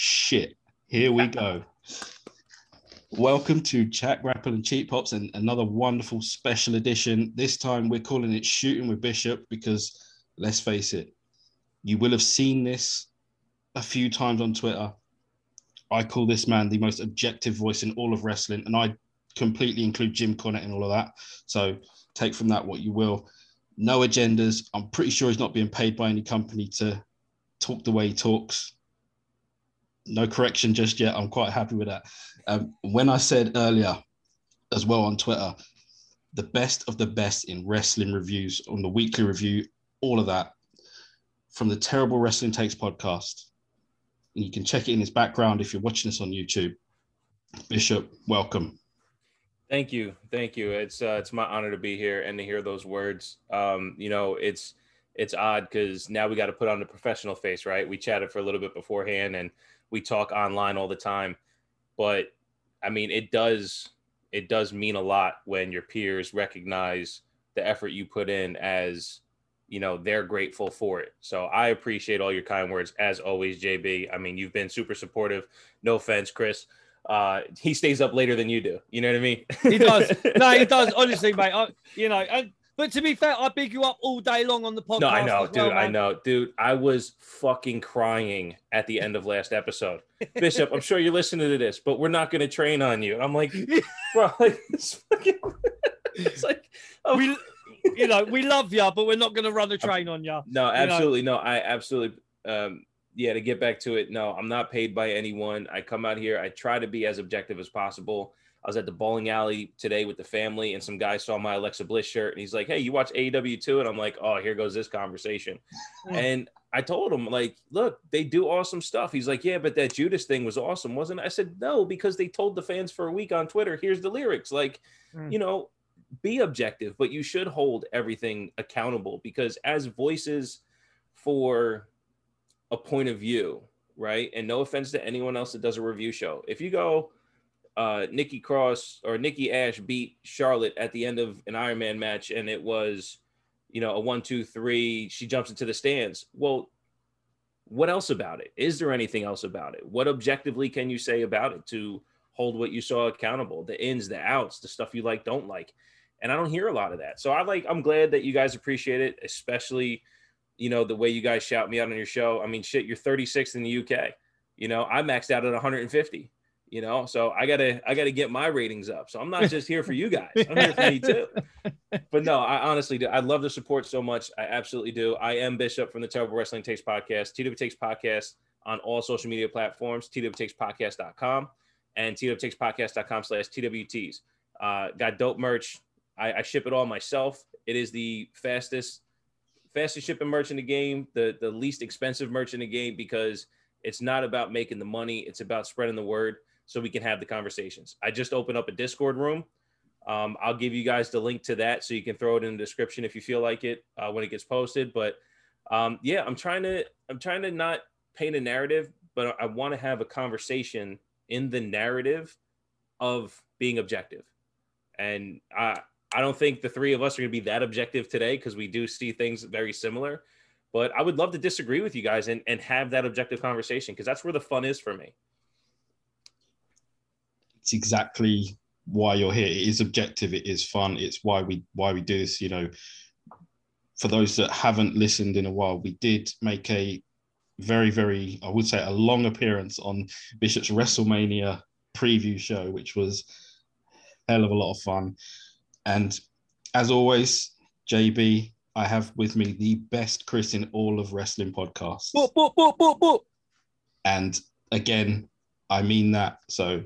Shit. Here we go. Welcome to Chat Grapple and Cheap Pops and another wonderful special edition. This time we're calling it Shooting with Bishop because let's face it, you will have seen this a few times on Twitter. I call this man the most objective voice in all of wrestling, and I completely include Jim Cornette in all of that. So take from that what you will. No agendas. I'm pretty sure he's not being paid by any company to talk the way he talks no correction just yet. I'm quite happy with that. Um, when I said earlier, as well on Twitter, the best of the best in wrestling reviews on the weekly review, all of that from the Terrible Wrestling Takes podcast. And you can check it in his background if you're watching this on YouTube. Bishop, welcome. Thank you, thank you. It's uh, it's my honor to be here and to hear those words. Um, you know, it's it's odd because now we got to put on the professional face, right? We chatted for a little bit beforehand, and we talk online all the time, but I mean, it does it does mean a lot when your peers recognize the effort you put in as you know they're grateful for it. So i appreciate all your kind words as always jb i mean you've been super supportive. No offense chris. Uh he stays up later than you do. You know what i mean? He does. No he does. Honestly mate I, you know and but to be fair, I big you up all day long on the podcast. No, I know, dude. I know, dude. I was fucking crying at the end of last episode. Bishop, I'm sure you're listening to this, but we're not going to train on you. I'm like, bro, like, it's, fucking, it's like, oh. we, you know, we love you, but we're not going to run the train on you. No, absolutely, you know? no. I absolutely, um, yeah. To get back to it, no, I'm not paid by anyone. I come out here. I try to be as objective as possible. I was at the bowling alley today with the family, and some guy saw my Alexa Bliss shirt, and he's like, "Hey, you watch AEW too?" And I'm like, "Oh, here goes this conversation." and I told him, like, "Look, they do awesome stuff." He's like, "Yeah, but that Judas thing was awesome, wasn't it?" I said, "No, because they told the fans for a week on Twitter, here's the lyrics. Like, mm. you know, be objective, but you should hold everything accountable because as voices for a point of view, right? And no offense to anyone else that does a review show, if you go." Uh, Nikki Cross or Nikki Ash beat Charlotte at the end of an Iron Man match, and it was, you know, a one, two, three. She jumps into the stands. Well, what else about it? Is there anything else about it? What objectively can you say about it to hold what you saw accountable? The ins, the outs, the stuff you like, don't like. And I don't hear a lot of that. So I like, I'm glad that you guys appreciate it, especially, you know, the way you guys shout me out on your show. I mean, shit, you're 36 in the UK. You know, I maxed out at 150 you know? So i gotta i gotta get my ratings up. So i'm not just here for you guys. I'm here for me too. But no i honestly do i love the support so much. I absolutely do. I am bishop from the terrible wrestling takes podcast tw takes podcast on all social media platforms twtakes.podcast.com and twtakes.podcast.com slash twts uh, got dope merch. I, I ship it all myself. It is the fastest fastest shipping merch in the game the the least expensive merch in the game because it's not about making the money. It's about spreading the word so we can have the conversations. I just opened up a Discord room. Um, I'll give you guys the link to that so you can throw it in the description if you feel like it uh, when it gets posted. But um, yeah, I'm trying to I'm trying to not paint a narrative, but I want to have a conversation in the narrative of being objective. And I I don't think the three of us are going to be that objective today because we do see things very similar. But I would love to disagree with you guys and, and have that objective conversation because that's where the fun is for me it's exactly why you're here. It is objective. It is fun. It's why we why we do this. You know, for those that haven't listened in a while, we did make a very very I would say a long appearance on Bishop's WrestleMania preview show, which was hell of a lot of fun. And as always, JB, I have with me the best Chris in all of wrestling podcasts. Boop, boop, boop. And again, I mean that. So,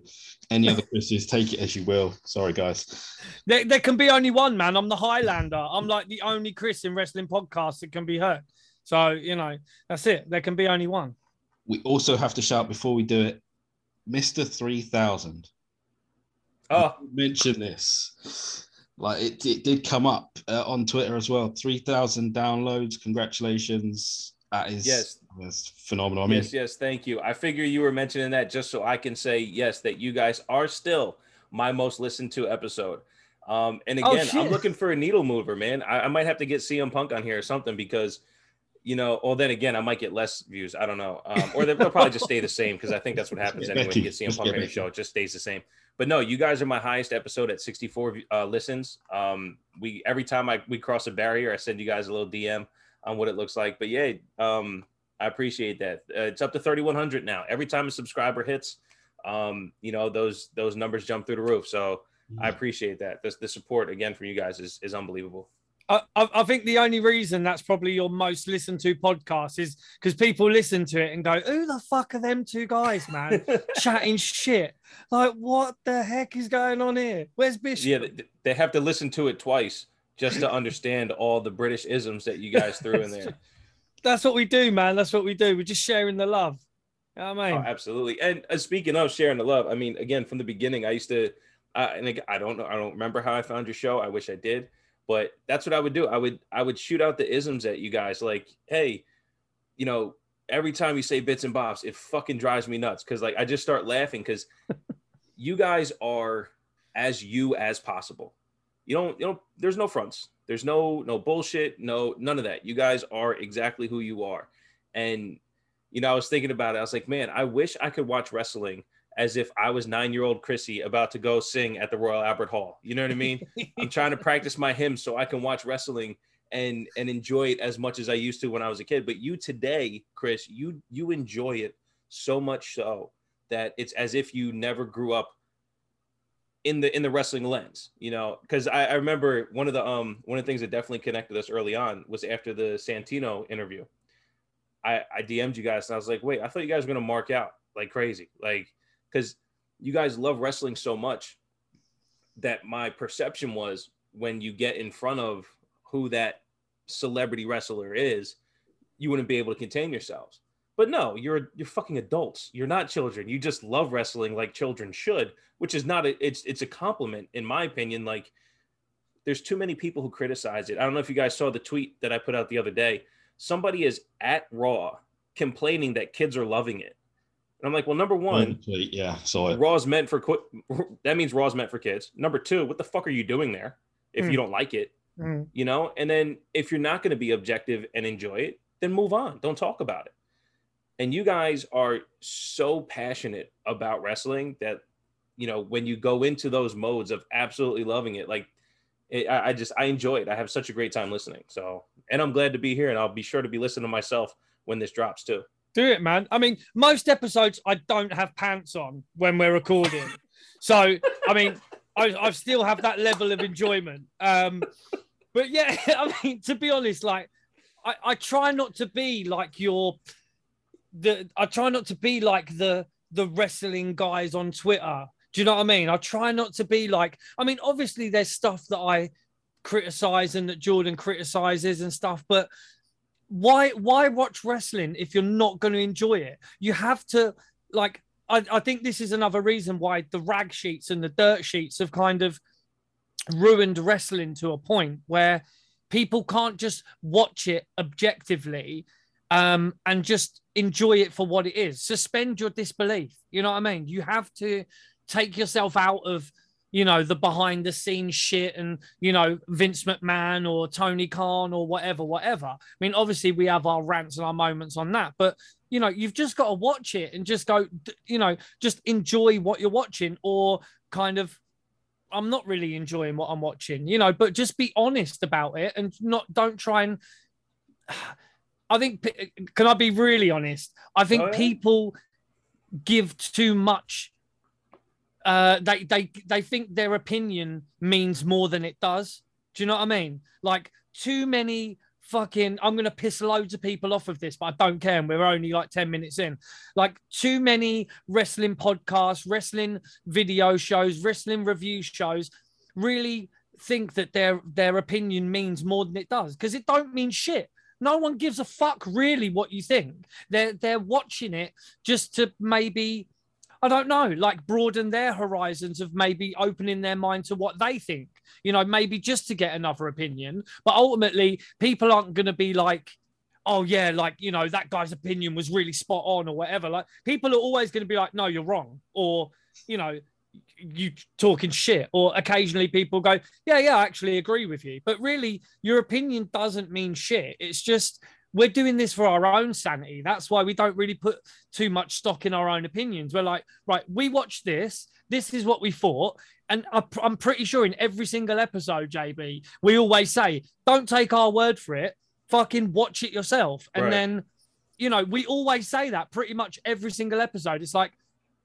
any other Chris's, take it as you will. Sorry, guys. There, there can be only one man. I'm the Highlander. I'm like the only Chris in wrestling podcasts that can be heard. So, you know, that's it. There can be only one. We also have to shout before we do it Mr. 3000. Oh, mention this. Like it, it did come up uh, on Twitter as well. 3,000 downloads. Congratulations. That is yes. That's phenomenal. I mean, yes, yes, thank you. I figure you were mentioning that just so I can say yes that you guys are still my most listened to episode. Um, and Oh, again, I'm looking for a needle mover, man. I, I might have to get CM Punk on here or something because you know, well, then again, I might get less views. I don't know, um, or they'll probably just stay the same because I think that's what happens anyway. When you get CM Punk on your show, it just stays the same. But no, you guys are my highest episode at 64 uh, listens. Um, we every time I we cross a barrier, I send you guys a little DM on what it looks like. But yeah, um, I appreciate that. Uh, it's up to 3,100 now. Every time a subscriber hits, um, you know those those numbers jump through the roof. So I mm. appreciate that. The, the support again from you guys is is unbelievable. I, I think the only reason that's probably your most listened to podcast is because people listen to it and go, "Who the fuck are them two guys, man, chatting shit? Like, what the heck is going on here? Where's Bishop?" Yeah, they have to listen to it twice just to understand all the British isms that you guys threw in there. That's what we do, man. That's what we do. We're just sharing the love. You know I mean? Oh, absolutely. And uh, speaking of sharing the love, I mean, again, from the beginning, I used to, uh, and I don't know, I don't remember how I found your show. I wish I did but that's what I would do. I would I would shoot out the isms at you guys, like, hey, you know, every time you say bits and bobs, it fucking drives me nuts because like I just start laughing because you guys are as you as possible. You don't, you know, there's no fronts. There's no no bullshit, no none of that. You guys are exactly who you are. And you know, I was thinking about it. I was like, man, I wish I could watch wrestling as if I was nine year old Chrissy about to go sing at the Royal Albert Hall. You know what I mean? I'm trying to practice my hymn so I can watch wrestling and and enjoy it as much as I used to when I was a kid. But you today, Chris, you you enjoy it so much so that it's as if you never grew up in the in the wrestling lens, you know, because I, I remember one of the um one of the things that definitely connected us early on was after the Santino interview. I, I DM'd you guys and I was like, wait, I thought you guys were gonna mark out like crazy. Like because you guys love wrestling so much that my perception was when you get in front of who that celebrity wrestler is, you wouldn't be able to contain yourselves. But no, you're you're fucking adults. You're not children. You just love wrestling like children should, which is not a it's it's a compliment in my opinion. Like there's too many people who criticize it. I don't know if you guys saw the tweet that I put out the other day. Somebody is at Raw complaining that kids are loving it. And I'm like, well, number one, yeah, so Raw's meant for that means Raw's meant for kids. Number two, what the fuck are you doing there if mm. you don't like it? Mm. You know, and then if you're not going to be objective and enjoy it, then move on. Don't talk about it. And you guys are so passionate about wrestling that you know when you go into those modes of absolutely loving it, like it, I, I just I enjoy it. I have such a great time listening. So, and I'm glad to be here, and I'll be sure to be listening to myself when this drops too. Do it, man. I mean, most episodes I don't have pants on when we're recording. So, I mean, I, I still have that level of enjoyment. Um, but yeah, I mean, to be honest, like I, I try not to be like your the I try not to be like the the wrestling guys on Twitter. Do you know what I mean? I try not to be like, I mean, obviously there's stuff that I criticize and that Jordan criticizes and stuff, but why why watch wrestling if you're not going to enjoy it? You have to like I, I think this is another reason why the rag sheets and the dirt sheets have kind of ruined wrestling to a point where people can't just watch it objectively um, and just enjoy it for what it is. Suspend your disbelief. You know what I mean? You have to take yourself out of you know, the behind the scenes shit and, you know, Vince McMahon or Tony Khan or whatever, whatever. I mean, obviously we have our rants and our moments on that, but, you know, you've just got to watch it and just go, you know, just enjoy what you're watching or kind of, I'm not really enjoying what I'm watching, you know, but just be honest about it and not, don't try and, I think, can I be really honest? I think oh, yeah. people give too much uh, they they they think their opinion means more than it does. Do you know what I mean? Like too many fucking. I'm gonna piss loads of people off of this, but I don't care. And we're only like ten minutes in. Like too many wrestling podcasts, wrestling video shows, wrestling review shows, really think that their their opinion means more than it does because it don't mean shit. No one gives a fuck really what you think. They're they're watching it just to maybe I don't know, like broaden their horizons of maybe opening their mind to what they think, you know, maybe just to get another opinion. But ultimately, people aren't going to be like, oh, yeah, like, you know, that guy's opinion was really spot on or whatever. Like, people are always going to be like, no, you're wrong. Or, you know, you talking shit or occasionally people go yeah yeah i actually agree with you but really your opinion doesn't mean shit it's just we're doing this for our own sanity. That's why we don't really put too much stock in our own opinions. We're like, right, we watched this. This is what we thought. And I'm pretty sure in every single episode, JB, we always say, don't take our word for it. Fucking watch it yourself. And Right. then, you know, we always say that pretty much every single episode. It's like,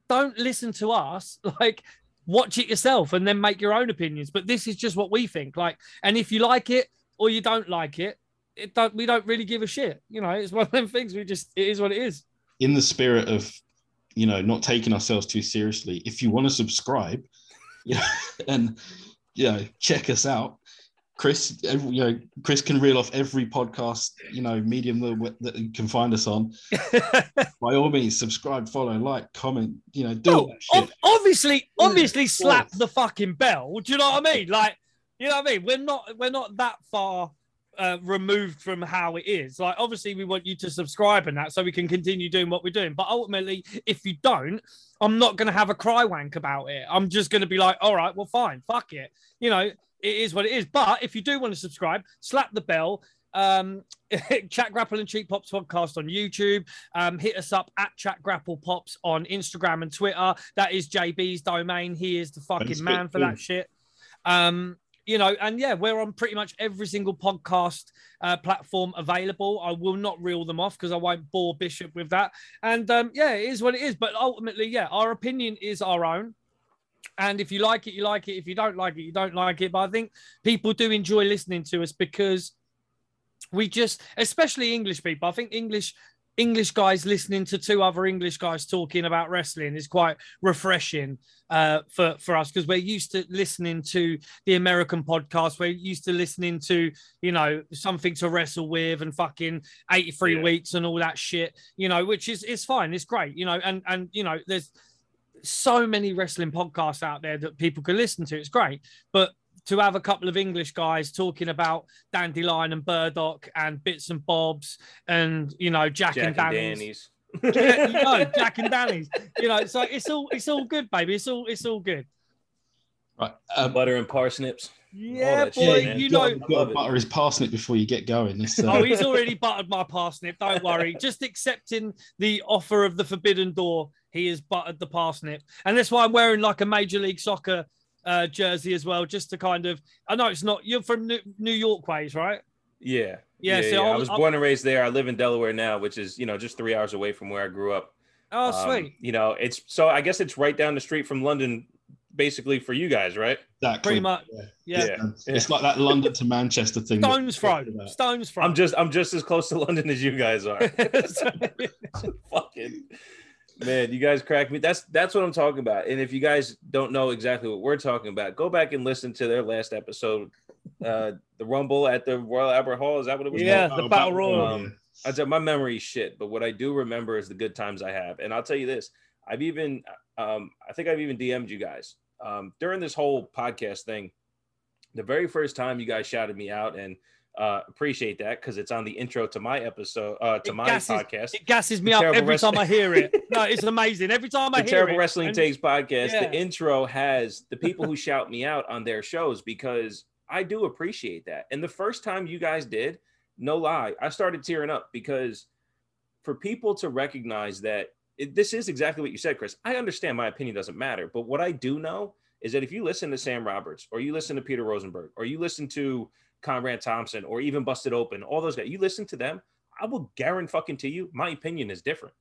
don't listen to us. Like, watch it yourself and then make your own opinions. But this is just what we think. Like, and if you like it or you don't like it, it don't we don't really give a shit. You know, it's one of them things we just it is what it is. in the spirit of you know not taking ourselves too seriously if you want to subscribe you know, and you know check us out chris you know chris can reel off every podcast you know medium that, that you can find us on by all means subscribe follow like comment you know do all that shit. ob- obviously, Yeah, obviously of slap the fucking bell. Do you know what I mean? Like, you know what I mean? We're not we're not that far uh, removed from how it is. Like, obviously, we want you to subscribe and that so we can continue doing what we're doing. But ultimately, if you don't, I'm not going to have a cry wank about it. I'm just going to be like, all right, well, fine, fuck it. You know, it is what it is. But if you do want to subscribe, slap the bell. Um, Chat Grapple and Cheap Pops podcast on YouTube. Um, hit us up at Chat Grapple Pops on Instagram and Twitter. That is JB's domain. He is the fucking man for that shit. Um, you know, and yeah, we're on pretty much every single podcast uh, platform available. I will not reel them off because I won't bore Bishop with that. And um, yeah, it is what it is. But ultimately, yeah, our opinion is our own. And if you like it, you like it. If you don't like it, you don't like it. But I think people do enjoy listening to us because we just, especially English people, I think English English guys listening to two other English guys talking about wrestling is quite refreshing uh, for for us because we're used to listening to the American podcast. We're used to listening to you know something to wrestle with and fucking eighty three Yeah. weeks and all that shit. You know, which is is fine. It's great. You know, and and you know there's so many wrestling podcasts out there that people can listen to. It's great, but to have a couple of English guys talking about Dandelion and Burdock and bits and bobs and you know Jack, Jack and and Danny's. Danny's. yeah, you know, Jack and Danny's. You know, so it's all it's all good, baby. It's all it's all good. right um, Butter and parsnips. Yeah, boy. shit, you you've know, got, you've got love to it. butter his parsnip before you get going this uh, oh, he's already buttered my parsnip. Don't worry. Just accepting the offer of the forbidden door, he has buttered the parsnip, and that's why I'm wearing like a Major League Soccer uh, jersey as well, just to kind of. I know it's not. You're from New, New York ways, right? Yeah. Yeah, yeah, so yeah. I was I'll- born and raised there. I live in Delaware now, which is, you know, just three hours away from where I grew up. Oh, Um, sweet. You know, it's so I guess it's right down the street from London, basically for you guys, right? exactly. Pretty much. Yeah. Yeah. yeah. It's like that London to Manchester thing. Stones we throw. Stones throw. I'm just I'm just as close to London as you guys are. Fucking man, you guys crack me. That's that's what I'm talking about. And if you guys don't know exactly what we're talking about, go back and listen to their last episode, uh, the Rumble at the Royal Albert Hall. Is that what it was? Yeah. called? the Battle Royal. Um, I said my memory's shit, but what I do remember is the good times I have. And I'll tell you this: I've even, um, I think I've even DM'd you guys um, during this whole podcast thing. The very first time you guys shouted me out, and uh, appreciate that because it's on the intro to my episode, uh, to It my gasses- podcast, It gasses me The up every Wrestling- time I hear it. No, it's amazing. Every time I the hear Terrible it. Wrestling and- Takes podcast. Yeah. The intro has the people who shout me out on their shows because I do appreciate that. And the first time you guys did, no lie, I started tearing up because for people to recognize that it, this is exactly what you said, Chris. I understand my opinion doesn't matter, but what I do know is that if you listen to Sam Roberts or you listen to Peter Rosenberg or you listen to Conrad Thompson or even Busted Open, all those guys, you listen to them, I will guarantee fucking to you, my opinion is different.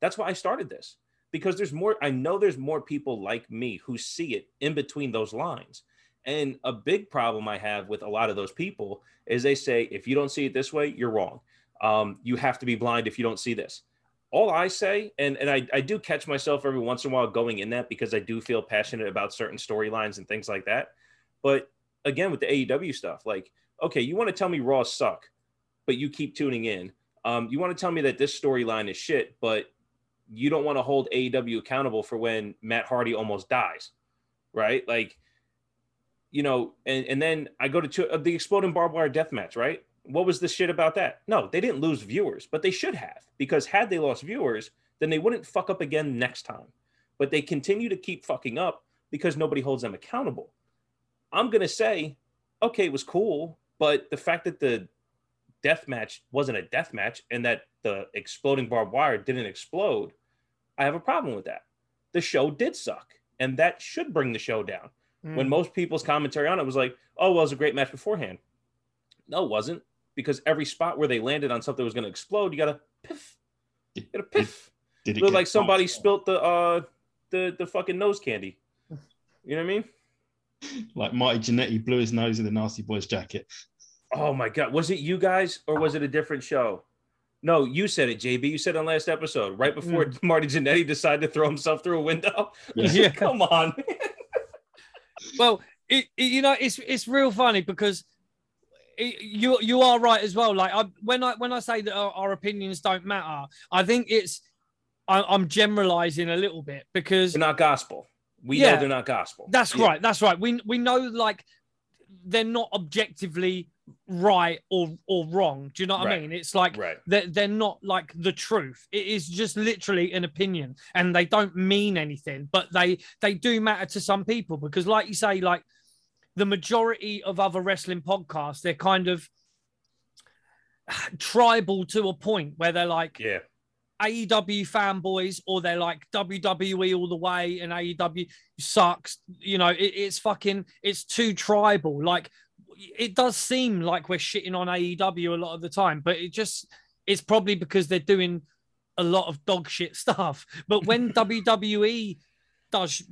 That's why I started this because there's more. I know there's more people like me who see it in between those lines. And a big problem I have with a lot of those people is they say, if you don't see it this way, you're wrong. Um, you have to be blind if you don't see this. All I say, and, and I, I do catch myself every once in a while going in that because I do feel passionate about certain storylines and things like that. But again, with the AEW stuff, like, okay, you want to tell me Raw suck, but you keep tuning in. Um, you want to tell me that this storyline is shit, but you don't want to hold AEW accountable for when Matt Hardy almost dies, right? Like, you know, and, and then I go to two, uh, the exploding barbed wire death match, right? What was the shit about that? No, they didn't lose viewers, but they should have because had they lost viewers, then they wouldn't fuck up again next time. But they continue to keep fucking up because nobody holds them accountable. I'm gonna say, okay, it was cool, but the fact that the death match wasn't a death match and that the exploding barbed wire didn't explode, I have a problem with that. The show did suck, and that should bring the show down. Mm. When most people's commentary on it was like, "Oh, well, it was a great match beforehand." No, it wasn't because every spot where they landed on something that was going to explode, you got to piff, you got to piff. Did it Looked get like somebody faster? spilt the uh the the fucking nose candy. You know what I mean? like Marty Jannetty blew his nose in the Nasty Boys jacket. Oh my god, was it you guys or was it a different show? No, you said it, JB. You said on last episode, right before Marty Jannetty decided to throw himself through a window. Yeah. Yeah. Come on. Well, it, it- you know, it's it's real funny because it, you you are right as well. Like I, when I when I say that our, our opinions don't matter, I think it's I, I'm generalizing a little bit because They're not gospel. We Yeah. know they're not gospel. that's Yeah. right. That's right. We we know like they're not objectively right or or wrong. Do you know what I mean? It's like Right. they're, they're not like the truth it is just literally an opinion and they don't mean anything but they they do matter to some people because like you say like the majority of other wrestling podcasts they're kind of tribal to a point where they're like Yeah. AEW fanboys or they're like WWE all the way and AEW sucks. You know, it, it's fucking, it's too tribal. Like, it does seem like we're shitting on AEW a lot of the time, but it just, it's probably because they're doing a lot of dog shit stuff. But when WWE does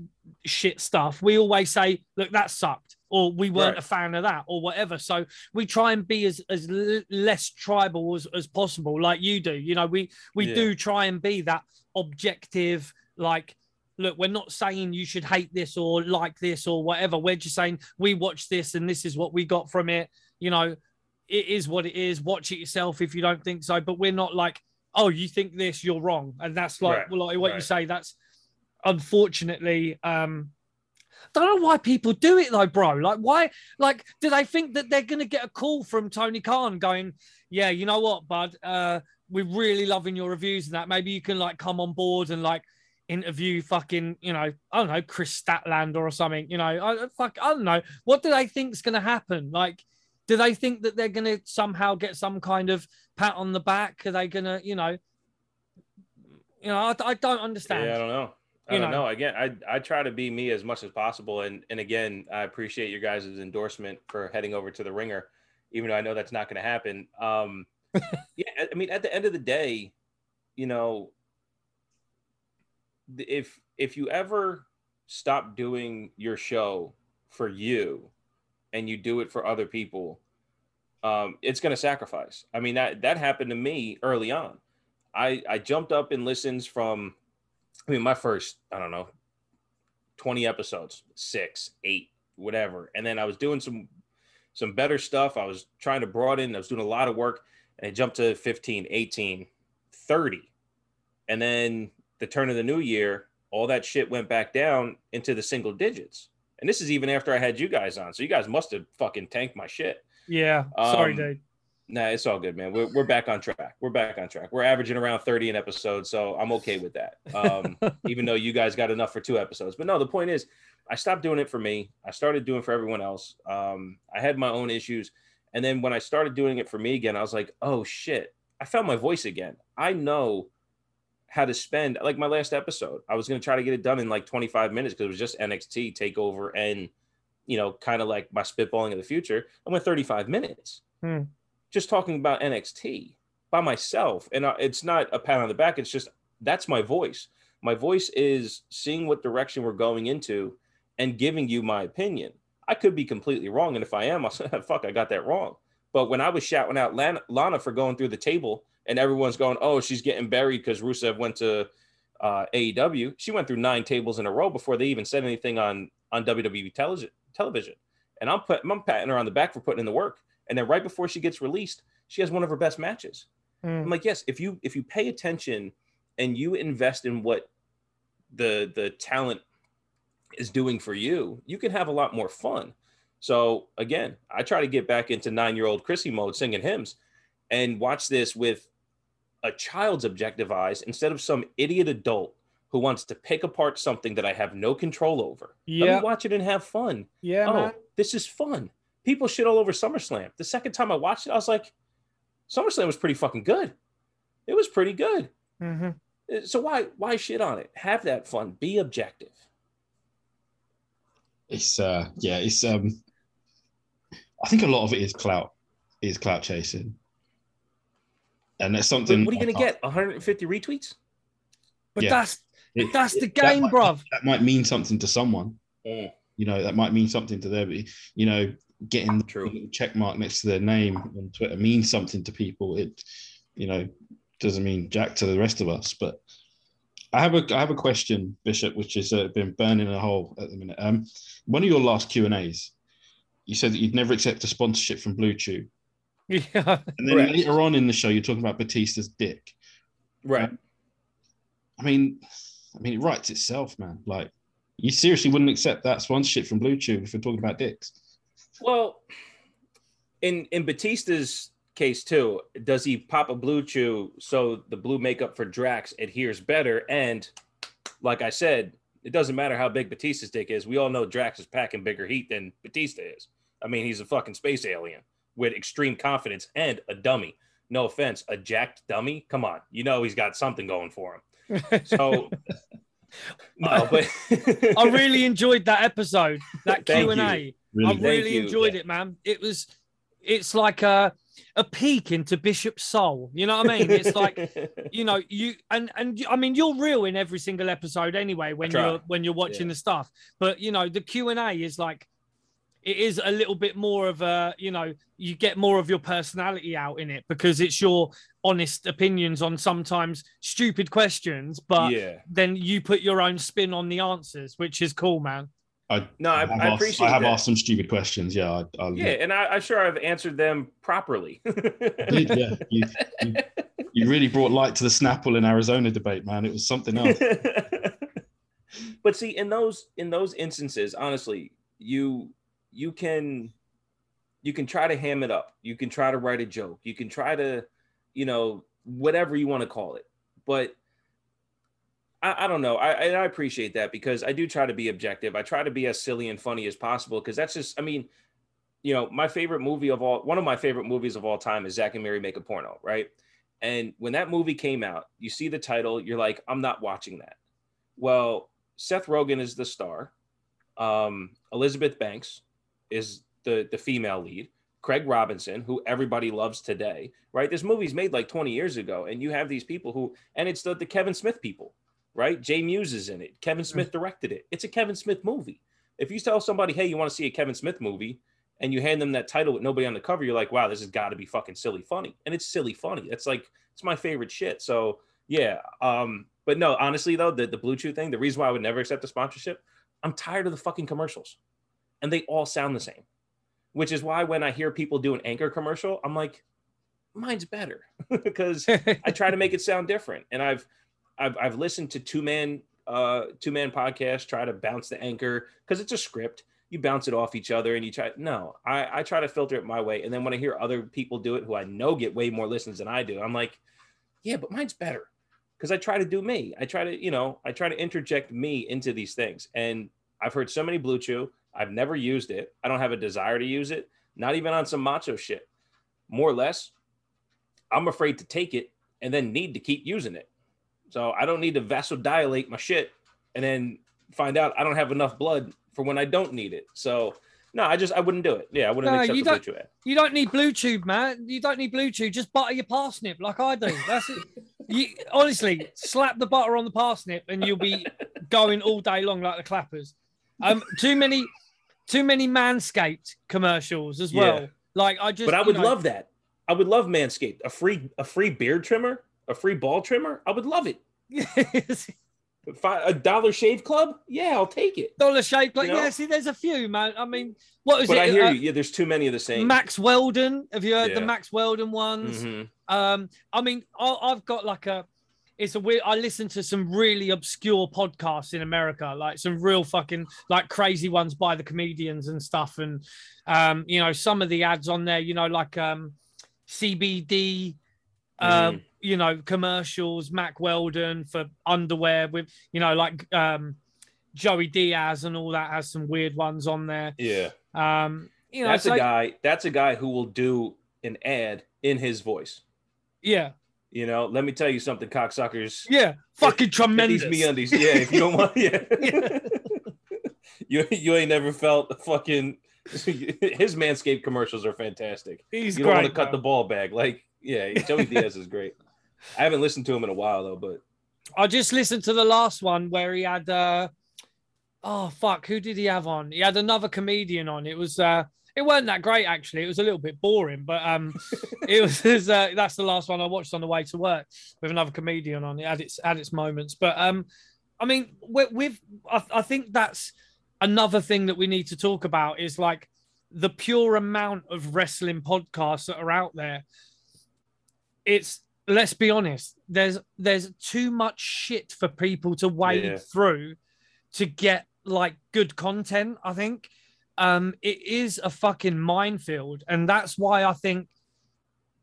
shit stuff, we always say, look, that sucked, or we weren't Right. a fan of that, or whatever. So we try and be as, as l- less tribal as, as possible, like you do. You know, we, we Yeah. do try and be that objective, like, look, we're not saying you should hate this or like this or whatever. We're just saying we watch this and this is what we got from it. You know, it is what it is. Watch it yourself if you don't think so. But we're not like, oh, you think this, you're wrong. And that's like, Right, well, like what you say. That's unfortunately, um, don't know why people do it though, bro. Like, why? Like, do they think that they're gonna get a call from Tony Khan going, "Yeah, you know what, bud? Uh, we're really loving your reviews and that. Maybe you can like come on board and like interview fucking, you know, I don't know, Kris Statlander or something. You know, I fuck, I don't know. What do they think's gonna happen? Like, do they think that they're gonna somehow get some kind of pat on the back? Are they gonna, you know, you know, I, I don't understand. Yeah, I don't know. I You don't know. know. Again, I I try to be me as much as possible, and and again, I appreciate your guys' endorsement for heading over to the ringer, even though I know that's not going to happen. Um, yeah, I- I mean, at the end of the day, you know, if if you ever stop doing your show for you, and you do it for other people, um, it's going to sacrifice. I mean that that happened to me early on. I I jumped up in listens from I mean, my first, I don't know, 20 episodes, six, eight, whatever. And then I was doing some some better stuff. I was trying to broaden, I was doing a lot of work, and it jumped to 15, 18, 30. And then the turn of the new year, all that shit went back down into the single digits. And this is even after I had you guys on. So you guys must have fucking tanked my shit. Yeah, sorry, Um, dude. Nah, it's all good, man. We're, we're back on track. We're back on track. We're averaging around 30 an episode, so I'm okay with that. Um, even though you guys got enough for two episodes. But no, the point is, I stopped doing it for me. I started doing it for everyone else. Um, I had my own issues. And then when I started doing it for me again, I was like, oh shit, I found my voice again. I know how to spend, like my last episode, I was going to try to get it done in like 25 minutes because it was just NXT takeover and, you know, kind of like my spitballing of the future. I went 35 minutes Hmm. Just talking about NXT by myself. And it's not a pat on the back. It's just that's my voice. My voice is seeing what direction we're going into and giving you my opinion. I could be completely wrong. And if I am, I'll say, fuck, I got that wrong. But when I was shouting out Lana, Lana for going through the table and everyone's going, oh, she's getting buried because Rusev went to uh, AEW, she went through nine tables in a row before they even said anything on, on WWE television. television. And I'm, put, I'm patting her on the back for putting in the work. And then right before she gets released, she has one of her best matches. Mm. I'm like, yes, if you if you pay attention and you invest in what the the talent is doing for you, you can have a lot more fun. So again, I try to get back into nine-year-old Chrissy mode singing hymns and watch this with a child's objective eyes instead of some idiot adult who wants to pick apart something that I have no control over. Let Yeah, me watch it and have fun yeah, oh, man. this is fun. People shit all over SummerSlam. The second time I watched it, I was like, SummerSlam was pretty fucking good. It was pretty good. Mhm. Uh, So why why shit on it? Have that fun. Be objective. It's uh yeah, it's um I think a lot of it is clout, is clout chasing. And that's something what are you gonna get? 150 retweets? But Yeah. that's It- that's the that game, might- bruv. that might mean something to someone. Mm. You know, that might mean something to them. You know, getting True. the check mark next to their name on Twitter means something to people. It, you know, doesn't mean jack to the rest of us. But I have a I have a question, Bishop, which has uh, been burning a hole at the minute. Um, one of your last Q and A's, you said that you'd never accept a sponsorship from Blue Chew, Yeah. and then Correct. later on in the show, you're talking about Batista's dick. Right. I mean, I mean, it writes itself, man. Like, you seriously wouldn't accept that sponsorship from Blue Chew if we're talking about dicks. Well, in in Batista's case too, does he pop a blue chew so the blue makeup for Drax adheres better? And like I said, it doesn't matter how big Batista's dick is. We all know Drax is packing bigger heat than Batista is. I mean, he's a fucking space alien with extreme confidence and a dummy. No offense, a jacked dummy. Come on, you know he's got something going for him. So no, but I really enjoyed that episode, that Q and. A. Really, I really you. enjoyed Yeah. it, man. It was, it's like a a peek into Bishop's soul. You know what I mean? It's like you know you and and I mean you're real in every single episode anyway when you're when you're watching Yeah. the stuff. But you know the Q and A is like it is a little bit more of a you know you get more of your personality out in it because it's your honest opinions on sometimes stupid questions, but yeah. then you put your own spin on the answers, which is cool, man. I, No, I, have I asked, appreciate I have that. asked some stupid questions. Yeah, I, Yeah, and I, I'm sure I've answered them properly. Did, yeah. You, you, you really brought light to the Snapple in Arizona debate, man. It was something else. but see, in those in those instances, honestly, you you can you can try to ham it up. You can try to write a joke. You can try to, you know, whatever you want to call it. But I, I don't know. I, I appreciate that because I do try to be objective. I try to be as silly and funny as possible because that's just, I mean, you know, my favorite movie of all, one of my favorite movies of all time is Zack and Miri Make a Porno, right? And when that movie came out, you see the title, you're like, I'm not watching that. Well, Seth Rogen is the star. Um, Elizabeth Banks is the the female lead. Craig Robinson, who everybody loves today, right? This movie's made like 20 years ago, and you have these people who, and it's the, the Kevin Smith people, right? Jay Mewes is in it. Kevin Smith directed it. It's a Kevin Smith movie. If you tell somebody, hey, you want to see a Kevin Smith movie, and you hand them that title with nobody on the cover, you're like, wow, this has got to be fucking silly funny. And it's silly funny. It's like, it's my favorite shit. So yeah. Um, but no, honestly though, the, the Blue Chew thing, the reason why I would never accept a sponsorship, I'm tired of the fucking commercials. And they all sound the same. Which is why when I hear people do an anchor commercial, I'm like, mine's better. because I try to make it sound different. And I've I've I've listened to two man uh two man podcasts try to bounce the anchor because it's a script. You bounce it off each other and you try no, I, I try to filter it my way. And then when I hear other people do it who I know get way more listens than I do, I'm like, yeah, but mine's better. Because I try to do me. I try to, you know, I try to interject me into these things. And I've heard so many Blue Chew. I've never used it. I don't have a desire to use it, not even on some macho shit. More or less, I'm afraid to take it and then need to keep using it. So I don't need to vasodilate my shit and then find out I don't have enough blood for when I don't need it. So no, I just I wouldn't do it. Yeah, I wouldn't No, accept you don't- ad. You don't need Blue Chew, man. You don't need Blue Chew. Just butter your parsnip like I do. That's it. You honestly slap the butter on the parsnip and you'll be going all day long like the clappers. Um, too many, too many manscaped commercials as well. Yeah. Like I just, But I you would know- love that. I would love Manscaped, a free a free beard trimmer, a free ball trimmer. I would love it. Fi- A dollar shave club? Yeah, I'll take it. dollar shave club. You know? yeah, see, there's a few, man. I mean, what is But it? I hear Uh, you. Yeah, there's too many of the same. Mack Weldon. Have you heard the Mack Weldon ones? Mhm. Um, I mean, I, I've got like a, it's a weird. I listen to some really obscure podcasts in America, like some real fucking like crazy ones by the comedians and stuff. And um, you know, some of the ads on there, you know, like um, CBD, um, Mhm. You know, commercials, Mack Weldon for underwear with, you know, like um, Joey Diaz and all that has some weird ones on there. Yeah. Um, you know, that's a guy. That's a guy who will do an ad in his voice. Yeah. You know, let me tell you something, cocksuckers. Yeah. Fucking Get tremendous. These me undies. Yeah, if you don't want, yeah. you you ain't never felt fucking his manscaped commercials are fantastic. He's you don't want to cut bro. the ball back. Like, yeah, Joey Diaz is great. I haven't listened to him in a while though, but I just listened to the last one where he had uh oh fuck, who did he have on? He had another comedian on. It was uh it wasn't that great actually. It was a little bit boring, but um it was, uh, that's the last one I watched on the way to work with another comedian on. It had its had its moments. But um I mean with, with I, I think that's another thing that we need to talk about is like the pure amount of wrestling podcasts that are out there. It's let's be honest, there's there's too much shit for people to wade Yeah. through to get like good content. I think um, it is a fucking minefield, and that's why I think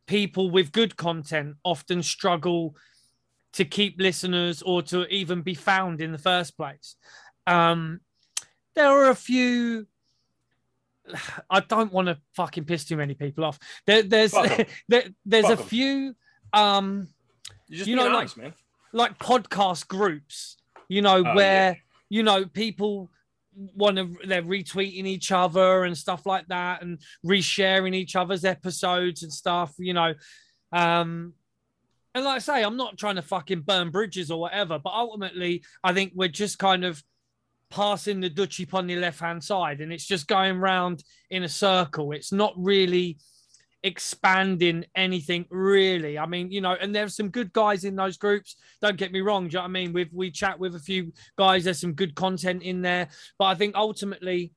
people with good content often struggle to keep listeners or to even be found in the first place. Um, there are a few. I don't want to fucking piss too many people off. There, there's there, there's Fuck a 'em. few um you just You you know, know, like- man. like podcast groups, you know, Oh, where you know people want to they're retweeting each other and stuff like that and resharing each other's episodes and stuff, you know. Um and like I say, I'm not trying to fucking burn bridges or whatever, but ultimately I think we're just kind of passing the Dutch on the left hand side and it's just going round in a circle. It's not really expanding anything really. I mean, you know, and there's some good guys in those groups. Don't get me wrong. Do you know what I mean? We've we chat with a few guys. There's some good content in there, but I think ultimately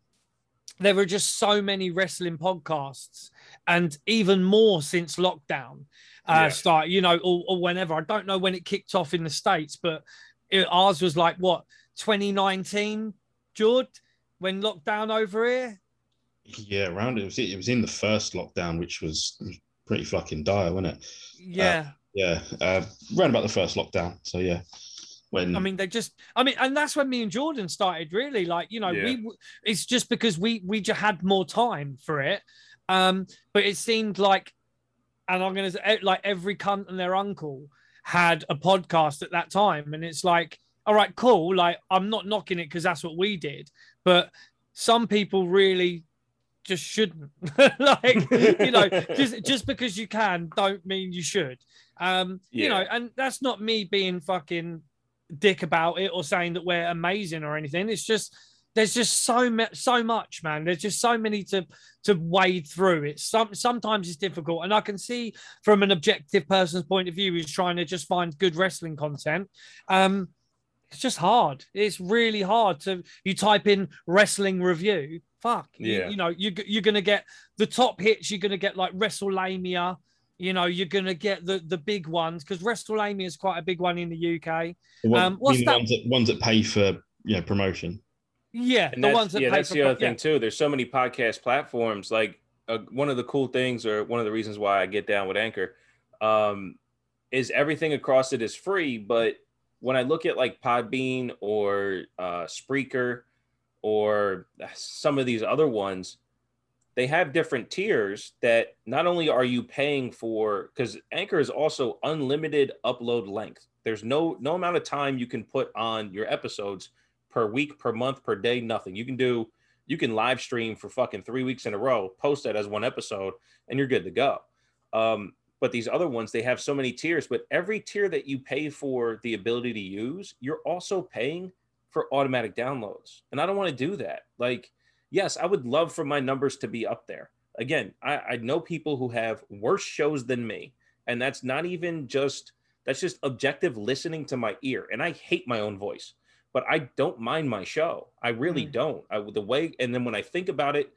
there are just so many wrestling podcasts, and even more since lockdown uh, Yeah. start. You know, or, or whenever. I don't know when it kicked off in the states, but it, ours was like what 2019, George, when lockdown over here. Yeah, around it was it was in the first lockdown, which was pretty fucking dire, wasn't it? Yeah. Yeah, uh, around about the first lockdown. So yeah, when I mean, they just, I mean, and that's when me and Jordan started really like, you know, Yeah. we, it's just because we, we just had more time for it. Um, but it seemed like, and I'm going to say, like every cunt and their uncle had a podcast at that time. And it's like, all right, cool. Like, I'm not knocking it because that's what we did. But some people really just shouldn't. like, you know, just, just because you can don't mean you should. Um, you know, and that's not me being fucking dick about it or saying that we're amazing or anything. It's just there's just so much, so much, man. There's just so many to to wade through. It's some sometimes it's difficult, and I can see from an objective person's point of view who's trying to just find good wrestling content. Um, it's just hard. It's really hard to you type in wrestling review. Fuck, you- Yeah. you, know you you're gonna get the top hits. You're gonna get like WrestleMania. You know, you're gonna get the the big ones because WrestleMania is quite a big one in the UK. the one- um, what's you mean the that- Ones that, ones that pay for you know promotion. Yeah, And the that's, ones that yeah, pay that's for the other pro- yeah. thing too. There's so many podcast platforms. Like uh, one of the cool things, or one of the reasons why I get down with Anchor, um, is everything across it is free. But when I look at like Podbean or uh, Spreaker or some of these other ones, they have different tiers that not only are you paying for because Anchor is also unlimited upload length. There's no no amount of time you can put on your episodes per week, per month, per day, nothing. You can do you can live stream for fucking three weeks in a row, post that as one episode, and you're good to go. Um, but these other ones, they have so many tiers, but every tier that you pay for the ability to use, you're also paying for automatic downloads. And I don't want to do that. Like, yes, I would love for my numbers to be up there. Again, I, I know people who have worse shows than me. And that's not even just that's just objective listening to my ear. And I hate my own voice but I don't mind my show. I really Mm. don't. I, the way, and then when I think about it,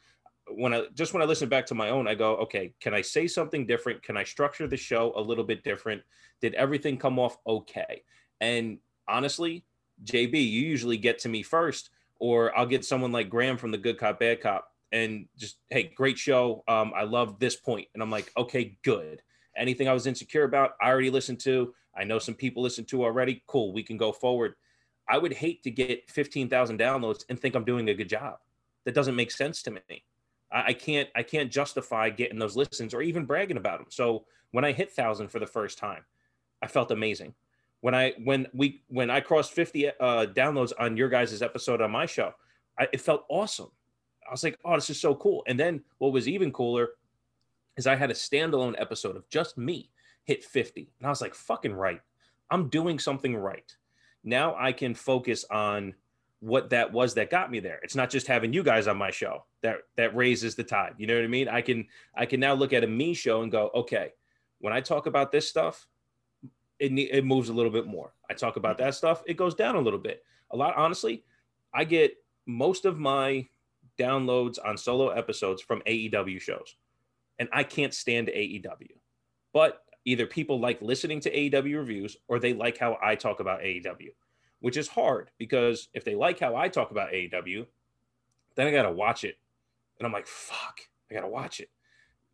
when I just when I listen back to my own, I go, okay, can I say something different? Can I structure the show a little bit different? Did everything come off okay? And honestly, JB, you usually get to me first, or I'll get someone like Graham from the Good Cop Bad Cop, and just hey, great show. Um, I love this point, and I'm like, okay, good. Anything I was insecure about, I already listened to. I know some people listen to already. Cool, we can go forward. I would hate to get 15,000 downloads and think I'm doing a good job. That doesn't make sense to me. I, can't I can't justify getting those listens or even bragging about them. So when I hit thousand for the first time, I felt amazing. When I when we when I crossed 50 uh, downloads on your guys' episode on my show, I, it felt awesome. I was like, oh, this is so cool. And then what was even cooler is I had a standalone episode of just me hit 50. And I was like, fucking right. I'm doing something right. Now I can focus on what that was that got me there. It's not just having you guys on my show that that raises the tide. You know what I mean? I can I can now look at a me show and go, okay, when I talk about this stuff, it it moves a little bit more. I talk about mm-hmm. that stuff, it goes down a little bit. A lot honestly, I get most of my downloads on solo episodes from AEW shows. And I can't stand AEW. But either people like listening to AEW reviews or they like how I talk about AEW, which is hard because if they like how I talk about AEW, then I got to watch it. And I'm like, fuck, I got to watch it.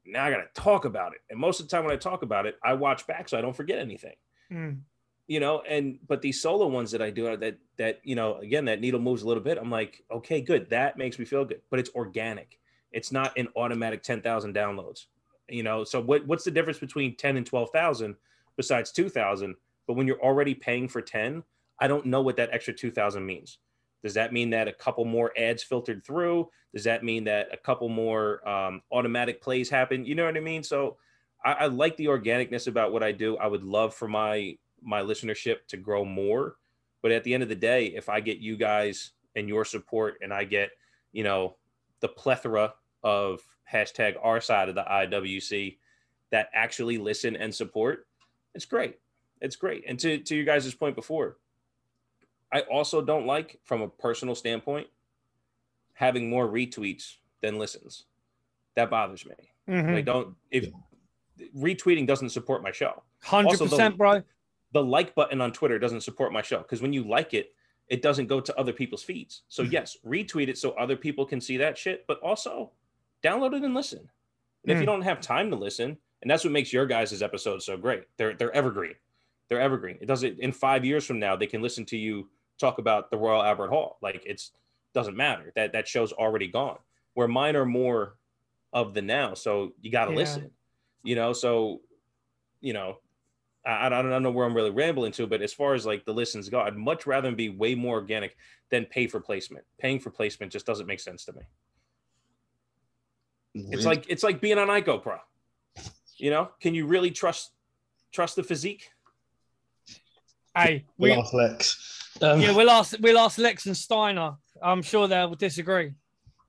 Now I got to talk about it. And most of the time when I talk about it, I watch back so I don't forget anything. Mm. You know, and but these solo ones that I do that that you know, again, that needle moves a little bit. I'm like, okay, good. That makes me feel good. But it's organic. It's not an automatic 10,000 downloads you know so what, what's the difference between 10 and 12,000 besides 2,000 but when you're already paying for 10 I don't know what that extra 2,000 means. Does that mean that a couple more ads filtered through? Does that mean that a couple more um, automatic plays happen? You know what I mean? So I, I like the organicness about what I do. I would love for my my listenership to grow more. But at the end of the day if I get you guys and your support and I get you know the plethora of hashtag our side of the IWC that actually listen and support, it's great. It's great. And to, to you guys' point before, I also don't like, from a personal standpoint, having more retweets than listens. That bothers me. Mm-hmm. Like, don't, if retweeting doesn't support my show. 100%, bro. The like button on Twitter doesn't support my show because when you like it, it doesn't go to other people's feeds. So, mm-hmm. yes, retweet it so other people can see that shit, but also download it and listen. And mm. if you hmm. don't have time to listen, and that's what makes your guys' episodes so great. They're they're evergreen. They're evergreen. It doesn't in five years from now they can listen to you talk about the Royal Albert Hall. Like it's doesn't matter. That that show's already gone. Where mine are more of the now. So you gotta yeah. listen. You know, so you know, I, I don't know where I'm really rambling to, but as far as like the listens go, I'd much rather be way more organic than pay for placement. Paying for placement just doesn't make sense to me. It's like it's like being on Ico Pro. You know, can you really trust trust the physique? I we we'll ask Lex. Um, yeah, we'll ask we'll ask Lex and Steiner. I'm sure they'll disagree.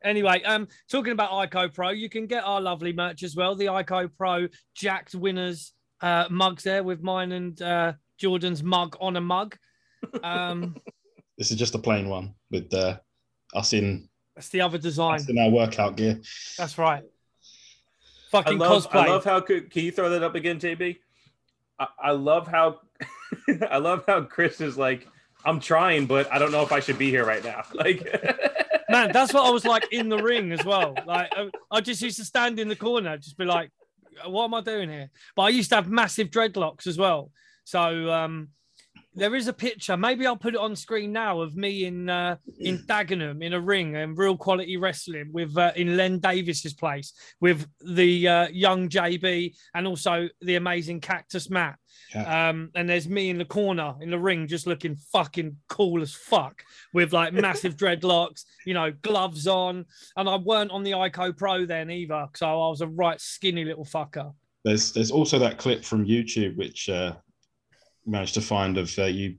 Anyway, um, talking about Ico Pro, you can get our lovely merch as well. The Ico Pro Jacked winners uh, mugs there with mine and uh, Jordan's mug on a mug. Um, this is just a plain one with uh, us in that's the other design. That's in our workout gear. That's right. Fucking I love, cosplay. I love how can you throw that up again, JB? I, I love how I love how Chris is like, I'm trying, but I don't know if I should be here right now. Like, man, that's what I was like in the ring as well. Like, I, just used to stand in the corner, just be like, what am I doing here? But I used to have massive dreadlocks as well. So um, there is a picture. Maybe I'll put it on screen now of me in uh, in Dagenham in a ring and real quality wrestling with uh, in Len Davis's place with the uh, young JB and also the amazing Cactus Matt. Yeah. Um, and there's me in the corner in the ring, just looking fucking cool as fuck with like massive dreadlocks, you know, gloves on. And I weren't on the Ico Pro then either, so I was a right skinny little fucker. There's there's also that clip from YouTube which uh, managed to find of uh, you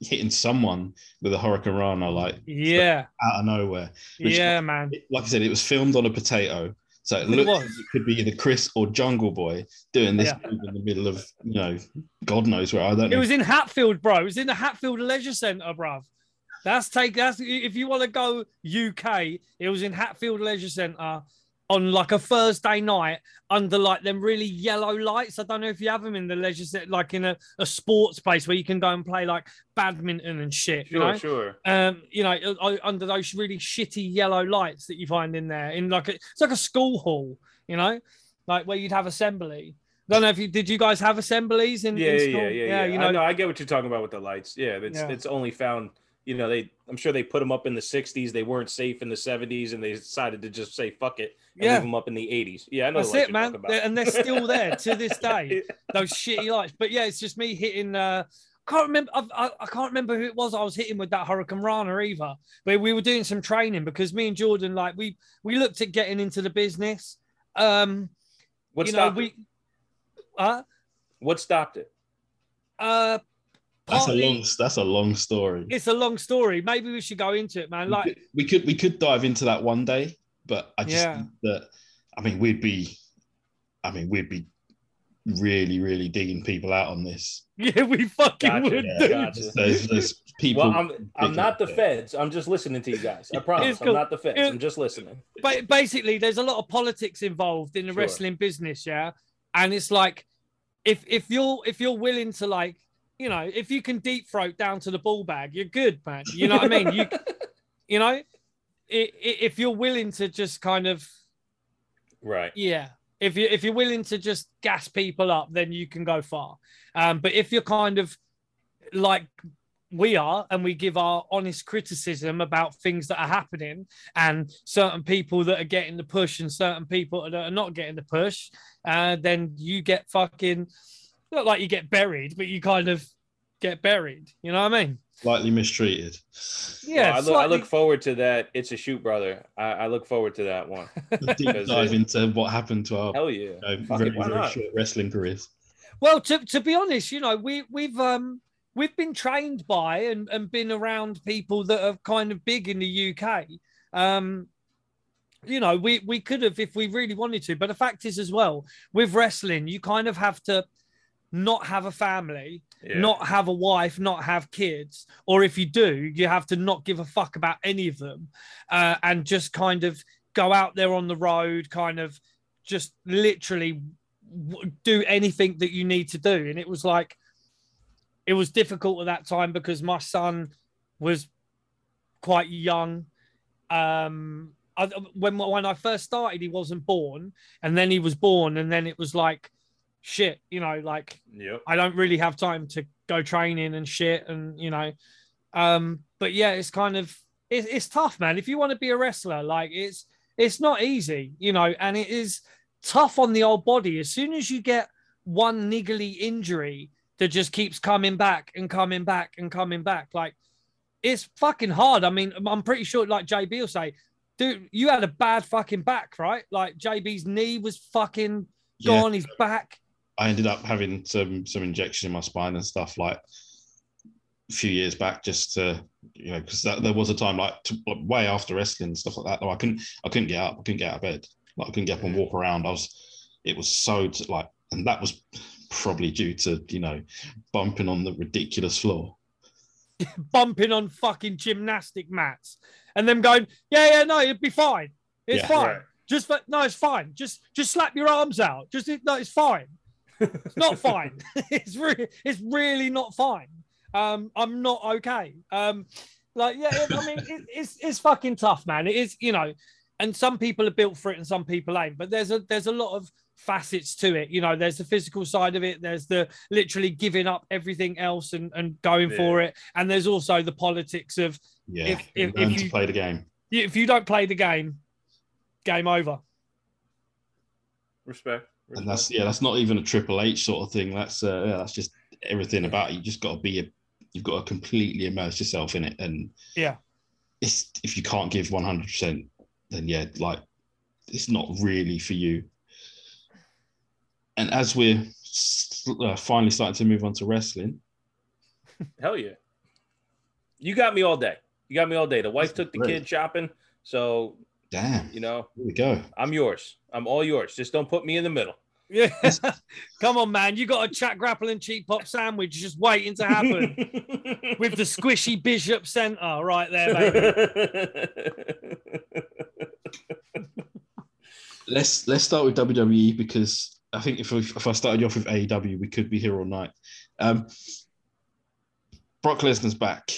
hitting someone with a hurricanrana like yeah out of nowhere. yeah, man. Like I said, it was filmed on a potato. So it looked like it could be either Chris or Jungle Boy doing this yeah. in the middle of, you know, God knows where. I don't know. It was in Hatfield, bro. It was in the Hatfield Leisure Centre, bro. That's take that's if you want to go UK, it was in Hatfield Leisure Centre on like a Thursday night under like them really yellow lights. I don't know if you have them in the leisure set, like in a, a sports place where you can go and play like badminton and shit. Sure, you know? sure. Um, you know, under those really shitty yellow lights that you find in there, in like a, it's like a school hall, you know, like where you'd have assembly. I don't know if you did. You guys have assemblies in? Yeah, in yeah, yeah, yeah, yeah. You know, I know. I get what you're talking about with the lights. Yeah, it's yeah. it's only found you know, they I'm sure they put them up in the 60s. They weren't safe in the 70s, and they decided to just say fuck it Yeah. leave them up in the 80s. Yeah, I know. That's it, man. talking about. They're- and they're still there to this day. Those shitty lights. But yeah, it's just me hitting. Uh, I can't remember. I've, I, I can't remember who it was. I was hitting with that hurricanrana either. But we were doing some training because me and Jordan, like we we looked at getting into the business. Um, what you know, stopped we. it? Uh, What stopped it? uh, That's a long. That's a long story. It's a long story. Maybe we should go into it, man. Like, we could we could dive into that one day, but I just Yeah. think that I mean we'd be, I mean we'd be really really digging people out on this. yeah, we fucking Gotcha, would. yeah, gotcha. There's, there's people. Well, I'm I'm not the Yeah. feds. I'm just listening to you guys. I promise. It's I'm not the feds. It- I'm just listening. But basically, there's a lot of politics involved in the Sure. wrestling business, yeah. And it's like, if if you're if you're willing to like, you know, if you can deep throat down to the ball bag, you're good, man. You know what I mean? You you know, i- i- if you're willing to just kind of Right. yeah. If you if you're willing to just gas people up, then you can go far. Um, but if you're kind of like we are, and we give our honest criticism about things that are happening, and certain people that are getting the push, and certain people that are not getting the push, uh, then you get fucking not like you get buried, but you kind of get buried. You know what I mean? Slightly mistreated. Yeah. Well, I, look, I look forward to that. It's a shoot, brother. I, I look forward to that one. Deep dive into what happened to our Hell yeah. you know, very, it, very short wrestling careers. Well, to, to be honest, you know, we we've um we've been trained by and, and been around people that are kind of big in the UK. Um, you know, we we could have if we really wanted to, but the fact is as well, with wrestling, you kind of have to not have a family, Yeah. not have a wife, not have kids, or if you do, you have to not give a fuck about any of them, uh, and just kind of go out there on the road, kind of just literally do anything that you need to do. And it was like, it was difficult at that time because my son was quite young. Um, I, when when I first started, he wasn't born, and then he was born, and then it was like, shit, you know, like Yep. I don't really have time to go training and shit, and you know, um, but yeah, it's kind of it's, it's tough, man. If you want to be a wrestler, like it's it's not easy, you know, and it is tough on the old body. As soon as you get one niggly injury that just keeps coming back and coming back and coming back, like it's fucking hard. I mean, I'm pretty sure, like JB will say, dude, you had a bad fucking back, right? Like JB's knee was fucking Yeah, gone, his back. I ended up having some some injection in my spine and stuff like a few years back, just to you know, because there was a time like, to, like way after wrestling and stuff like that. Though I couldn't I couldn't get up, I couldn't get out of bed, like I couldn't get up and walk around. I was, it was so t- like, and that was probably due to you know bumping on the ridiculous floor. bumping on fucking gymnastic mats and them going, yeah, yeah, no, it'd be fine. It's Yeah. fine. Right. Just no, it's fine. Just just slap your arms out. Just no, it's fine. It's not fine. it's really it's really not fine. Um, I'm not okay. Um, like yeah, I mean it, it's it's fucking tough, man. It is, you know, and some people are built for it and some people ain't. But there's a there's a lot of facets to it. You know, there's the physical side of it. There's the literally giving up everything else and and going for it. And there's also the politics of Yeah, If- if- if you- play the game. if you don't play the game, game over. Respect. And that's yeah, that's not even a Triple H sort of thing. That's uh, yeah, that's just everything about it. You just got to be a, you've got to completely immerse yourself in it, and Yeah. it's if you can't give one hundred percent, then yeah, like it's not really for you. And as we're uh, finally starting to move on to wrestling, Hell yeah. You got me all day. You got me all day. The wife That's took the great. kid shopping. So, damn, you know, here we go. I'm yours. I'm all yours. Just don't put me in the middle. Yeah. Come on, man. You got a chat grapple and cheap pop sandwich just waiting to happen with the squishy Bishop Center right there, baby. Let's let's start with WWE because I think if we, if I started you off with AEW, we could be here all night. Um, Brock Lesnar's back.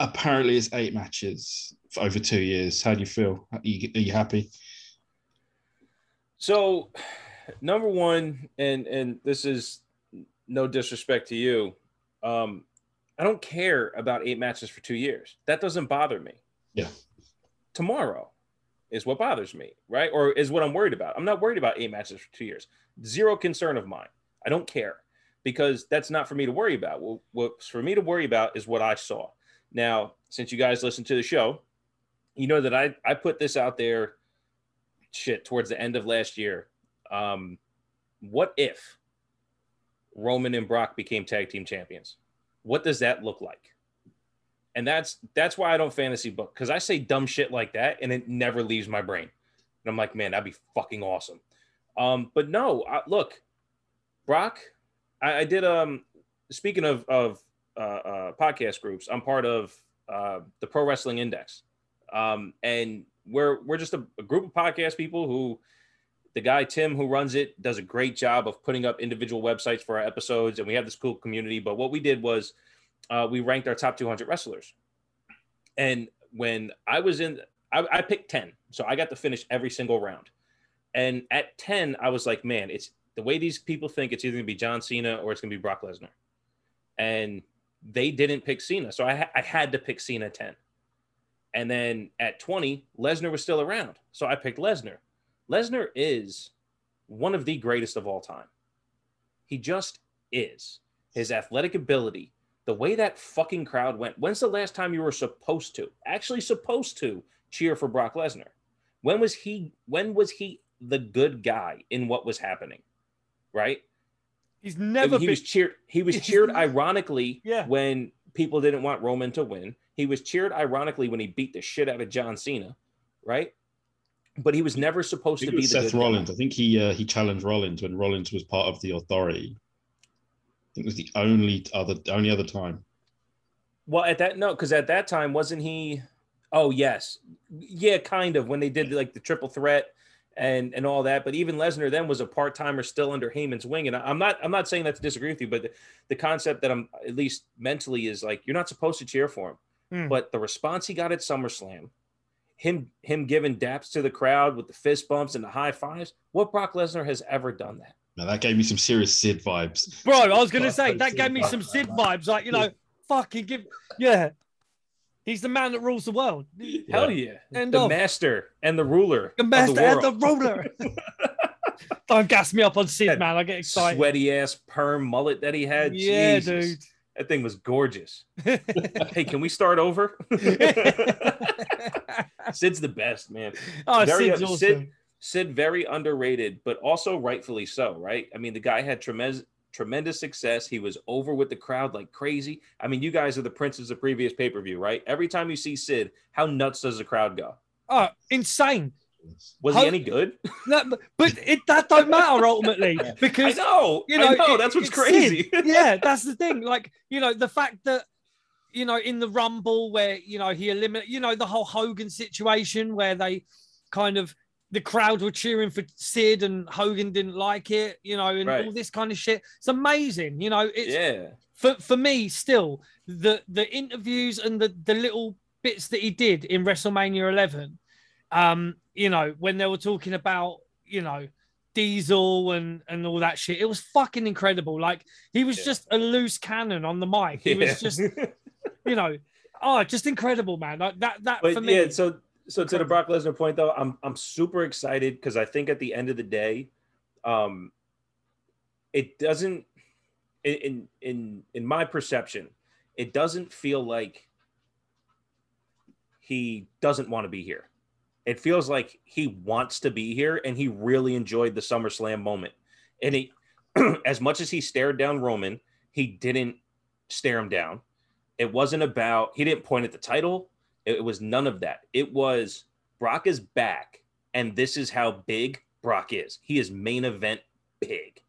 Apparently, it's eight matches for over two years. How do you feel? Are you, are you happy? So, number one, and and this is no disrespect to you, um, I don't care about eight matches for two years. That doesn't bother me. Yeah. Tomorrow is what bothers me, right? Or is what I'm worried about. I'm not worried about eight matches for two years. Zero concern of mine. I don't care because that's not for me to worry about. Well, what's for me to worry about is what I saw. Now, since you guys listen to the show, you know that I I put this out there shit towards the end of last year. Um, what if Roman and Brock became tag team champions? What does that look like? And that's that's why I don't fantasy book because I say dumb shit like that and it never leaves my brain. And I'm like, man, that'd be fucking awesome. Um, but no, I, look, Brock, I, I, did. Um, speaking of of uh, uh, podcast groups, I'm part of uh, the Pro Wrestling Index, um, and we're we're just a, a group of podcast people who the guy Tim who runs it does a great job of putting up individual websites for our episodes, and we have this cool community. But what we did was uh, we ranked our top 200 wrestlers, and when I was in, I, I, picked 10, so I got to finish every single round. And at 10, I was like, man, it's the way these people think it's either gonna be John Cena or it's gonna be Brock Lesnar, and they didn't pick Cena, so I, I had to pick Cena 10. And then at 20, Lesnar was still around, so I picked Lesnar Lesnar is one of the greatest of all time. He just is. His athletic ability, the way that fucking crowd went. When's the last time you were supposed to, actually supposed to cheer for Brock Lesnar? When was he when was he the good guy in what was happening? Right? He's never he been... was cheered he was cheered ironically yeah. when people didn't want Roman to win. He was cheered ironically when he beat the shit out of John Cena, right? but he was never supposed to be the Seth Rollins. Guy. I think he uh, he challenged Rollins when Rollins was part of the Authority. I think it was the only other only other time. Well, at that no, because at that time wasn't he? Oh yes, yeah, kind of when they did like the triple threat and and all that. But even Lesnar then was a part timer still under Heyman's wing. And I'm not I'm not saying that to disagree with you, but the, the concept that I'm at least mentally is like you're not supposed to cheer for him. Mm. But the response he got at SummerSlam him him giving daps to the crowd with the fist bumps and the high fives. What Brock Lesnar has ever done that? Now that gave me some serious Sid vibes. Bro, I was gonna say that gave me some Sid vibes. Like, you know, fucking give yeah. He's the man that rules the world. Hell yeah. And the of. master and the ruler. The master the and the ruler. Don't gas me up on Sid, that man. I get excited. Sweaty ass perm mullet that he had. Yeah, Jesus. dude. That thing was gorgeous. hey, can we start over? Sid's the best, man. Oh, very, Sid's awesome. Sid, Sid, very underrated, but also rightfully so, right? I mean, the guy had tremendous tremendous success. He was over with the crowd like crazy. I mean, you guys are the princes of previous pay per view, right? Every time you see Sid, how nuts does the crowd go? Oh, insane. Was How, he any good? No, but it, that don't matter ultimately because I know, you know, I know it, that's what's crazy. yeah, that's the thing. Like, you know, the fact that you know, in the Rumble where you know he eliminated, you know, the whole Hogan situation where they kind of the crowd were cheering for Sid and Hogan didn't like it, you know, and right. all this kind of shit. It's amazing, you know. It's yeah. For for me, still the the interviews and the the little bits that he did in WrestleMania 11, um, you know, when they were talking about, you know, Diesel and and all that shit. It was fucking incredible. Like he was yeah. just a loose cannon on the mic. He yeah. was just you know, oh, just incredible, man. Like that that but for me. Yeah, so so to the Brock Lesnar point though, I'm I'm super excited because I think at the end of the day, um, it doesn't in in in my perception, it doesn't feel like he doesn't want to be here. It feels like he wants to be here and he really enjoyed the SummerSlam moment. And he as much as he stared down Roman, he didn't stare him down. It wasn't about, he didn't point at the title. It, was none of that. It was Brock is back, and this is how big Brock is. He is main event big.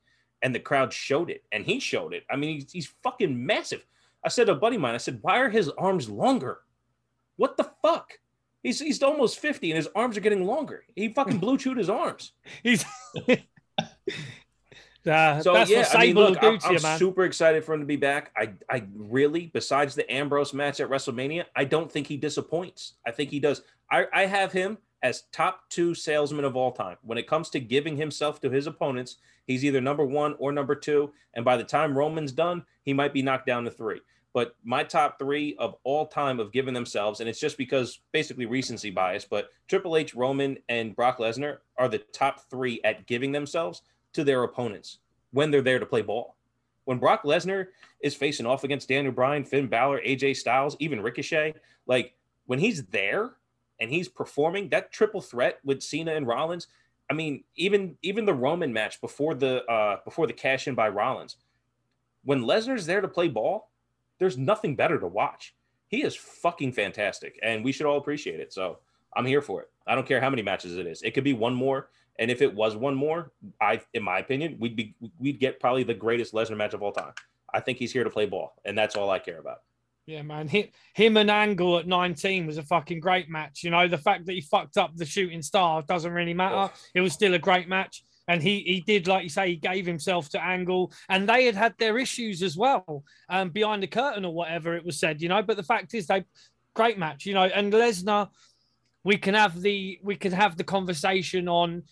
And the crowd showed it, and he showed it. I mean, he's, he's fucking massive. I said to a buddy of mine, I said, why are his arms longer? What the fuck? He's he's almost 50 and his arms are getting longer. He fucking blue chewed his arms. He's Uh, so yeah, I mean, look, I'm, you, super excited for him to be back. I, I really, besides the Ambrose match at WrestleMania, I don't think he disappoints. I think he does. I, I have him as top two salesman of all time. When it comes to giving himself to his opponents, he's either number one or number two. And by the time Roman's done, he might be knocked down to three. But my top three of all time of giving themselves, and it's just because basically recency bias, but Triple H, Roman, and Brock Lesnar are the top three at giving themselves to their opponents when they're there to play ball. When Brock Lesnar is facing off against Daniel Bryan, Finn Balor, AJ Styles, even Ricochet, like when he's there and he's performing that triple threat with Cena and Rollins. I mean, even even the Roman match before the uh before the cash in by Rollins, when Lesnar's there to play ball, there's nothing better to watch. He is fucking fantastic, and we should all appreciate it. So I'm here for it. I don't care how many matches it is. It could be one more, and if it was one more, I, in my opinion, we'd be we'd get probably the greatest Lesnar match of all time. I think he's here to play ball, and that's all I care about. Yeah, man. Him, him and Angle at 19 was a fucking great match. You know, the fact that he fucked up the shooting star doesn't really matter. It was still a great match. And he he did, like you say, he gave himself to Angle, and they had had their issues as well, um, behind the curtain or whatever it was said, you know. But the fact is, they great match, you know. And Lesnar, we can have the we can have the conversation on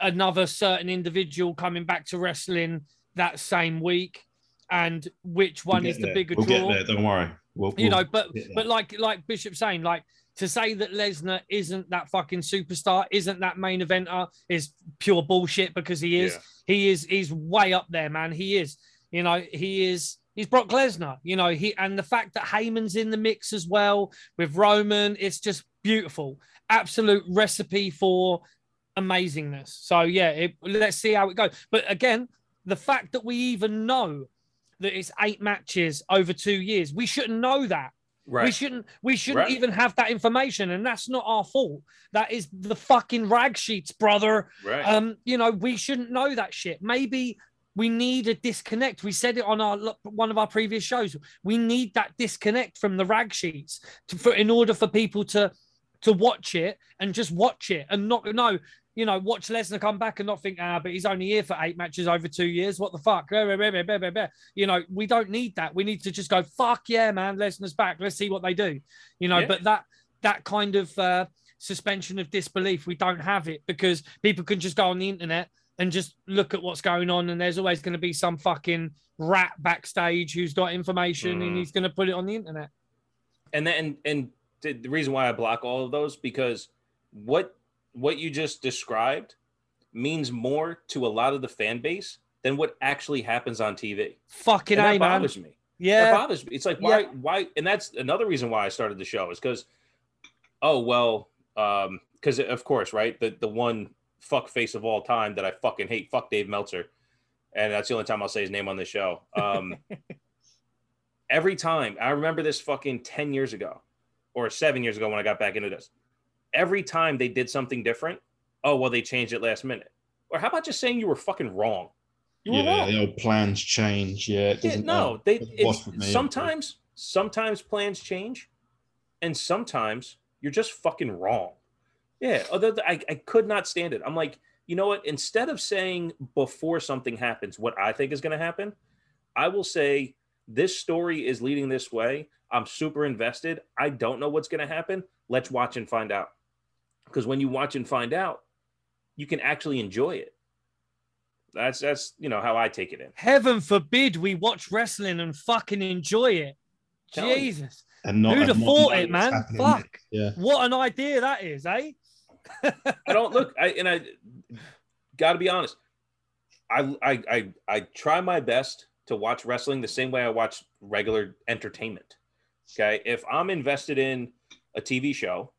another certain individual coming back to wrestling that same week and which one We'll is get the there. bigger We'll draw. get there. Don't worry. We'll, You we'll know, but but like like Bishop saying, like to say that Lesnar isn't that fucking superstar, isn't that main eventer, is pure bullshit because he is. Yeah. He is. He's way up there, man. He is. You know, he is. He's Brock Lesnar. You know, he and the fact that Heyman's in the mix as well with Roman, it's just beautiful. Absolute recipe for amazingness. So yeah, it, let's see how it goes. But again, the fact that we even know that it's eight matches over two years, we shouldn't know that. Right. We shouldn't. We shouldn't Right. even have that information, and that's not our fault. That is the fucking rag sheets, brother. right. Um, you know, we shouldn't know that shit. Maybe we need a disconnect. We said it on our one of our previous shows. We need that disconnect from the rag sheets to, for in order for people to to watch it and just watch it and not no, you know, watch Lesnar come back and not think, ah, but he's only here for eight matches over two years. What the fuck? You know, we don't need that. We need to just go, fuck yeah, man, Lesnar's back. Let's see what they do. You know, Yeah. but that that kind of uh, suspension of disbelief, we don't have it because people can just go on the internet and just look at what's going on, and there's always going to be some fucking rat backstage who's got information and Mhm. he's going to put it on the internet. and then and the, the reason why I block all of those because what what you just described means more to a lot of the fan base than what actually happens on TV. Fucking And that man. bothers me. That Yeah, bothers me. It's like why Yeah. why and that's another reason why I started the show is because oh well um because of course right the the one fuck face of all time that I fucking hate fuck Dave Meltzer and that's the only time I'll say his name on this show. Um every time I remember this fucking 10 years ago or 7 years ago when I got back into this. Every time they did something different, oh well they changed it last minute. Or how about just saying you were fucking wrong? You were yeah, wrong. the old plans change. Yeah, it Yeah, no, they me. sometimes sometimes plans change, and sometimes you're just fucking wrong. Yeah, other th- I, I could not stand it. I'm like, you know what? Instead of saying before something happens what I think is going to happen, I will say this story is leading this way. I'm super invested. I don't know what's going to happen. Let's watch and find out. Because when you watch and find out, you can actually enjoy it. That's that's you know how I take it in. heaven forbid we watch wrestling and fucking enjoy it. Telling you. Jesus, and not, who'd have not thought it, man? happening Fuck. Yeah, what an idea that is, eh? I don't look. I and I got to be honest. I, I I I try my best to watch wrestling the same way I watch regular entertainment. Okay, if I'm invested in a TV show,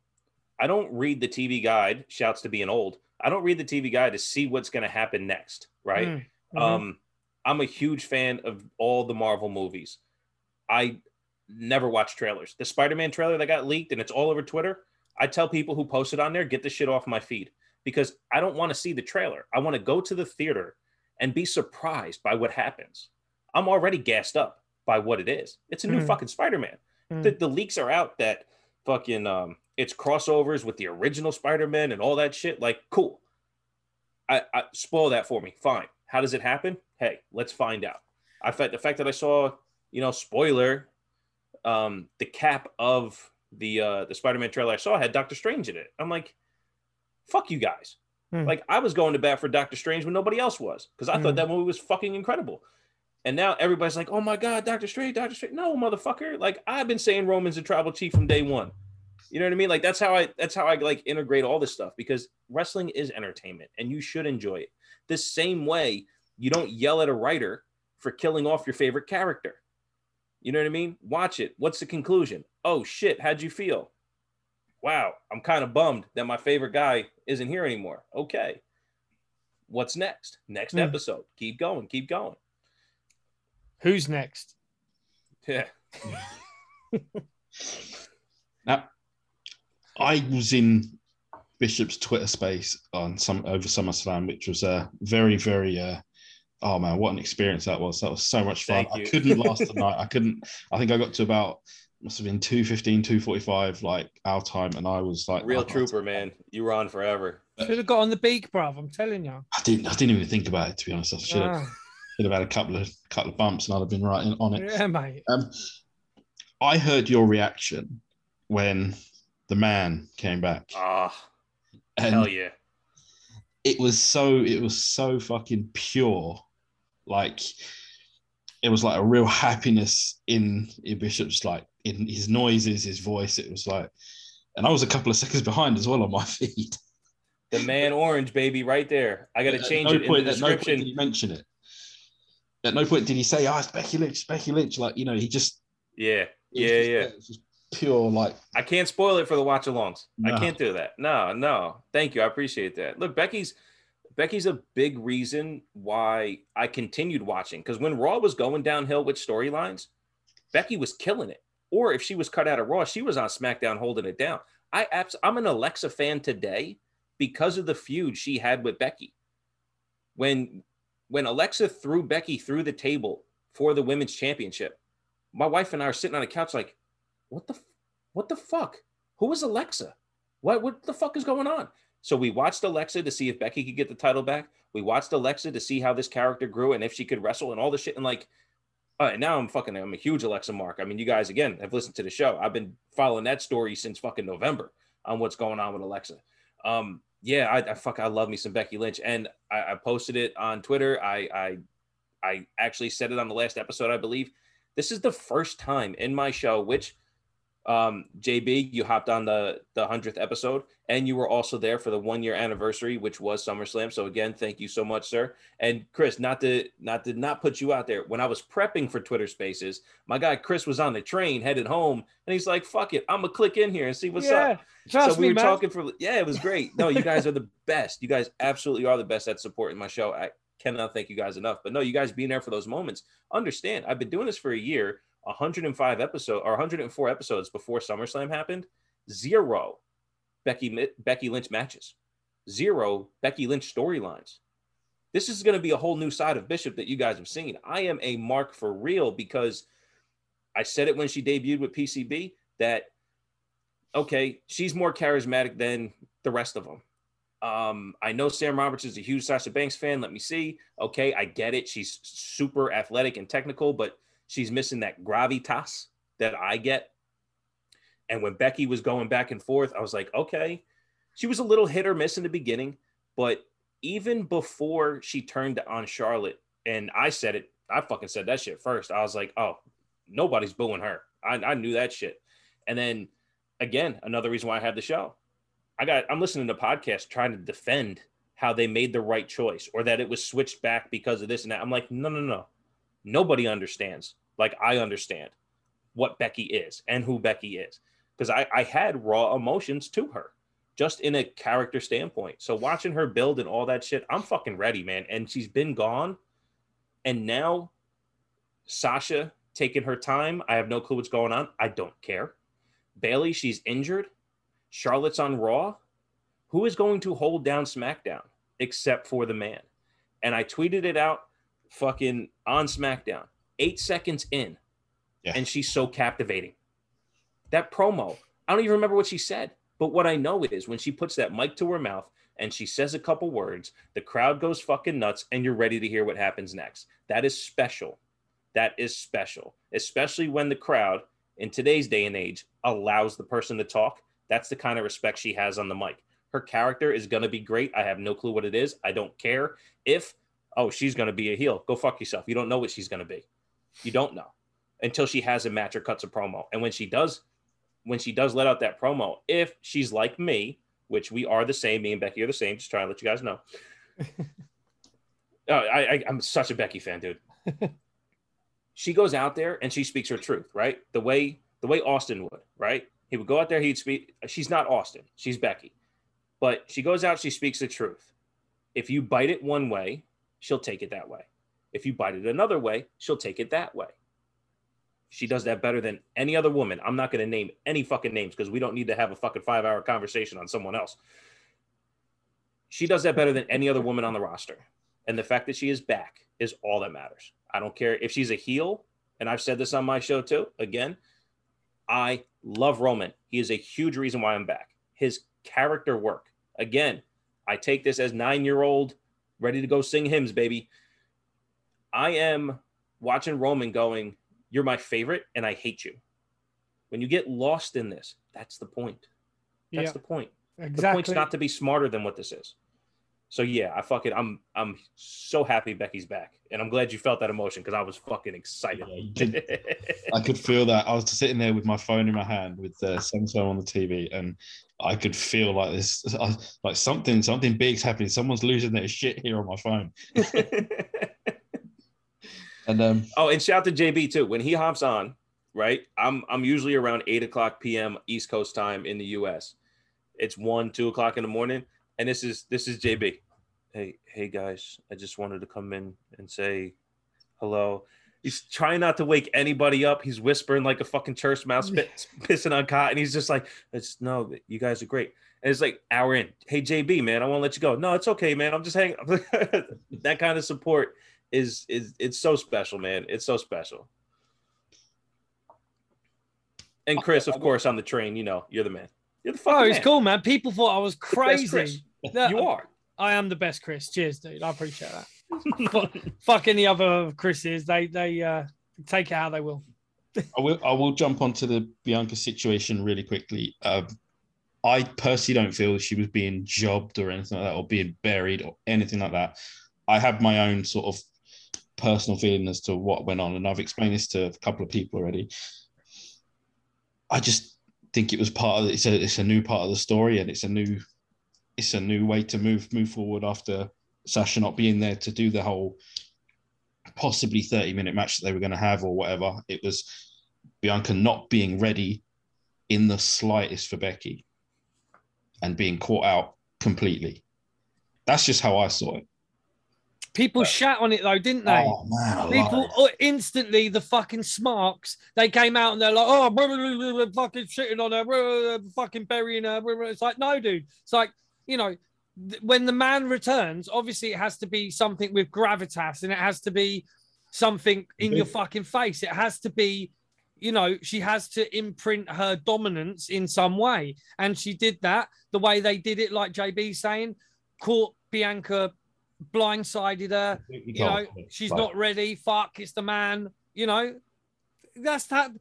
I don't read the TV guide. Shouts to being old. I don't read the TV guide to see what's going to happen next. Right. Mm, mhm. Um, I'm a huge fan of all the Marvel movies. I never watch trailers. The Spider-Man trailer that got leaked and it's all over Twitter. I tell people who post it on there, get the shit off my feed because I don't want to see the trailer. I want to go to the theater and be surprised by what happens. I'm already gassed up by what it is. It's a new Mhm. fucking Spider-Man. Mm. The, the leaks are out that fucking um it's crossovers with the original Spider-Man and all that shit. Like, cool. I, I spoil that for me. Fine. How does it happen? Hey, let's find out. I fact the fact that I saw, you know, spoiler, um, the cap of the uh the Spider-Man trailer I saw had Doctor Strange in it. I'm like, fuck you guys. Hmm. Like I was going to bat for Doctor Strange when nobody else was because I Hmm. thought that movie was fucking incredible. And now everybody's like, oh my God, Doctor Strange, Doctor Strange. No, motherfucker. Like I've been saying Roman's a tribal chief from day one. You know what I mean? Like that's how I that's how I like integrate all this stuff because wrestling is entertainment and you should enjoy it. The same way you don't yell at a writer for killing off your favorite character. You know what I mean? Watch it. What's the conclusion? Oh shit, how'd you feel? Wow, I'm kind of bummed that my favorite guy isn't here anymore. Okay. What's next? Next Hmm. episode. Keep going, keep going. Who's next? Yeah. Now, I was in Bishop's Twitter space on some over SummerSlam, which was a very, very uh, oh man, what an experience that was. That was so much fun. I couldn't last the night. I couldn't, I think I got to about must have been 215, 245, like our time, and I was like Real trooper, man. You were on forever. Should have got on the beak, bruv. I'm telling you. I didn't I didn't even think about it to be honest. I should have Ah, should have had a couple of couple of bumps and I'd have been right in, on it. yeah, mate. Um, I heard your reaction when the man came back, Ah, and hell yeah. it was so it was so fucking pure, like it was like a real happiness in, in Bishop's like in his noises, his voice. It was like, and I was a couple of seconds behind as well on my feed. The man orange, baby, right there. I got to change no it in point- the at no point description. did he mention it. At no point did he say, "Oh, it's Becky Lynch, Becky Lynch." Like you know, he just yeah, yeah, just- yeah. just pure like I can't spoil it for the watch alongs. I can't do that. No, no. Thank you. I appreciate that. Look, Becky's Becky's a big reason why I continued watching because when Raw was going downhill with storylines, Becky was killing it. Or if she was cut out of Raw, she was on SmackDown holding it down. I abs- I'm an Alexa fan today because of the feud she had with Becky. When when Alexa threw Becky through the table for the women's championship, my wife and I are sitting on a couch like, what the what the fuck? Who is Alexa? What what the fuck is going on? So we watched Alexa to see if Becky could get the title back. We watched Alexa to see how this character grew and if she could wrestle and all the shit. And like, all right, now I'm fucking I'm a huge Alexa mark. I mean, you guys again have listened to the show. I've been following that story since fucking November on what's going on with Alexa. Um, yeah, I, I fuck I love me some Becky Lynch. And I, I posted it on Twitter. I I I actually said it on the last episode, I believe. This is the first time in my show, which um JB, you hopped on the the hundredth episode, and you were also there for the one year anniversary, which was SummerSlam. So again, thank you so much, sir. And Chris, not to not to not put you out there. When I was prepping for Twitter Spaces, my guy Chris was on the train headed home, and he's like, "Fuck it, I'm gonna click in here and see what's yeah, up." trust so we me, were man. talking for yeah, it was great. No, you guys are the best. You guys absolutely are the best at supporting my show. I cannot thank you guys enough. But no, you guys being there for those moments. Understand, I've been doing this for a year, 105 episodes or 104 episodes before SummerSlam happened. Zero Becky Becky Lynch matches. Zero Becky Lynch storylines. This is going to be a whole new side of Bishop that you guys have seen. I am a mark for real because I said it when she debuted with PCB that okay, she's more charismatic than the rest of them. Um, I know Sam Roberts is a huge Sasha Banks fan. Let me see. Okay, I get it. She's super athletic and technical, but she's missing that gravitas that I get. And when Becky was going back and forth, I was like, okay, she was a little hit or miss in the beginning, but even before she turned on Charlotte, and I said it, I fucking said that shit first. I was like, oh, nobody's booing her. I, I knew that shit. And then again, another reason why I have the show. I got I'm listening to podcasts trying to defend how they made the right choice or that it was switched back because of this and that. I'm like, no, no, no. Nobody understands. Like I understand what Becky is and who Becky is. Because I, I had raw emotions to her just in a character standpoint. So watching her build and all that shit, I'm fucking ready, man. And she's been gone. And now Sasha taking her time. I have no clue what's going on. I don't care. Bayley, she's injured. Charlotte's on Raw. Who is going to hold down SmackDown except for the man? And I tweeted it out fucking on SmackDown, eight seconds in. Yeah. And she's so captivating. That promo, I don't even remember what she said, but what I know is when she puts that mic to her mouth and she says a couple words, the crowd goes fucking nuts and you're ready to hear what happens next. That is special. That is special, especially when the crowd in today's day and age allows the person to talk. That's the kind of respect she has on the mic. Her character is going to be great. I have no clue what it is. I don't care if oh, she's going to be a heel. Go fuck yourself. You don't know what she's going to be. You don't know until she has a match or cuts a promo. And when she does, when she does let out that promo, if she's like me, which we are the same, me and Becky are the same, just trying to let you guys know. oh, I, I, I'm such a Becky fan, dude. she goes out there and she speaks her truth, right? The way the way Austin would, right? He would go out there, he'd speak. She's not Austin, she's Becky, but she goes out, she speaks the truth. If you bite it one way, she'll take it that way. If you bite it another way, she'll take it that way. She does that better than any other woman. I'm not going to name any fucking names because we don't need to have a fucking five hour conversation on someone else. She does that better than any other woman on the roster. And the fact that she is back is all that matters. I don't care if she's a heel, and I've said this on my show too. Again, I love Roman. He is a huge reason why I'm back. His character work. Again, I take this as nine year old, ready to go sing hymns, baby. I am watching Roman going, You're my favorite, and I hate you. When you get lost in this, that's the point. That's Yeah. the point. Exactly. The point's not to be smarter than what this is. So yeah, I fucking I'm I'm so happy Becky's back. And I'm glad you felt that emotion because I was fucking excited. Yeah. I could feel that. I was sitting there with my phone in my hand with uh, Samsung on the TV, and I could feel like this, like something, something big's happening. Someone's losing their shit here on my phone. And um, oh, and shout to JB too. When he hops on, right? I'm I'm usually around eight o'clock PM East Coast time in the US. It's one, two o'clock in the morning. And this is this is JB. Hey, hey guys, I just wanted to come in and say hello. He's trying not to wake anybody up. He's whispering like a fucking church mouse pissing on cotton. He's just like, it's no, you guys are great. And it's like hour in. Hey JB, man, I want to let you go. No, it's okay, man. I'm just hanging. that kind of support is is it's so special, man. It's so special. And Chris, of course, on the train, you know, you're the man. You're the oh, fucking Oh, it's man. cool, man. People thought I was The best Chris. crazy. You are. I am the best Chris. Cheers, dude. I appreciate that. fuck, fuck any other Chris's. They they uh take it how they will. I will I will jump onto the Bianca situation really quickly. Um, I personally don't feel she was being jobbed or anything like that, or being buried or anything like that. I have my own sort of personal feeling as to what went on, and I've explained this to a couple of people already. I just think it was part of it's a it's a new part of the story, and it's a new it's a new way to move move forward after Sasha not being there to do the whole possibly 30 minute match that they were going to have or whatever. It was Bianca not being ready in the slightest for Becky and being caught out completely. That's just how I saw it. People shat on it though, didn't they? Oh man, People oh, instantly, the fucking smarks, they came out and they're like, oh, blah, blah, blah, blah, blah, fucking shitting on her, fucking burying her. blah, blah." It's like, no, dude. It's like, you know, th- when the man returns, obviously it has to be something with gravitas and it has to be something in your fucking face. It has to be, you know, she has to imprint her dominance in some way. And she did that the way they did it, like JB saying, caught Bianca blindsided her you know, she's not ready. Fuck, it's the man. You know, that's that.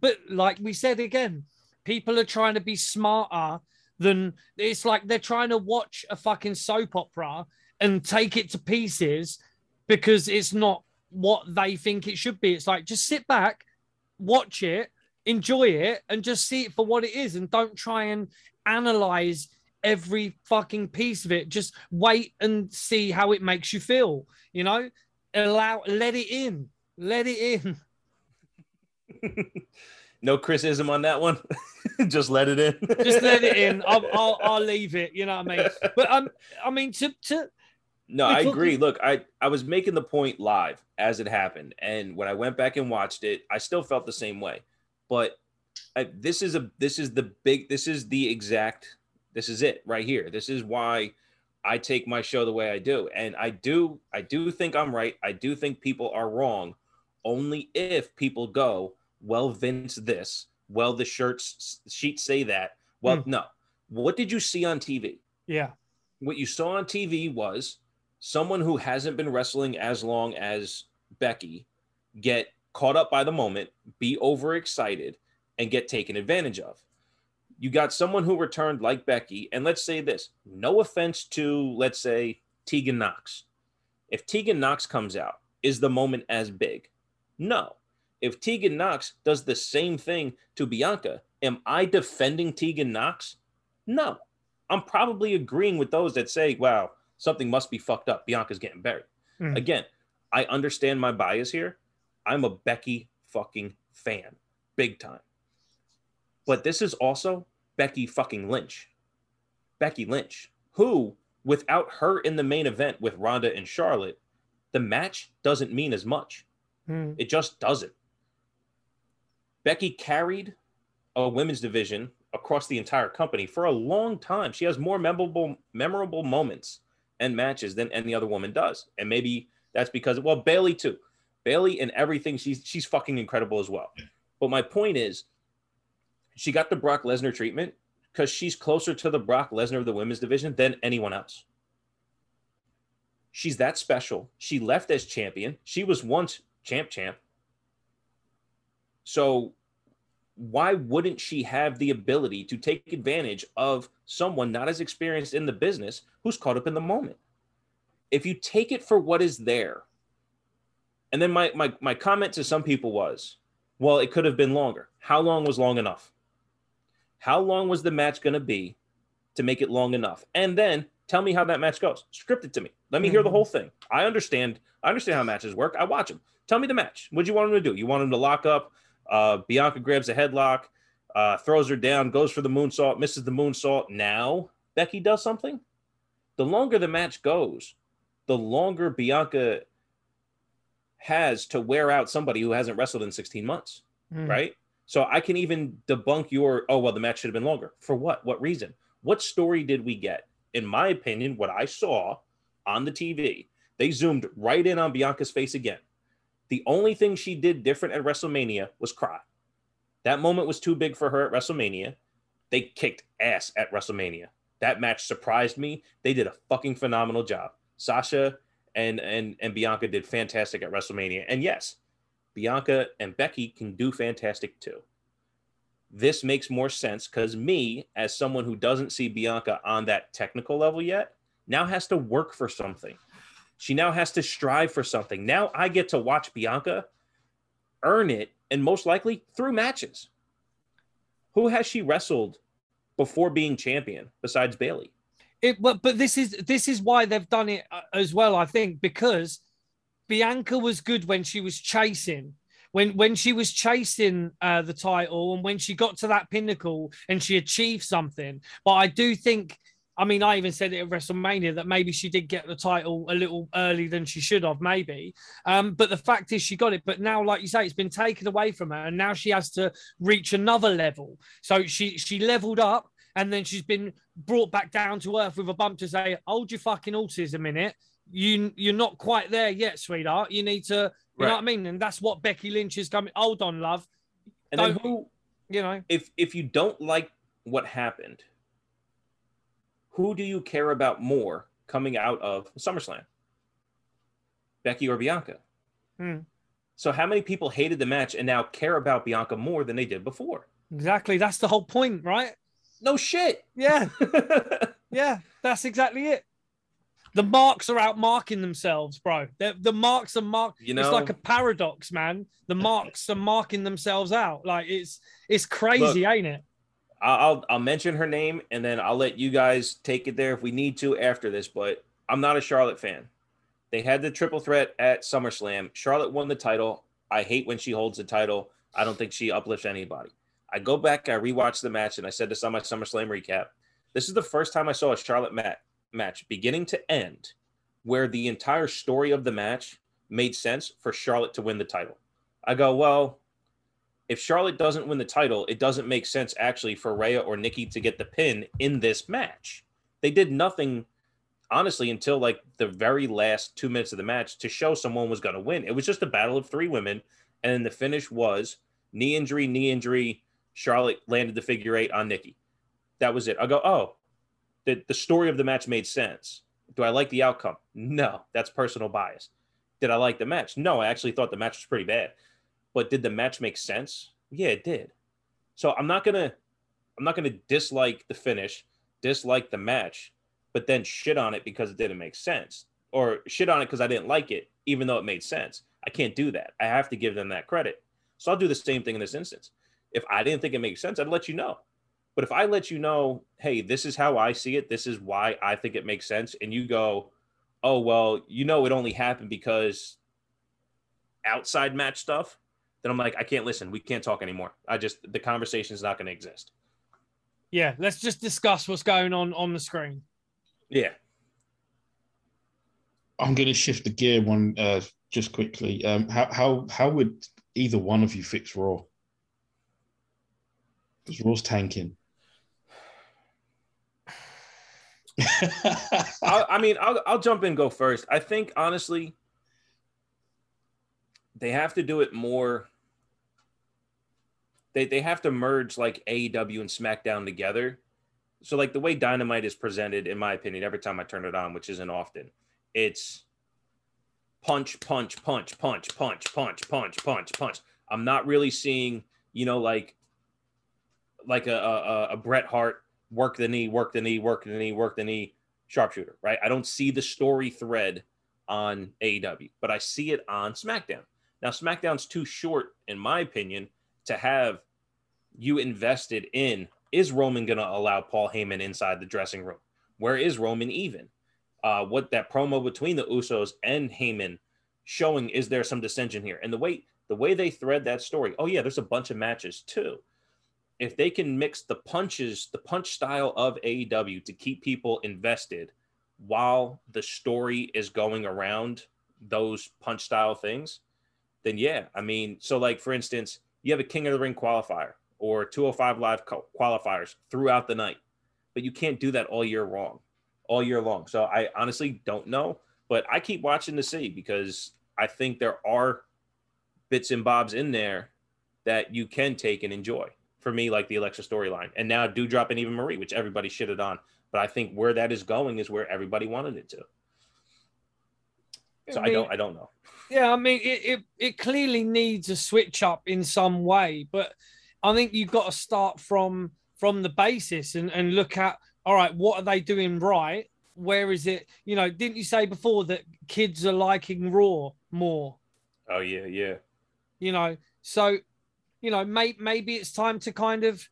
But like we said again, people are trying to be smarter than it's like they're trying to watch a fucking soap opera and take it to pieces because it's not what they think it should be. It's like just sit back, watch it, enjoy it, and just see it for what it is, and don't try and analyze every fucking piece of it. Just wait and see how it makes you feel. You know, allow, let it in, let it in. no Chrisism on that one. Just let it in. Just let it in. I'll, I'll, I'll leave it. You know what I mean? But um, I mean to to No, I agree. Look, I I was making the point live as it happened, and when I went back and watched it, I still felt the same way. But I, this is a this is the big this is the exact this is it right here. This is why I take my show the way I do, and I do I do think I'm right. I do think people are wrong, only if people go well, Vince this well the shirts sheets say that. Well, Hmm. no. What did you see on TV? yeah, what you saw on TV was someone who hasn't been wrestling as long as Becky get caught up by the moment, be overexcited, and get taken advantage of. You got someone who returned like Becky, and let's say this no offense to, let's say, Tegan Knox. If Tegan Knox comes out, is the moment as big? No. If Tegan Nox does the same thing to Bianca, am I defending Tegan Nox? No. I'm probably agreeing with those that say, wow, something must be fucked up. Bianca's getting buried. Mm. Again, I understand my bias here. I'm a Becky fucking fan, big time. But this is also Becky fucking Lynch. Becky Lynch, who, without her in the main event with Ronda and Charlotte, the match doesn't mean as much. Mm. It just doesn't. Becky carried a women's division across the entire company for a long time. She has more memorable memorable moments and matches than any other woman does. And maybe that's because well, Bayley too. Bayley and everything she's she's fucking incredible as well. But my point is she got the Brock Lesnar treatment because she's closer to the Brock Lesnar of the women's division than anyone else. She's that special. She left as champion. She was once champ champ. So why wouldn't she have the ability to take advantage of someone not as experienced in the business who's caught up in the moment? If you take it for what is there, and then my my my comment to some people was, well, it could have been longer. How long was long enough? How long was the match going to be to make it long enough? And then tell me how that match goes. Script it to me. Let me hear the Mhm. whole thing. I understand. I understand how matches work. I watch them. Tell me the match. What'd you want him to do? You want him to lock up? Uh, Bianca grabs a headlock, uh, throws her down, goes for the moonsault, misses the moonsault. Now Becky does something. The longer the match goes, the longer Bianca has to wear out somebody who hasn't wrestled in 16 months Mm. right? So I can even debunk your, oh, well, the match should have been longer. For what? What reason? What story did we get? In my opinion, what I saw on the TV, they zoomed right in on Bianca's face again. The only thing she did different at WrestleMania was cry. That moment was too big for her at WrestleMania. They kicked ass at WrestleMania. That match surprised me. They did a fucking phenomenal job. Sasha and and and Bianca did fantastic at WrestleMania. And yes, Bianca and Becky can do fantastic too. This makes more sense because me, as someone who doesn't see Bianca on that technical level yet, now has to work for something. She now has to strive for something. Now I get to watch Bianca earn it, and most likely through matches. Who has she wrestled before being champion besides Bayley? It, but but this is this is why they've done it uh, as well. I think because Bianca was good when she was chasing, when when she was chasing uh, the title, and when she got to that pinnacle and she achieved something. But I do think, I mean, I even said it at WrestleMania that maybe she did get the title a little early than she should have, maybe. Um, but the fact is, she got it. But now, like you say, it's been taken away from her, and now she has to reach another level. So she she leveled up and then she's been brought back down to earth with a bump to say, "Hold your fucking horses a minute. You you're not quite there yet, sweetheart. You need to, you know what I mean." And that's what Becky Lynch is coming. Hold on, love. And Don't- who You know, if if you don't like what happened, who do you care about more coming out of SummerSlam? Becky or Bianca? Hmm. So how many people hated the match and now care about Bianca more than they did before? exactly. That's the whole point, right? No shit. Yeah, yeah. That's exactly it. The marks are out marking themselves, bro. The, the marks are mark. You know, it's like a paradox, man. The marks are marking themselves out. Like it's it's crazy, ain't it? I'll I'll- mention her name and then I'll let you guys take it there if we need to after this. But I'm not a Charlotte fan. They had the triple threat at SummerSlam. Charlotte won the title. I hate when she holds the title. I don't think she uplifts anybody. I go back, I rewatch the match, and I said this on my SummerSlam recap. This is the first time I saw a Charlotte mat- match, beginning to end, where the entire story of the match made sense for Charlotte to win the title. I go, well, if Charlotte doesn't win the title, it doesn't make sense actually for Rhea or Nikki to get the pin in this match. They did nothing, honestly, until like the very last two minutes of the match to show someone was going to win. It was just a battle of three women, and the finish was knee injury, knee injury. Charlotte landed the figure eight on Nikki. That was it. I go, oh, the, the story of the match made sense. Do I like the outcome? No, that's personal bias. Did I like the match? No, I actually thought the match was pretty bad. But did the match make sense? Yeah, it did. So I'm not gonna I'm not gonna dislike the finish, dislike the match, but then shit on it because it didn't make sense. or shit on it because I didn't like it, even though it made sense. I can't do that. I have to give them that credit. So I'll do the same thing in this instance. If I didn't think it makes sense, I'd let you know. But if I let you know, hey, this is how I see it, this is why I think it makes sense, and you go, oh, well, you know, it only happened because outside match stuff, then I'm like, I can't listen. We can't talk anymore. I just, the conversation is not going to exist. Yeah, let's just discuss what's going on on the screen. Yeah. I'm going to shift the gear one uh, just quickly. Um, how how how would either one of you fix Raw? Because Raw's tanking. I, I mean, I'll I'll jump in, go first. I think honestly, they have to do it more. They they have to merge like AEW and SmackDown together. So like the way Dynamite is presented, in my opinion, every time I turn it on, which isn't often, it's punch, punch, punch, punch, punch, punch, punch, punch, punch. I'm not really seeing, you know, like like a, a, a Bret Hart work the knee, work the knee, work the knee, work the knee, sharpshooter, right? I don't see the story thread on AEW, but I see it on SmackDown. Now, SmackDown's too short, in my opinion, to have you invested in. Is Roman going to allow Paul Heyman inside the dressing room? Where is Roman even? Uh, what that promo between the Usos and Heyman showing is there some dissension here? And the way the way they thread that story, oh yeah, there's a bunch of matches too if they can mix the punches, the punch style of AEW to keep people invested while the story is going around those punch style things, then yeah, I mean, so like for instance, you have a King of the Ring qualifier or 205 live qualifiers throughout the night, but you can't do that all year long, all year long. So I honestly don't know, but I keep watching to see because I think there are bits and bobs in there that you can take and enjoy for me like the Alexa storyline. And now Doudrop and even Marie, which everybody shitted on. But I think where that is going is where everybody wanted it to. So I don't I don't know. Yeah, I mean it, it it clearly needs a switch up in some way, but I think you've got to start from from the basis and, and look at all right, what are they doing right? Where is it? You know, didn't you say before that kids are liking Raw more? Oh yeah, yeah. You know, so you know, may, maybe it's time to kind of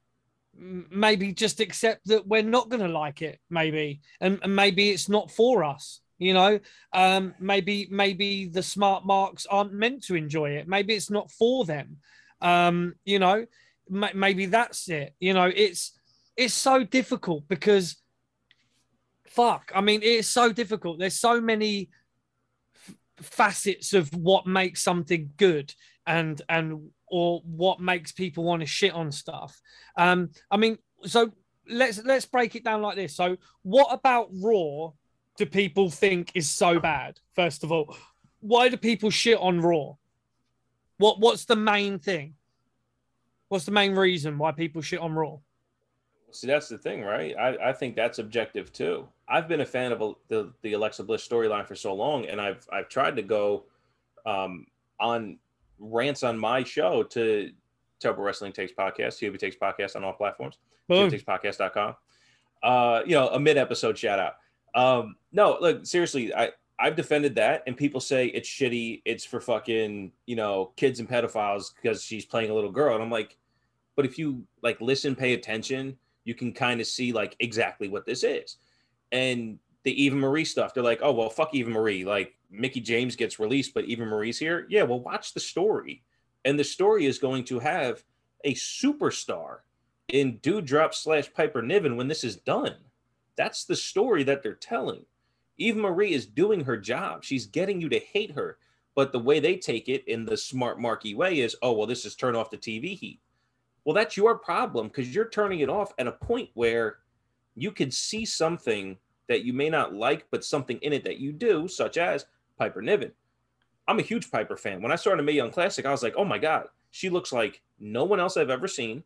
maybe just accept that we're not going to like it maybe and, and, maybe it's not for us you know um maybe maybe the smart marks aren't meant to enjoy it maybe it's not for them um you know m- maybe that's it you know it's it's so difficult because fuck i mean it's so difficult there's so many f- facets of what makes something good and and or what makes people want to shit on stuff. Um, I mean, so let's let's break it down like this. So, what about Raw do people think is so bad? First of all, why do people shit on Raw? What what's the main thing? What's the main reason why people shit on Raw? See, that's the thing, right? I, I think that's objective too. I've been a fan of the the Alexa Bliss storyline for so long, and I've I've tried to go um, on rants on my show to Turbo Wrestling Takes Podcast, TOB Takes Podcast on all platforms, podcast.com. Uh, you know, a mid episode shout out. Um, no, look, seriously, I, I've defended that, and people say it's shitty. It's for fucking, you know, kids and pedophiles because she's playing a little girl. And I'm like, but if you like listen, pay attention, you can kind of see like exactly what this is. And the Eva Marie stuff, they're like, oh, well, fuck Eva Marie. Like, Mickie James gets released, but Eva Marie's here. Yeah, well, watch the story. And the story is going to have a superstar in Doudrop slash Piper Niven when this is done. That's the story that they're telling. Eve Marie is doing her job. She's getting you to hate her. But the way they take it in the smart marky way is, oh, well, this is turn off the TV heat. Well, that's your problem because you're turning it off at a point where you could see something that you may not like, but something in it that you do, such as Piper Niven. I'm a huge Piper fan. When I started Mae Young Classic, I was like, oh my God, she looks like no one else I've ever seen.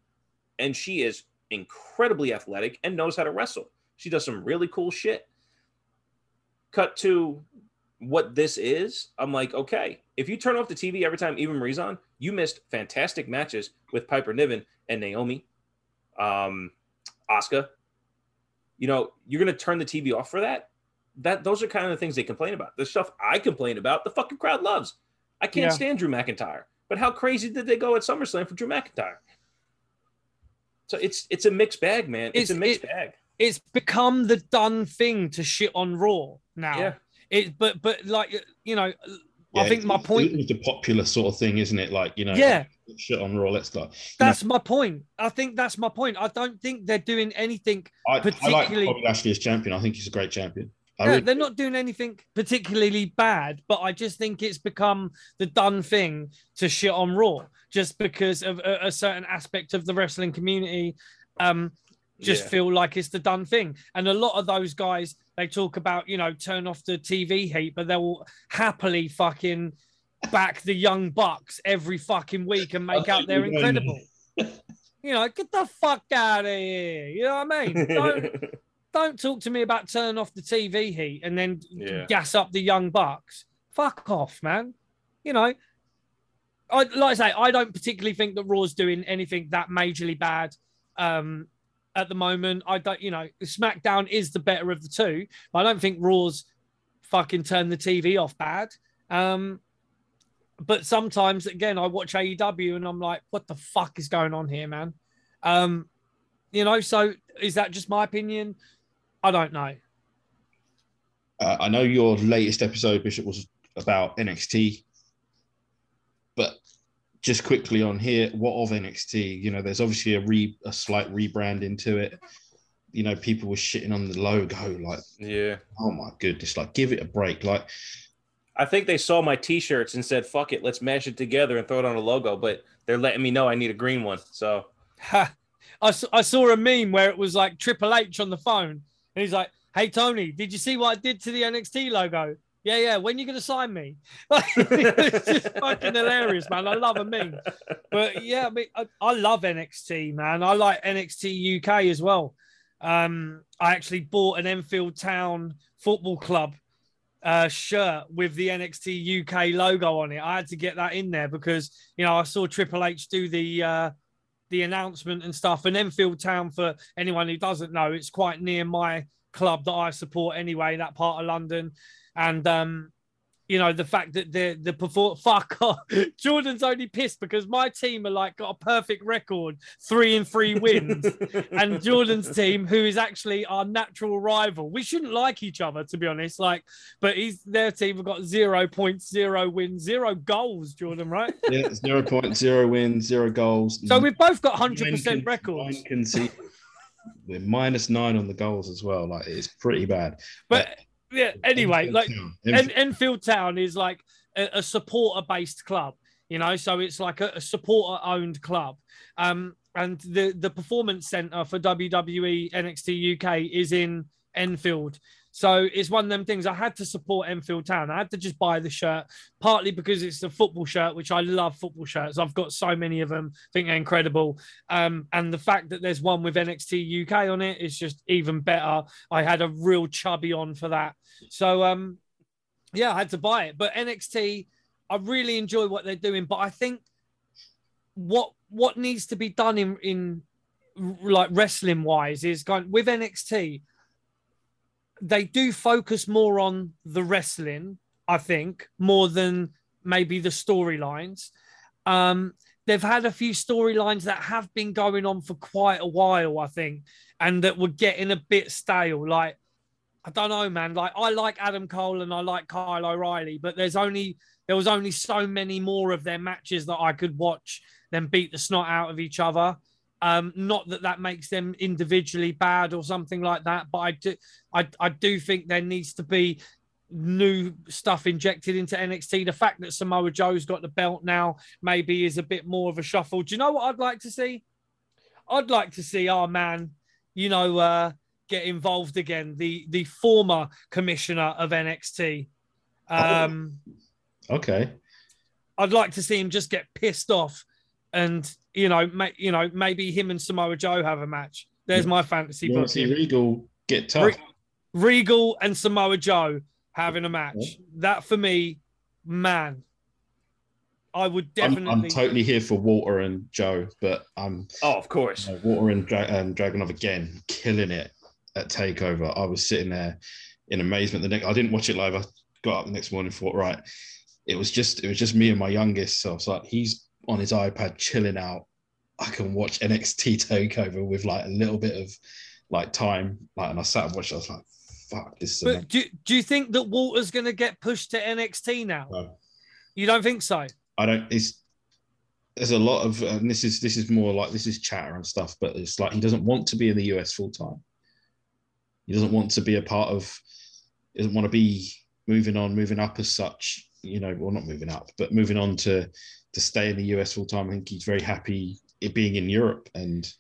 And she is incredibly athletic and knows how to wrestle. She does some really cool shit. Cut to what this is. I'm like, okay, if you turn off the TV every time Eva Marie's on, you missed fantastic matches with Piper Niven and Naomi, um, Asuka. You know, you're going to turn the TV off for that? that those are kind of the things they complain about. The stuff I complain about, the fucking crowd loves. I can't Yeah. stand Drew McIntyre. But how crazy did they go at SummerSlam for Drew McIntyre? So it's it's a mixed bag, man. It's, It's- a mixed it- bag. It's become the done thing to shit on Raw now. Yeah. It, but but like you know, Yeah, I think my point. It's a popular sort of thing, isn't it? Like you know, Yeah. shit on Raw. Let's go. That's my point. I think that's my point. I don't think they're doing anything. I, I like particularly- Bobby Lashley as champion. I think he's a great champion. I No, really- they're not doing anything particularly bad, but I just think it's become the done thing to shit on Raw just because of a, a certain aspect of the wrestling community. Um, just Yeah. feel like it's the done thing. And a lot of those guys, they talk about, you know, turn off the TV heat, but they'll happily fucking back the young bucks every fucking week and make out they're incredible. You know, get the fuck out of here. You know what I mean? Don't, don't talk to me about turn off the TV heat and then Yeah. gas up the young bucks. Fuck off, man. You know, I like I say, I don't particularly think that Raw's doing anything that majorly bad. Um, at the moment, I don't, you know, SmackDown is the better of the two, but I don't think Raw's fucking turned the TV off bad. Um, but sometimes, again, I watch AEW and I'm like, what the fuck is going on here, man? Um, you know, so is that just my opinion? I don't know. Uh, I know your latest episode, Bishop, was about NXT, but just quickly on here, what of NXT? You know, there's obviously a re a slight rebrand into it. You know, people were shitting on the logo, like, yeah. oh my goodness, like give it a break. Like, I think they saw my t-shirts and said, fuck it, let's mash it together and throw it on a logo, but they're letting me know I need a green one. So Ha. I, s- I saw a meme where it was like Triple H on the phone, and he's like, "Hey Tony, did you see what I did to the NXT logo? Yeah, yeah. When you gonna sign me?" it's just fucking hilarious, man. I love a meme, but yeah, I mean, I, I love NXT, man. I like NXT UK as well. Um, I actually bought an Enfield Town Football Club uh, shirt with the NXT UK logo on it. I had to get that in there because you know I saw Triple H do the uh, the announcement and stuff. And Enfield Town, for anyone who doesn't know, it's quite near my club that I support anyway, that part of London. And um, you know, the fact that the the perform fuck off. Jordan's only pissed because my team are like got a perfect record, three and three wins. and Jordan's team, who is actually our natural rival. We shouldn't like each other, to be honest. Like, but he's their team have got zero points, zero wins, zero goals, Jordan, right? yeah, zero point zero wins, zero goals. So we've both got hundred percent records. nine conceded. We're minus nine on the goals as well. Like it's pretty bad. But yeah, anyway, Enfield like Town. En- Enfield Town is like a, a supporter-based club, you know, so it's like a, a supporter-owned club. Um, and the the performance center for WWE NXT UK is in Enfield. So it's one of them things. I had to support Enfield Town. I had to just buy the shirt, partly because it's a football shirt, which I love football shirts. I've got so many of them. I think they're incredible. Um, and the fact that there's one with NXT UK on it is just even better. I had a real chubby on for that. So um, yeah, I had to buy it. But NXT, I really enjoy what they're doing. But I think what what needs to be done in in like wrestling wise is going with NXT. They do focus more on the wrestling, I think, more than maybe the storylines. Um, they've had a few storylines that have been going on for quite a while, I think, and that were getting a bit stale. Like I don't know, man. Like I like Adam Cole and I like Kyle O'Reilly, but there's only there was only so many more of their matches that I could watch them beat the snot out of each other. Um, not that that makes them individually bad or something like that, but I do I, I do think there needs to be new stuff injected into NXT. The fact that Samoa Joe's got the belt now maybe is a bit more of a shuffle. Do you know what I'd like to see? I'd like to see our man, you know, uh, get involved again. The the former commissioner of NXT. Um, Okay. I'd like to see him just get pissed off, and you know, ma- you know, maybe him and Samoa Joe have a match. There's my fantasy You want to see. Regal get tough? Re- Regal and Samoa Joe having a match. That for me, man, I would I'm, definitely. I'm totally here for Walter and Joe, but I'm Oh, of course. uh, Walter and Dra- um, Dragunov again killing it at Takeover. I was sitting there in amazement. The next, I didn't watch it live. I got up the next morning and thought, right, it was just it was just me and my youngest. So I was like, he's on his iPad chilling out. I can watch NXT Takeover with like a little bit of like time. Like, and I sat and watched. I was like, fuck, this is. But do, do you think that Walter's going to get pushed to NXT now? No. You don't think so? I don't. It's there's a lot of, and this is this is more like this is chatter and stuff. But it's like he doesn't want to be in the US full time. He doesn't want to be a part of. He doesn't want to be moving on, moving up as such. You know, well, not moving up, but moving on to to stay in the US full time. I think he's very happy it being in Europe and.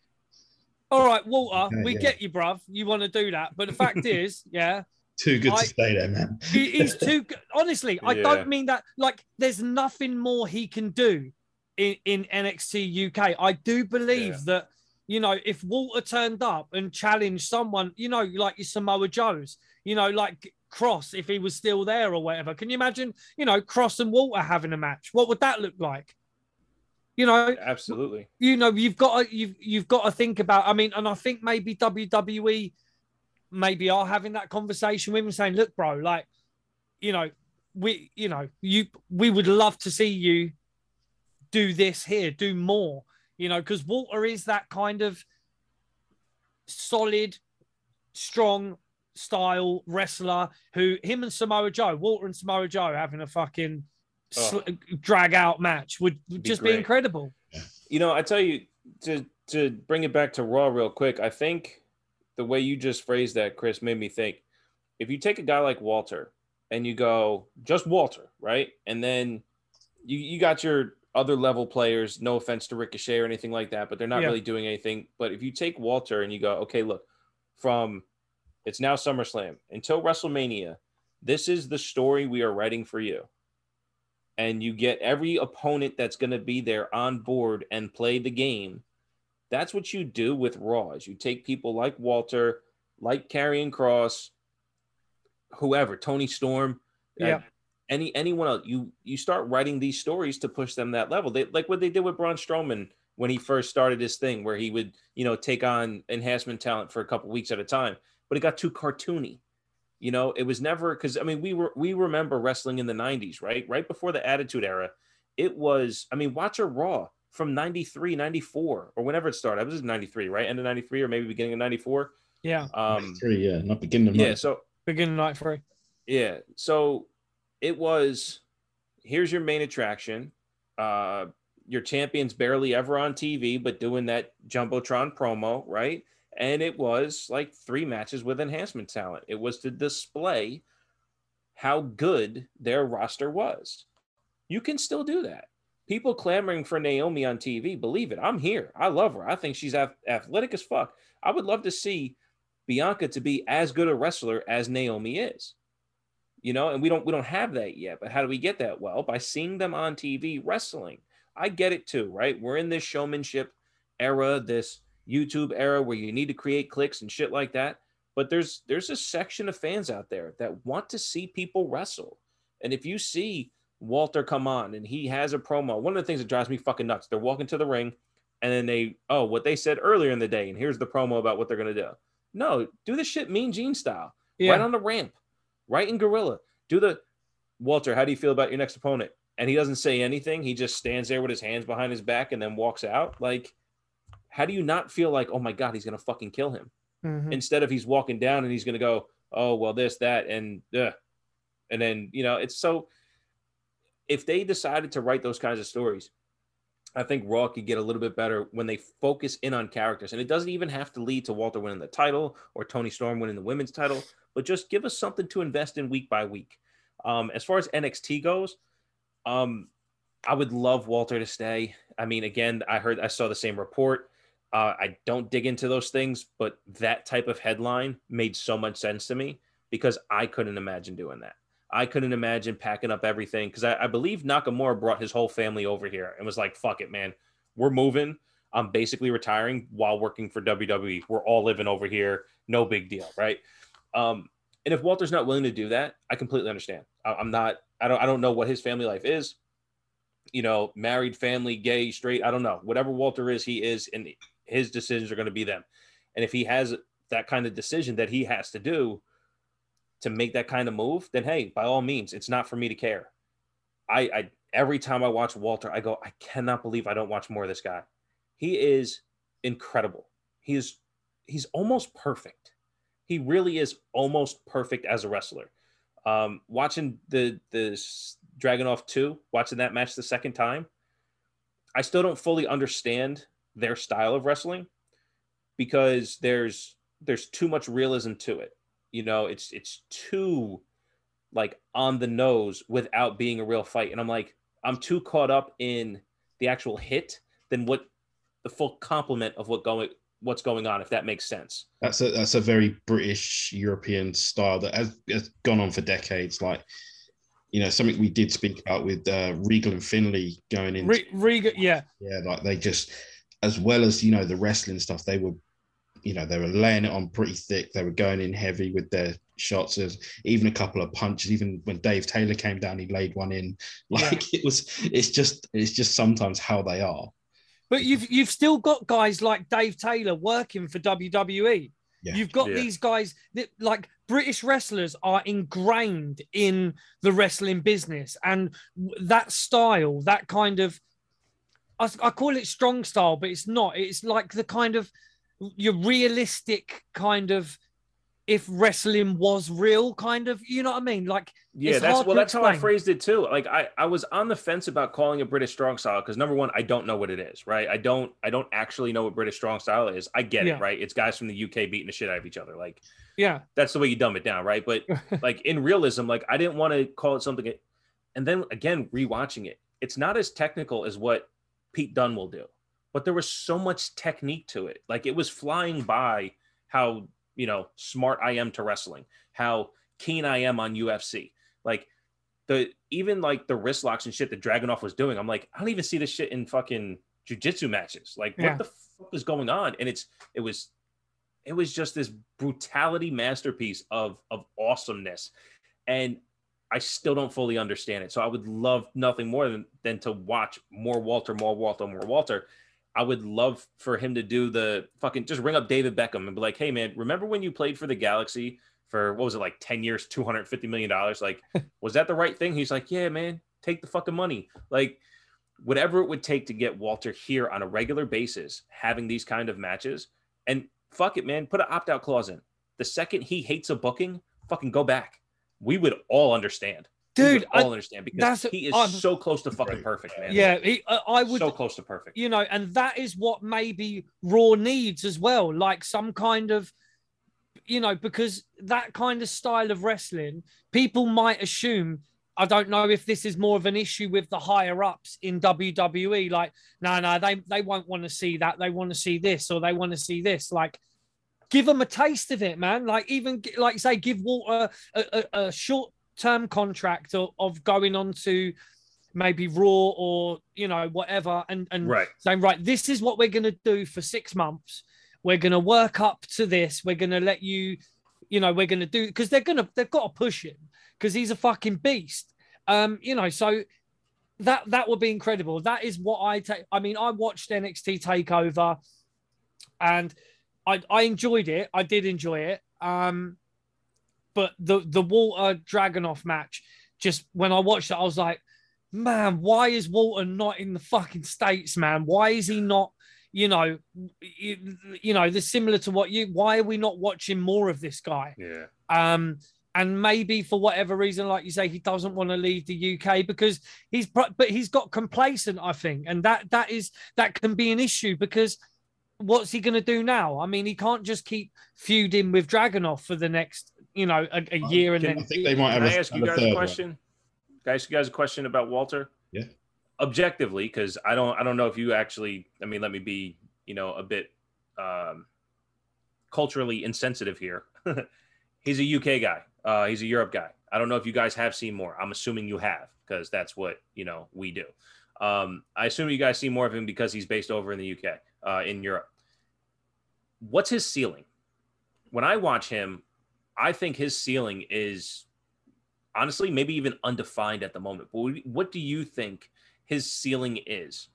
All right, Walter, Yeah, we yeah. get you, bruv. You want to do that, but the fact is, yeah, Too good I- to stay there, man. he's too. good. Honestly, I Yeah. don't mean that. Like, there's nothing more he can do in, in NXT UK. I do believe Yeah. that you know if Walter turned up and challenged someone, you know, like your Samoa Joes, you know, like Cross if he was still there or whatever. Can you imagine, you know, Cross and Walter having a match? What would that look like? You know, Absolutely. you know you've got to, you've you've got to think about i mean and i think maybe wwe maybe are having that conversation with him saying look bro like you know we you know you we would love to see you do this here do more you know because walter is that kind of solid strong style wrestler who him and samoa joe walter and samoa joe having a fucking oh. sl- drag out match would would Be just be incredible You know, I tell you to to bring it back to Raw real quick. I think the way you just phrased that, Chris, made me think. If you take a guy like Walter and you go just Walter, right, and then you you got your other level players. No offense to Ricochet or anything like that, but they're not Yeah. really doing anything. But if you take Walter and you go, okay, look, from it's now SummerSlam until WrestleMania, this is the story we are writing for you and you get every opponent that's going to be there on board and play the game. That's what you do with Raw. Is you take people like Walter, like Karrion Cross, whoever, Toni Storm, Yeah. any anyone else. You you start writing these stories to push them that level. They like what they did with Braun Strowman when he first started his thing, where he would you know take on enhancement talent for a couple weeks at a time, but it got too cartoony. You know, it was never because I mean we were we remember wrestling in the 90s, right? Right before the attitude era. It was, I mean, watch a raw from 93, 94, or whenever it started. I was in 93, right? End of 93 or maybe beginning of 94. yeah Um Three, yeah, not beginning of yeah, night. so beginning night three. yeah. So it was here's your main attraction. Uh your champion's barely ever on TV, but doing that Jumbotron promo, right? And it was like three matches with enhancement talent. It was to display how good their roster was. You can still do that. People clamoring for Naomi on TV, believe it. I'm here. I love her. I think she's athletic as fuck. I would love to see Bianca to be as good a wrestler as Naomi is. You know, and we don't we don't have that yet. But how do we get that? Well, by seeing them on TV wrestling. I get it too, right? We're in this showmanship era, this YouTube era where you need to create clicks and shit like that. But there's there's a section of fans out there that want to see people wrestle. And if you see Walter come on and he has a promo, one of the things that drives me fucking nuts, they're walking to the ring and then they, oh, what they said earlier in the day, and here's the promo about what they're gonna do. No, do the shit mean Gene style. Yeah. Right on the ramp, right in Gorilla. Do the Walter, how do you feel about your next opponent? And he doesn't say anything. He just stands there with his hands behind his back and then walks out. Like, how do you not feel like, oh my God, he's gonna fucking kill him? Mhm. instead of he's walking down and he's going to go, oh well, this that and uh, and then you know it's so. If they decided to write those kinds of stories, I think Raw could get a little bit better when they focus in on characters, and it doesn't even have to lead to Walter winning the title or Toni Storm winning the women's title, but just give us something to invest in week by week. Um, as far as NXT goes, um, I would love Walter to stay. I mean, again, I heard I saw the same report. Uh, I don't dig into those things, but that type of headline made so much sense to me because I couldn't imagine doing that. I couldn't imagine packing up everything because I, I believe Nakamura brought his whole family over here and was like, fuck it, man. We're moving. I'm basically retiring while working for WWE. We're all living over here. No big deal, right? Um, and if Walter's not willing to do that, I completely understand. I, I'm not. I don't. I don't know what his family life is. You know, married, family, gay, straight. I don't know. Whatever Walter is, he is, and his decisions are going to be them. And if he has that kind of decision that he has to do to make that kind of move, then hey, by all means, it's not for me to care. I, I every time I watch Walter, I go, I cannot believe I don't watch more of this guy. He is incredible. He is he's almost perfect. He really is almost perfect as a wrestler. Um, watching the the Dragunov two, watching that match the second time, I still don't fully understand their style of wrestling because there's there's too much realism to it. You know, it's it's too like on the nose without being a real fight. And I'm like, I'm too caught up in the actual hit than what the full complement of what going what's going on, if that makes sense. That's a that's a very British European style that has, has gone on for decades. Like, you know, something we did speak about with uh, Regal and Finlay going in. Re- Regal, yeah, yeah, like they just, as well as you know the wrestling stuff, they were, you know, they were laying it on pretty thick. They were going in heavy with their shots. There's even a couple of punches. Even when Dave Taylor came down, he laid one in. Like yeah. it was. It's just. It's just sometimes how they are. But you've you've still got guys like Dave Taylor working for WWE. Yeah. You've got yeah. these guys that like British wrestlers are ingrained in the wrestling business, and that style, that kind of, I, I call it strong style, but it's not. It's like the kind of your realistic kind of if wrestling was real, kind of, you know what I mean? Like, yeah, that's well, that's explain. how I phrased it too. Like, I I was on the fence about calling it British strong style because number one, I don't know what it is, right? I don't I don't actually know what British strong style is. I get yeah. it, right? It's guys from the UK beating the shit out of each other, like, yeah, that's the way you dumb it down, right? But like in realism, like I didn't want to call it something, and then again, rewatching it, it's not as technical as what Pete Dunne will do, but there was so much technique to it. Like it was flying by how you know smart I am to wrestling, how keen I am on UFC. Like the even like the wrist locks and shit that Dragunov was doing. I'm like, I don't even see this shit in fucking jujitsu matches. Like, yeah. what the fuck is going on? And it's it was it was just this brutality masterpiece of of awesomeness. And I still don't fully understand it. So I would love nothing more than, than to watch more Walter, more Walter, more Walter. I would love for him to do the fucking just ring up David Beckham and be like, hey man, remember when you played for the Galaxy for what was it like 10 years, 250 million dollars? Like, was that the right thing? He's like, Yeah, man, take the fucking money. Like, whatever it would take to get Walter here on a regular basis, having these kind of matches, and fuck it, man, put an opt-out clause in. The second he hates a booking, fucking go back. We would all understand dude. I understand because he is I'm, so close to fucking perfect, man. Yeah, he, uh, I would so close to perfect. You know, and that is what maybe Raw needs as well, like some kind of, you know, because that kind of style of wrestling, people might assume. I don't know if this is more of an issue with the higher ups in WWE. Like, no, no, they they won't want to see that. They want to see this or they want to see this. Like, give them a taste of it, man. Like even like say, give Walter a, a, a, short term contract of, of going on to maybe Raw or you know whatever, and and right. saying right, this is what we're going to do for six months. We're going to work up to this. We're going to let you, you know, we're going to do because they're gonna they've got to push him because he's a fucking beast. Um, you know, so that that would be incredible. That is what I take. I mean, I watched NXT Takeover, and I I enjoyed it. I did enjoy it. Um, but the the Walter Dragunov match, just when I watched it, I was like, man, why is Walter not in the fucking states, man? Why is he not? You know, you, you know, this similar to what you. Why are we not watching more of this guy? Yeah. Um, and maybe for whatever reason, like you say, he doesn't want to leave the UK because he's, but he's got complacent, I think, and that that is that can be an issue because what's he going to do now? I mean, he can't just keep feuding with Dragunov for the next you know, a, a year and then. I think they might have. Can I ask you guys a question? One. Can I ask you guys a question about Walter? Yeah. Objectively, because I don't, I don't know if you actually. I mean, let me be, you know, a bit um, culturally insensitive here. he's a UK guy. Uh, he's a Europe guy. I don't know if you guys have seen more. I'm assuming you have because that's what you know we do. Um, I assume you guys see more of him because he's based over in the UK, uh, in Europe. What's his ceiling? When I watch him, I think his ceiling is honestly maybe even undefined at the moment. But what do you think his ceiling is?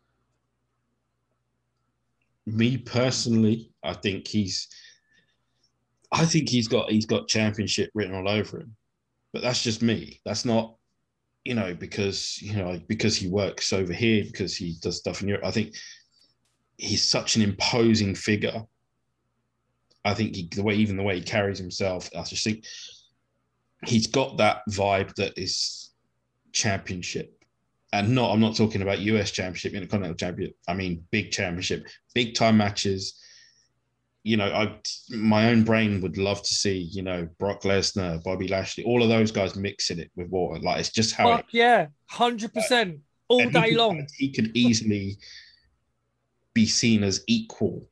Me personally, I think he's. I think he's got he's got championship written all over him, but that's just me. That's not, you know, because you know because he works over here because he does stuff in Europe. I think he's such an imposing figure. I think he, the way even the way he carries himself, I just think he's got that vibe that is championship. And not, I'm not talking about US championship, Intercontinental championship. I mean, big championship, big time matches. You know, I my own brain would love to see, you know, Brock Lesnar, Bobby Lashley, all of those guys mixing it with Walter. Like it's just how Fuck it, yeah, hundred percent all and he day long. He could easily be seen as equal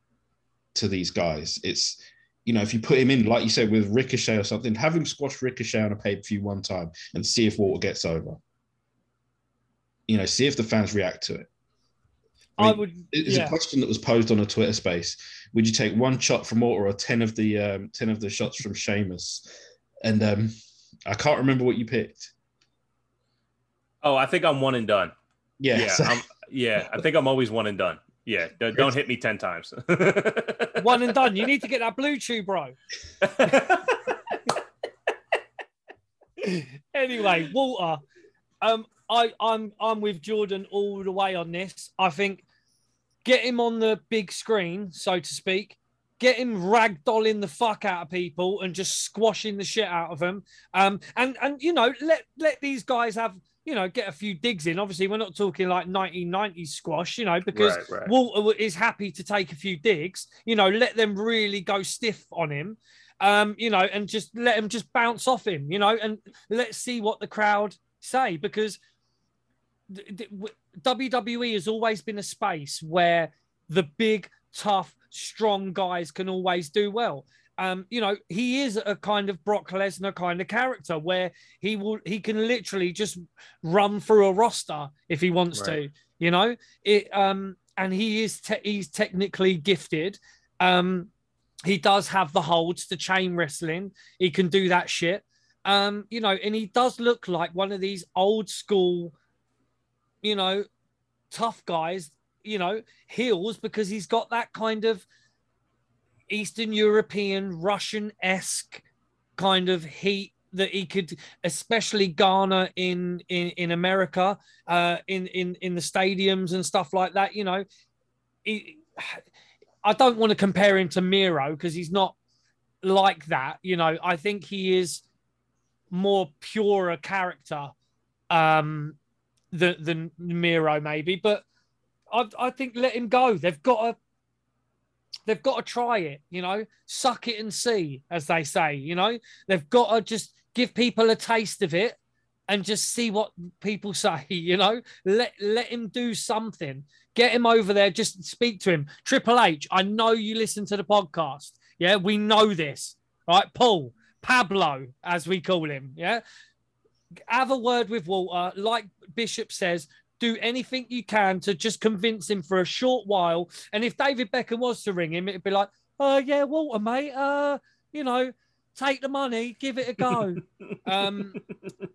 to these guys. It's you know, if you put him in, like you said, with Ricochet or something, have him squash Ricochet on a pay per view one time and see if Walter gets over. You know, see if the fans react to it. I mean, would. It's yeah. a question that was posed on a Twitter space. Would you take one shot from Walter or ten of the um, ten of the shots from Sheamus? And um, I can't remember what you picked. Oh, I think I'm one and done. Yeah, Yeah, so- I'm, yeah. I think I'm always one and done. Yeah, don't, don't hit me ten times. One and done. You need to get that blue chew, bro. anyway, Walter, um, I, I'm I'm with Jordan all the way on this. I think get him on the big screen, so to speak. Get him ragdolling the fuck out of people and just squashing the shit out of them. Um, and and you know, let let these guys have you know get a few digs in. Obviously, we're not talking like 1990s squash, you know, because right, right. Walter is happy to take a few digs. You know, let them really go stiff on him. Um, you know, and just let him just bounce off him. You know, and let's see what the crowd say because th- th- w- WWE has always been a space where the big, tough, strong guys can always do well. Um, you know, he is a kind of Brock Lesnar kind of character where he will he can literally just run through a roster if he wants to. You know, it um, and he is te- he's technically gifted. Um, he does have the holds to chain wrestling. He can do that shit. Um, you know, and he does look like one of these old school, you know, tough guys, you know, heels because he's got that kind of Eastern European, Russian esque kind of heat that he could especially garner in in, in America, uh, in, in in the stadiums and stuff like that. You know, he, I don't want to compare him to Miro because he's not like that. You know, I think he is more pure a character um, than, than Miro, maybe. But I, I think let him go. They've got to. They've got to try it, you know, suck it and see, as they say, you know. They've got to just give people a taste of it and just see what people say, you know. Let let him do something. Get him over there, just speak to him. Triple H, I know you listen to the podcast. Yeah, we know this. Right, Paul, Pablo, as we call him. Yeah. Have a word with Walter. Like Bishop says, do anything you can to just convince him for a short while. And if David Beckham was to ring him, it'd be like, oh yeah, Walter, mate. Uh, you know, take the money, give it a go. um,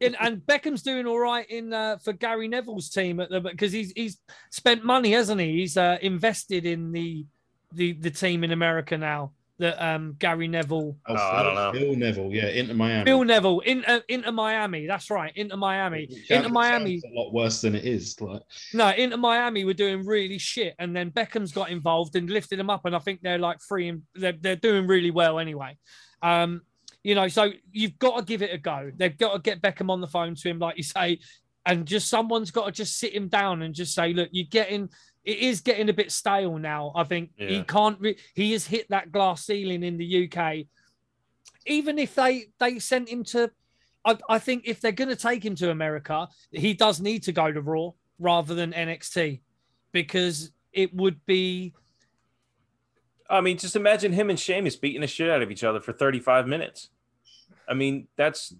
and, and Beckham's doing all right in uh, for Gary Neville's team at the because he's he's spent money, hasn't he? He's uh, invested in the the the team in America now. That um, Gary Neville, Oh, Oh, I don't know. Phil Neville, yeah, Inter Miami. Phil Neville, into Inter Miami. That's right, Inter Miami, Which Inter Miami. a lot worse than it is. Like, No, Inter Miami We're doing really shit, and then Beckham's got involved and lifted them up, and I think they're like free and they're, they're doing really well anyway. Um, you know, so you've got to give it a go. They've got to get Beckham on the phone to him, like you say, and just someone's got to just sit him down and just say, look, you're getting. It is getting a bit stale now. I think he can't. Re- he has hit that glass ceiling in the UK. Even if they they sent him to, I, I think if they're going to take him to America, he does need to go to Raw rather than NXT because it would be I mean, just imagine him and Sheamus beating the shit out of each other for 35 minutes. I mean, that's,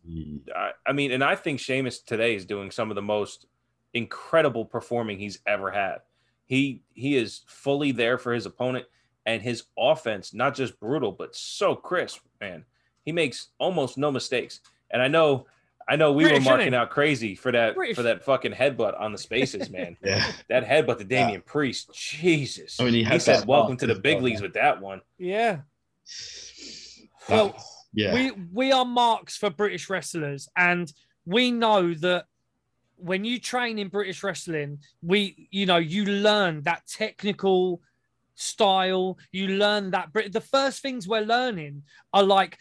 I, I mean, and I think Sheamus today is doing some of the most incredible performing he's ever had. He he is fully there for his opponent, and his offense not just brutal but so crisp. Man, he makes almost no mistakes. And I know, I know we British, were marking out crazy for that British. for that fucking headbutt on the spaces, man. yeah, that headbutt to Damian Priest, Jesus. I mean, he he said, "Welcome to the big well, leagues" man. with that one. yeah. Well, yeah, we we are marks for British wrestlers, and we know that when you train in British wrestling, we you know you learn that technical style. You learn that Brit- the first things we're learning are like.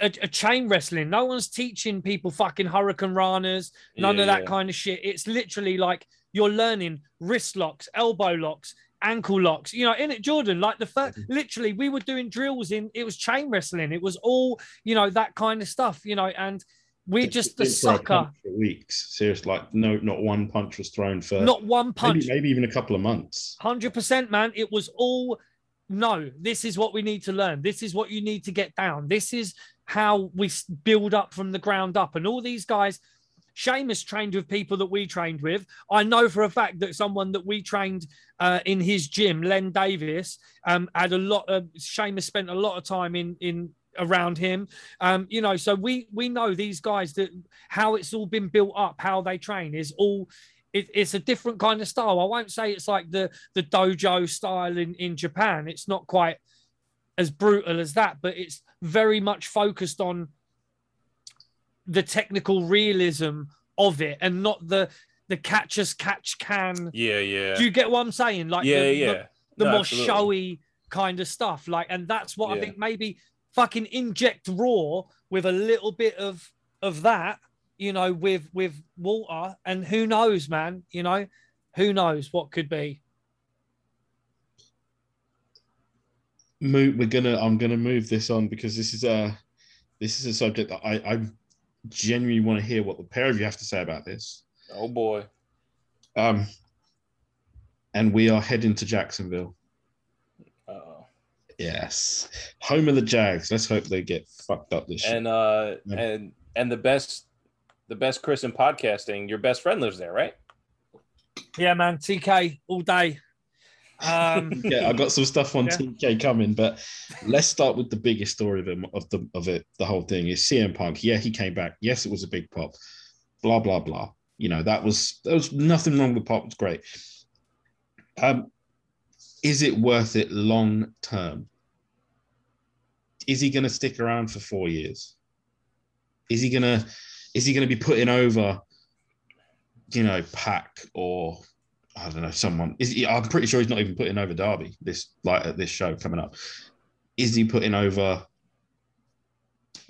A, a chain wrestling. No one's teaching people fucking hurricanranas, none Yeah, of that yeah. kind of shit. It's literally like you're learning wrist locks, elbow locks, ankle locks. You know, in it, Jordan, like the first, Mm-hmm. literally, we were doing drills in. It was chain wrestling. It was all you know that kind of stuff. You know, and we're It's just the been for a sucker. for weeks. Seriously, like no, not one punch was thrown for Not one punch. maybe, maybe even a couple of months. Hundred percent, man. It was all no. This is what we need to learn. This is what you need to get down. This is how we build up from the ground up. And all these guys, Sheamus trained with people that we trained with. I know for a fact that someone that we trained uh, in his gym, Len Davis, um, had a lot of Sheamus spent a lot of time in in around him. Um, you know, so we we know these guys that how it's all been built up, how they train is all it, it's a different kind of style. I won't say it's like the the dojo style in in Japan. It's not quite as brutal as that, but it's very much focused on the technical realism of it and not the the catch as catch can. Yeah, yeah. Do you get what I'm saying? Like yeah, the, yeah. the, the No, more absolutely. showy kind of stuff. Like, and that's what I think maybe fucking inject Raw with a little bit of of that, you know, with with Walter and who knows, man, you know, who knows what could be. Mo- we're gonna I'm gonna move this on because this is a this is a subject that I, I genuinely want to hear what the pair of you have to say about this. Oh boy. Um, and we are heading to Jacksonville. Uh-oh. Yes, home of the Jags. Let's hope they get fucked up this year. And uh Yeah. and and the best the best Chris in podcasting, your best friend lives there, right? Yeah, man, TK all day. Um, yeah, I got some stuff on Yeah. TK coming, but let's start with the biggest story of him of the of it. The whole thing is CM Punk. Yeah, he came back. Yes, it was a big pop. Blah blah blah. You know that was there was nothing wrong with pop. It's great. Um, is it worth it long term? Is he going to stick around for four years? Is he gonna is he going to be putting over? You know, Pac or I don't know, someone is he, I'm pretty sure he's not even putting over Darby this like at this show coming up. Is he putting over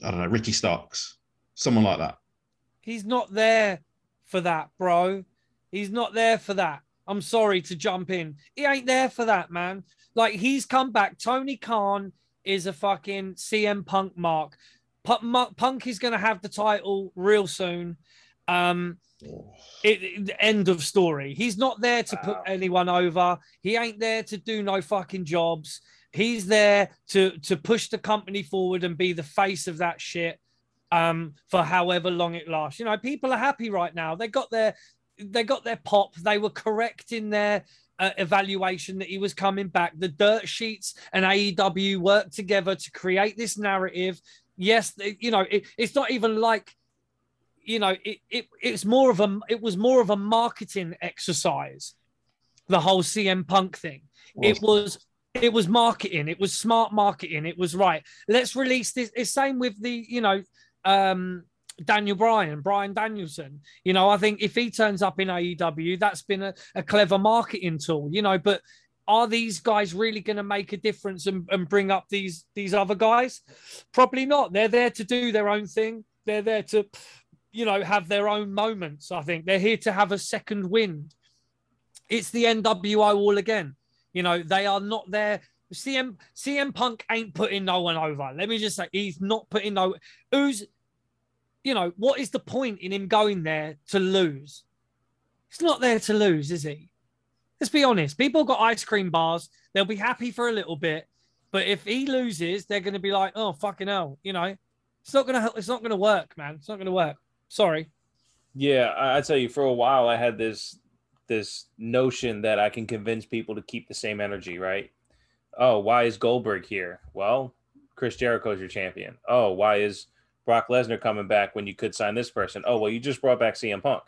I don't know, Ricky Starks, someone like that? he's not there for that, bro. He's not there for that. I'm sorry to jump in. He ain't there for that, man. Like he's come back. Tony Khan is a fucking CM Punk mark. Pu- Punk is going to have the title real soon. Um, it, it- end of story. He's not there to put anyone over. He ain't there to do no fucking jobs. He's there to to push the company forward and be the face of that shit um, for however long it lasts. You know, people are happy right now. They got their they got their pop. They were correct in their uh, evaluation that he was coming back. The dirt sheets and AEW worked together to create this narrative. Yes, you know, it, it's not even like you know, it, it it's more of a it was more of a marketing exercise. The whole CM Punk thing. It was it was marketing. It was smart marketing. It was right. Let's release this. It's same with the you know um Daniel Bryan, Brian Danielson. You know, I think if he turns up in AEW, that's been a, a clever marketing tool. You know, but are these guys really going to make a difference and, and bring up these these other guys? Probably not. They're there to do their own thing. They're there to, you know, have their own moments. I think they're here to have a second wind. It's the NWO all again. You know, they are not there. CM CM Punk ain't putting no one over. Let me just say, he's not putting no. Who's, you know, what is the point in him going there to lose? He's not there to lose, is he? Let's be honest. People got ice cream bars. They'll be happy for a little bit, but if he loses, they're going to be like, "Oh fucking hell!" You know, it's not gonna. It's not gonna work, man. It's not gonna work. Sorry. Yeah, I, I tell you, for a while I had this this notion that I can convince people to keep the same energy, right? Oh, why is Goldberg here? Well, Chris Jericho's your champion. Oh, why is Brock Lesnar coming back when you could sign this person? Oh, well, you just brought back CM Punk.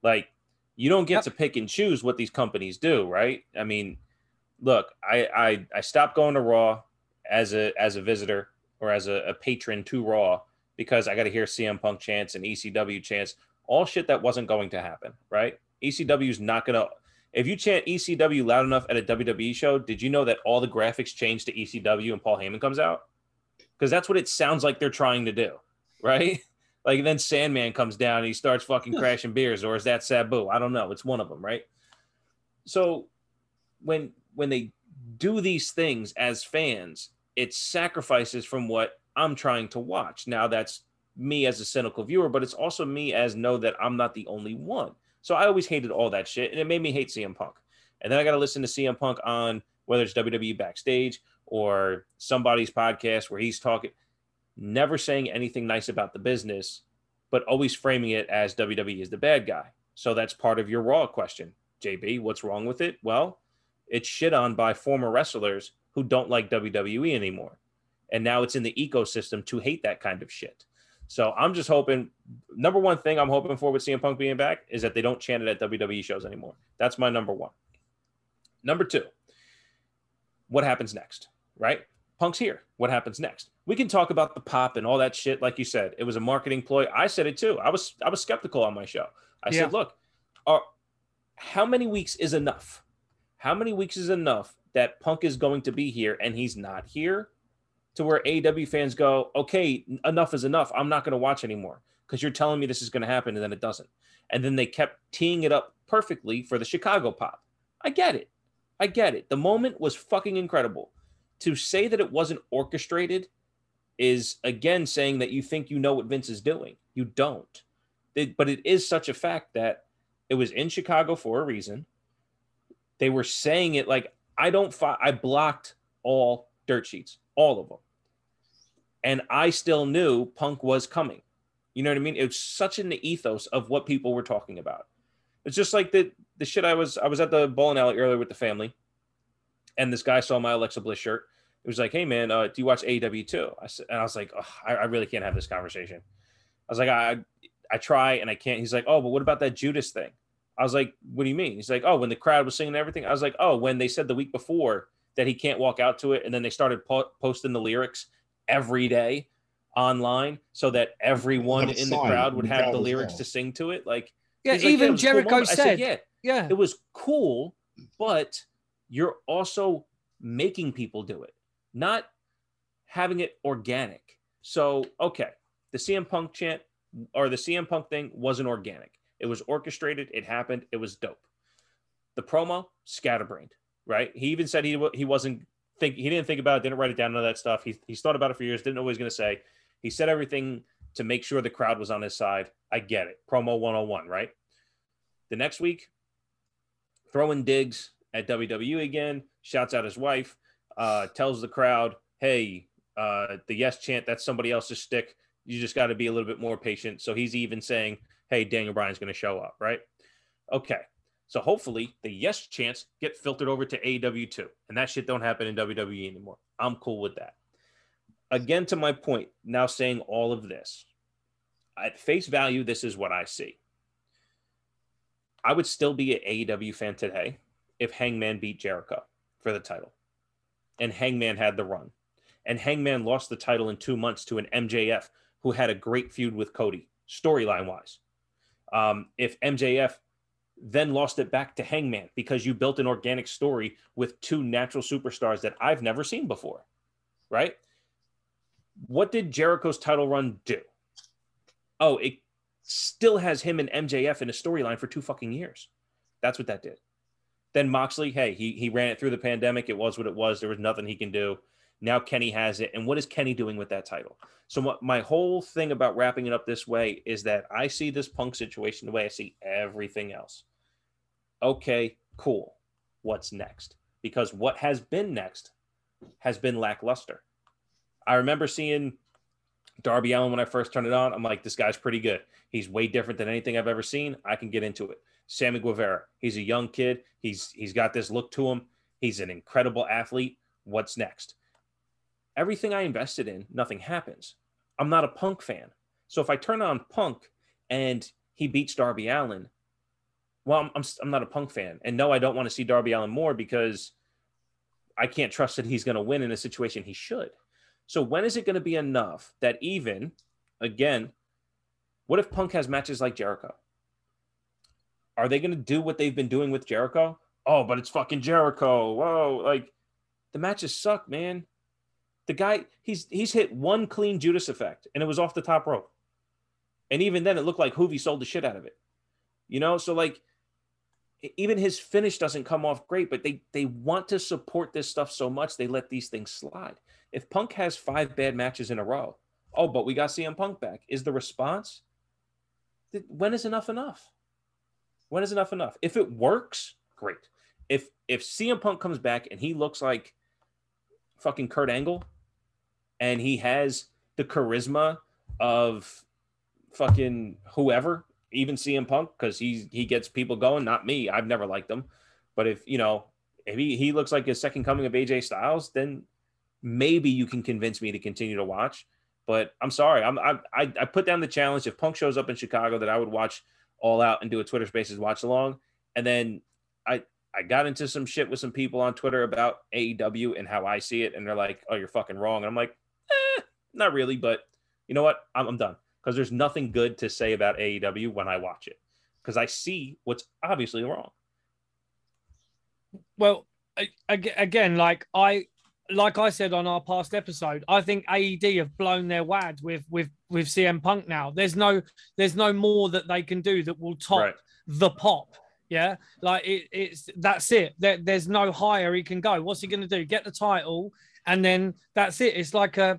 Like, you don't get Yep. to pick and choose what these companies do, right? I mean, look, I I I stopped going to Raw as a as a visitor or as a, a patron to Raw because I got to hear CM Punk chants and ECW chants, all shit that wasn't going to happen, right? ECW is not going to. If you chant ECW loud enough at a WWE show, did you know that all the graphics change to ECW and Paul Heyman comes out? Because that's what it sounds like they're trying to do, right? Like then Sandman comes down and he starts fucking crashing beers, or is that Sabu? I don't know. It's one of them, right? So when when they do these things as fans, it's sacrifices from what I'm trying to watch. Now that's me as a cynical viewer, but it's also me as know that I'm not the only one. So I always hated all that shit, and it made me hate CM Punk. And then I got to listen to CM Punk on whether it's WWE backstage or somebody's podcast where he's talking, never saying anything nice about the business, but always framing it as WWE is the bad guy. So that's part of your Raw question, JB. What's wrong with it? Well, it's shit on by former wrestlers who don't like WWE anymore. And now it's in the ecosystem to hate that kind of shit. So I'm just hoping. Number one thing I'm hoping for with CM Punk being back is that they don't chant it at WWE shows anymore. That's my number one. Number two, what happens next? Right? Punk's here. What happens next? We can talk about the pop and all that shit. Like you said, it was a marketing ploy. I said it too. I was I was skeptical on my show. I yeah. said, look, are, how many weeks is enough? How many weeks is enough that Punk is going to be here and he's not here? to where AW fans go, okay, enough is enough. I'm not going to watch anymore because you're telling me this is going to happen and then it doesn't. And then they kept teeing it up perfectly for the Chicago pop. I get it. I get it. The moment was fucking incredible. To say that it wasn't orchestrated is again saying that you think you know what Vince is doing. You don't. It, but it is such a fact that it was in Chicago for a reason. They were saying it like I don't. Fi- I blocked all dirt sheets all of them. And I still knew Punk was coming. You know what I mean? It was such in the ethos of what people were talking about. It's just like the the shit I was I was at the bowling alley earlier with the family, and this guy saw my Alexa Bliss shirt. It was like, "Hey man, uh, do you watch AEW too?" I said, and I was like, I, I really can't have this conversation. I was like, I I try and I can't. He's like, "Oh, but what about that Judas thing?" I was like, "What do you mean?" He's like, "Oh, when the crowd was singing everything." I was like, "Oh, when they said the week before that he can't walk out to it. And then they started po- posting the lyrics every day online so that everyone in the crowd would have the lyrics well. to sing to it. Like, yeah, even like, Jericho cool said, said, yeah, yeah, it was cool, but you're also making people do it, not having it organic. So, okay, the CM Punk chant or the CM Punk thing wasn't organic. It was orchestrated. It happened. It was dope. The promo, scatterbrained right? He even said he he wasn't think he didn't think about it, didn't write it down, none of that stuff. He he's thought about it for years, didn't know what he was going to say. He said everything to make sure the crowd was on his side. I get it. Promo 101, right? The next week, throwing digs at WWE again, shouts out his wife, uh, tells the crowd, hey, uh, the yes chant, that's somebody else's stick. You just got to be a little bit more patient. So he's even saying, hey, Daniel Bryan's going to show up, right? Okay. So hopefully the yes chance get filtered over to AEW too. And that shit don't happen in WWE anymore. I'm cool with that. Again, to my point, now saying all of this, at face value, this is what I see. I would still be an AEW fan today if Hangman beat Jericho for the title and Hangman had the run. And Hangman lost the title in two months to an MJF who had a great feud with Cody, storyline wise. Um, if MJF then lost it back to Hangman because you built an organic story with two natural superstars that I've never seen before. Right? What did Jericho's title run do? Oh, it still has him and MJF in a storyline for two fucking years. That's what that did. Then Moxley, hey, he he ran it through the pandemic. It was what it was. There was nothing he can do. Now Kenny has it. And what is Kenny doing with that title? So what, my whole thing about wrapping it up this way is that I see this punk situation the way I see everything else okay, cool. What's next? Because what has been next has been lackluster. I remember seeing Darby Allin when I first turned it on. I'm like, this guy's pretty good. He's way different than anything I've ever seen. I can get into it. Sammy Guevara, he's a young kid. He's he's got this look to him. He's an incredible athlete. What's next? Everything I invested in, nothing happens. I'm not a punk fan. So if I turn on punk and he beats Darby Allin, well, I'm, I'm, I'm not a punk fan. And no, I don't want to see Darby Allin more because I can't trust that he's going to win in a situation he should. So when is it going to be enough that even, again, what if Punk has matches like Jericho? Are they going to do what they've been doing with Jericho? Oh, but it's fucking Jericho. Whoa, like the matches suck, man. The guy, he's he's hit one clean Judas effect, and it was off the top rope. And even then, it looked like Juvi sold the shit out of it. You know, so like even his finish doesn't come off great, but they they want to support this stuff so much they let these things slide. If Punk has five bad matches in a row, oh, but we got CM Punk back. Is the response? When is enough enough? When is enough enough? If it works, great. If if CM Punk comes back and he looks like fucking Kurt Angle, and he has the charisma of fucking whoever, even CM Punk, because he he gets people going. Not me. I've never liked him. But if you know, if he, he looks like his second coming of AJ Styles, then maybe you can convince me to continue to watch. But I'm sorry, I'm I I put down the challenge. If Punk shows up in Chicago, that I would watch all out and do a Twitter Spaces watch along. And then I I got into some shit with some people on Twitter about AEW and how I see it, and they're like, "Oh, you're fucking wrong," and I'm like, eh, "Not really," but you know what? I'm, I'm done because there's nothing good to say about AEW when I watch it because I see what's obviously wrong. Well, again, like I like I said on our past episode, I think AED have blown their wad with with with CM Punk now. There's no there's no more that they can do that will top right. the pop. Yeah, like it, it's that's it. There, there's no higher he can go. What's he going to do? Get the title, and then that's it. It's like a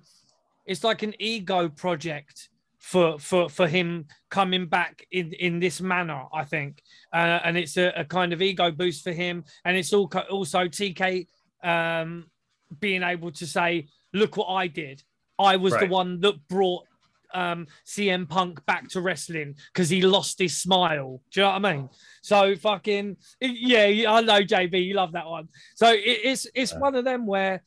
it's like an ego project for for for him coming back in in this manner i think uh, and it's a, a, kind of ego boost for him and it's all also tk um being able to say look what i did i was right. the one that brought um cm punk back to wrestling because he lost his smile do you know what i mean so fucking yeah i know jb you love that one so it, it's it's one of them where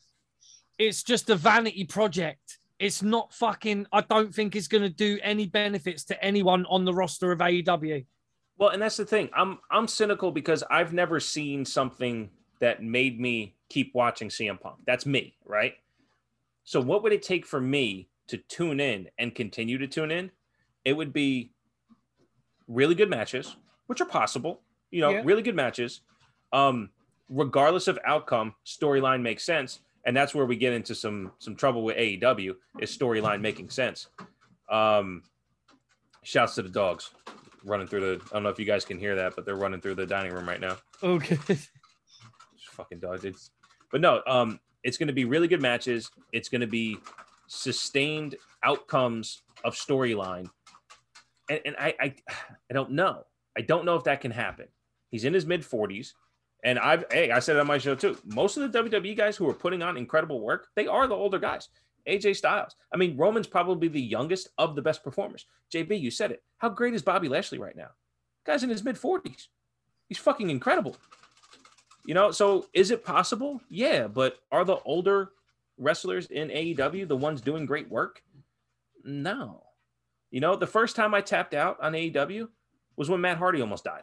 it's just a vanity project it's not fucking. I don't think it's going to do any benefits to anyone on the roster of AEW. Well, and that's the thing. I'm I'm cynical because I've never seen something that made me keep watching CM Punk. That's me, right? So what would it take for me to tune in and continue to tune in? It would be really good matches, which are possible. You know, yeah. really good matches. Um, regardless of outcome, storyline makes sense and that's where we get into some some trouble with AEW is storyline making sense. Um, shouts to the dogs running through the. I don't know if you guys can hear that, but they're running through the dining room right now. Okay. fucking dogs. It's, but no, um, it's going to be really good matches. It's going to be sustained outcomes of storyline, and, and I, I I don't know. I don't know if that can happen. He's in his mid forties. And I've, hey, I said it on my show too. Most of the WWE guys who are putting on incredible work, they are the older guys. AJ Styles. I mean, Roman's probably the youngest of the best performers. JB, you said it. How great is Bobby Lashley right now? Guy's in his mid 40s. He's fucking incredible. You know, so is it possible? Yeah, but are the older wrestlers in AEW the ones doing great work? No. You know, the first time I tapped out on AEW was when Matt Hardy almost died.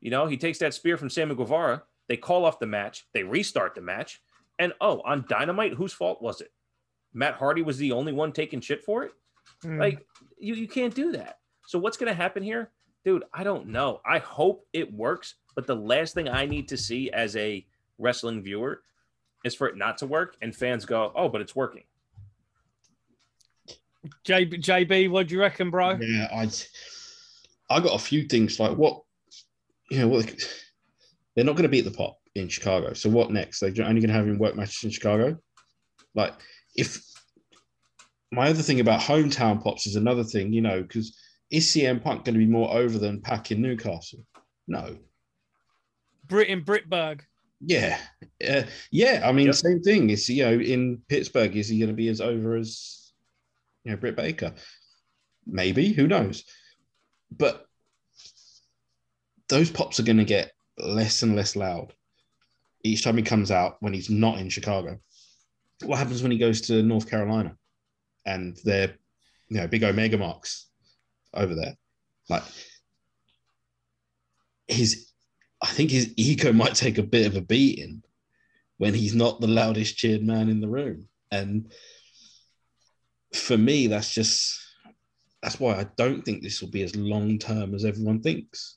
You know, he takes that spear from Sammy Guevara. They call off the match. They restart the match. And oh, on Dynamite, whose fault was it? Matt Hardy was the only one taking shit for it. Mm. Like you, you can't do that. So what's going to happen here, dude? I don't know. I hope it works. But the last thing I need to see as a wrestling viewer is for it not to work, and fans go, "Oh, but it's working." JB, JB what do you reckon, bro? Yeah, I, I got a few things like what you know what they're not going to beat the pop in Chicago. So what next? They're only going to have him work matches in Chicago. Like if my other thing about hometown pops is another thing, you know, because is CM Punk going to be more over than Pac in Newcastle? No. Brit in Britburg. Yeah, uh, yeah. I mean, yep. same thing. Is you know in Pittsburgh? Is he going to be as over as you know Britt Baker? Maybe. Who knows? But those pops are going to get less and less loud each time he comes out when he's not in Chicago. What happens when he goes to North Carolina and they're, you know, big Omega marks over there? Like, his, I think his ego might take a bit of a beating when he's not the loudest cheered man in the room. And for me, that's just that's why I don't think this will be as long term as everyone thinks.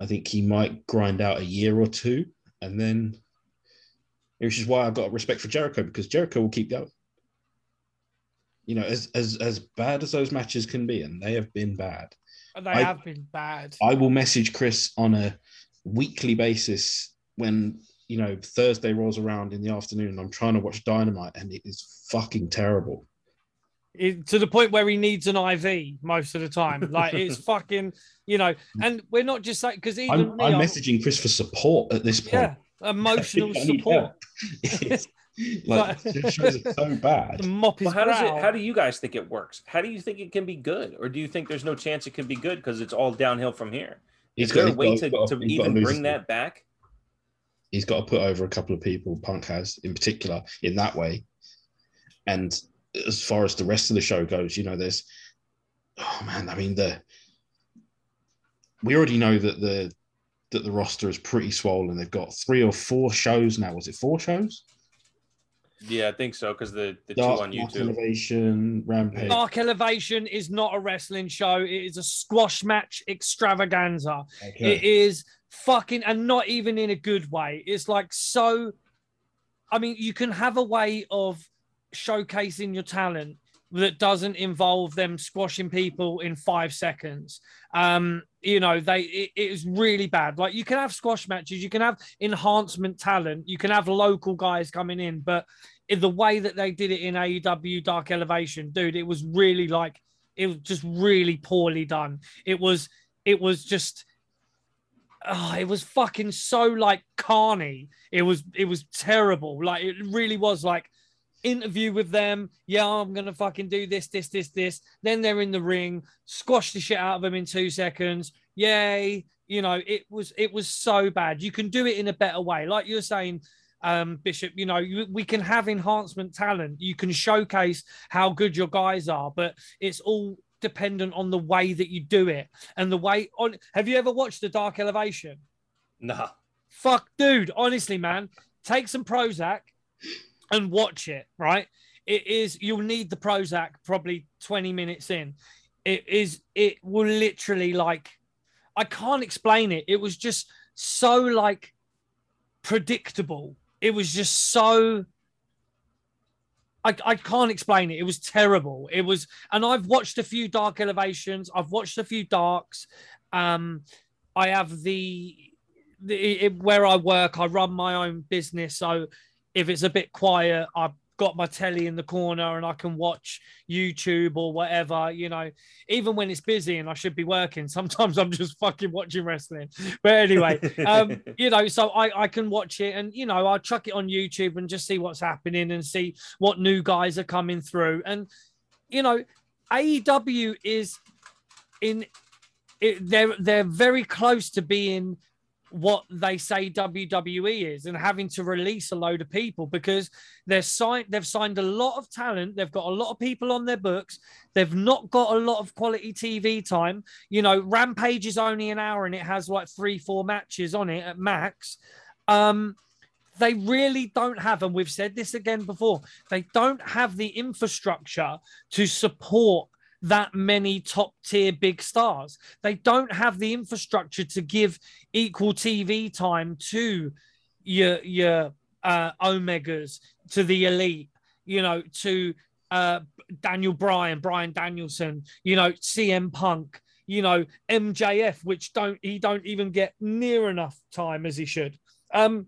I think he might grind out a year or two, and then, which is why I've got respect for Jericho because Jericho will keep going. You know, as as as bad as those matches can be, and they have been bad. They I- have been bad. I will message Chris on a weekly basis when you know Thursday rolls around in the afternoon. and I'm trying to watch Dynamite, and it is fucking terrible. It- to the point where he needs an IV most of the time. Like it's fucking, you know, and we're not just like because even I'm, me, I'm I'm- messaging Chris for support at this point. yeah, emotional I need support. It's like it shows it's so bad. The mop his Well, how does it? How do you guys think it works? How do you think it can be good, or do you think there's no chance it can be good because it's all downhill from here? Is there a way he's to, to even bring that back? He's got to put over a couple of people. Punk has, in particular, in that way. And as far as the rest of the show goes, you know, there's oh man, I mean the we already know that the that the roster is pretty swollen. They've got three or four shows now. Was it four shows? Yeah, I think so because the the two Dark on Dark YouTube. Elevation, Rampage. Dark Elevation is not a wrestling show. It is a squash match extravaganza. Okay. It is fucking, and not even in a good way. It's like so. I mean, you can have a way of showcasing your talent that doesn't involve them squashing people in five seconds. Um, you know, they it, it is really bad. Like you can have squash matches, you can have enhancement talent, you can have local guys coming in, but in the way that they did it in AEW Dark Elevation, dude, it was really like it was just really poorly done. It was it was just oh, it was fucking so like carny. It was it was terrible. Like it really was like interview with them. Yeah, I'm gonna fucking do this, this, this, this. Then they're in the ring, squash the shit out of them in two seconds. Yay! You know, it was it was so bad. You can do it in a better way, like you're saying, um, Bishop. You know, you, we can have enhancement talent. You can showcase how good your guys are, but it's all dependent on the way that you do it and the way on. Have you ever watched the Dark Elevation? Nah, Fuck, dude. Honestly, man, take some Prozac and watch it. Right? It is. You'll need the Prozac probably twenty minutes in. It is. It will literally like. I can't explain it. It was just so like predictable. It was just so. I, I can't explain it. It was terrible. It was, and I've watched a few dark elevations. I've watched a few darks. Um, I have the, the it, where I work. I run my own business, so if it's a bit quiet, I've got my telly in the corner and I can watch YouTube or whatever. You know, even when it's busy and I should be working, sometimes I'm just fucking watching wrestling. But anyway, um, you know, so I, I can watch it and, you know, I'll chuck it on YouTube and just see what's happening and see what new guys are coming through. And, you know, AEW is in, it, they're, they're very close to being what they say WWE is and having to release a load of people because they're signed they've signed a lot of talent. They've got a lot of people on their books. They've not got a lot of quality TV time. You know Rampage is only an hour and it has like 3 4 matches on it at max. Um they really don't have and we've said this again before they don't have the infrastructure to support that many top tier big stars. They don't have the infrastructure to give equal TV time to your your uh, Omegas, to the elite, you know, to uh, Daniel Bryan, Brian Danielson, you know, CM Punk, you know, MJF, which don't he don't even get near enough time as he should. Um,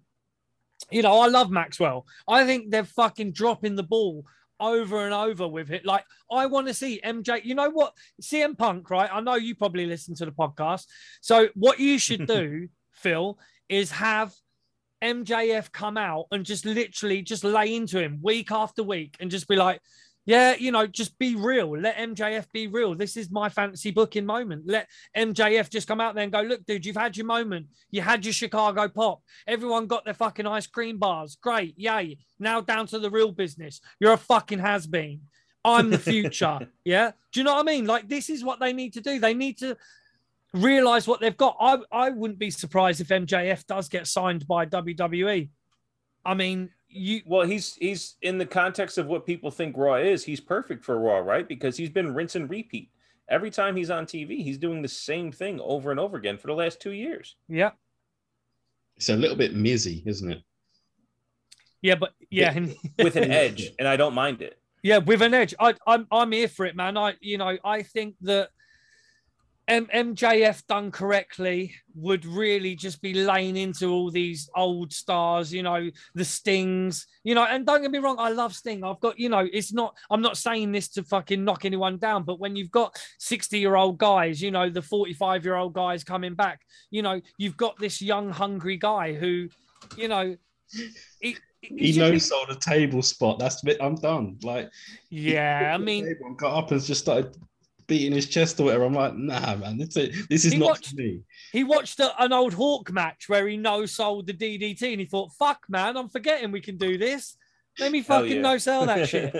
you know, I love Maxwell. I think they're fucking dropping the ball over and over with it. Like, I want to see MJ. You know what? CM Punk, right? I know you probably listen to the podcast. So, what you should do, Phil, is have MJF come out and just literally just lay into him week after week and just be like, yeah, you know, just be real. Let MJF be real. This is my fantasy booking moment. Let MJF just come out there and go, look, dude, you've had your moment. You had your Chicago pop. Everyone got their fucking ice cream bars. Great. Yay. Now down to the real business. You're a fucking has been. I'm the future. yeah. Do you know what I mean? Like, this is what they need to do. They need to realize what they've got. I, I wouldn't be surprised if MJF does get signed by WWE. I mean, you Well, he's he's in the context of what people think Raw is. He's perfect for Raw, right? Because he's been rinse and repeat. Every time he's on TV, he's doing the same thing over and over again for the last two years. yeah It's a little bit mizzy, isn't it? yeah but yeah and- with an edge, and I don't mind it. Yeah, with an edge. I, I'm I'm here for it, man. I you know I think that M- MJF done correctly would really just be laying into all these old stars, you know, the Stings, you know. And don't get me wrong, I love Sting. I've got you know, it's not. I'm not saying this to fucking knock anyone down, but when you've got 60 year old guys, you know, the 45 year old guys coming back, you know, you've got this young hungry guy who, you know. He, He knows sold a table spot. That's it. I'm done. Like, Yeah, I mean, got up and just started beating his chest or whatever. I'm like, nah, man, this is, this is He not watched- me. He watched a, an old Hawk match where he no sold the DDT and he thought, fuck, man, I'm forgetting we can do this. Let me fucking yeah. no sell that shit.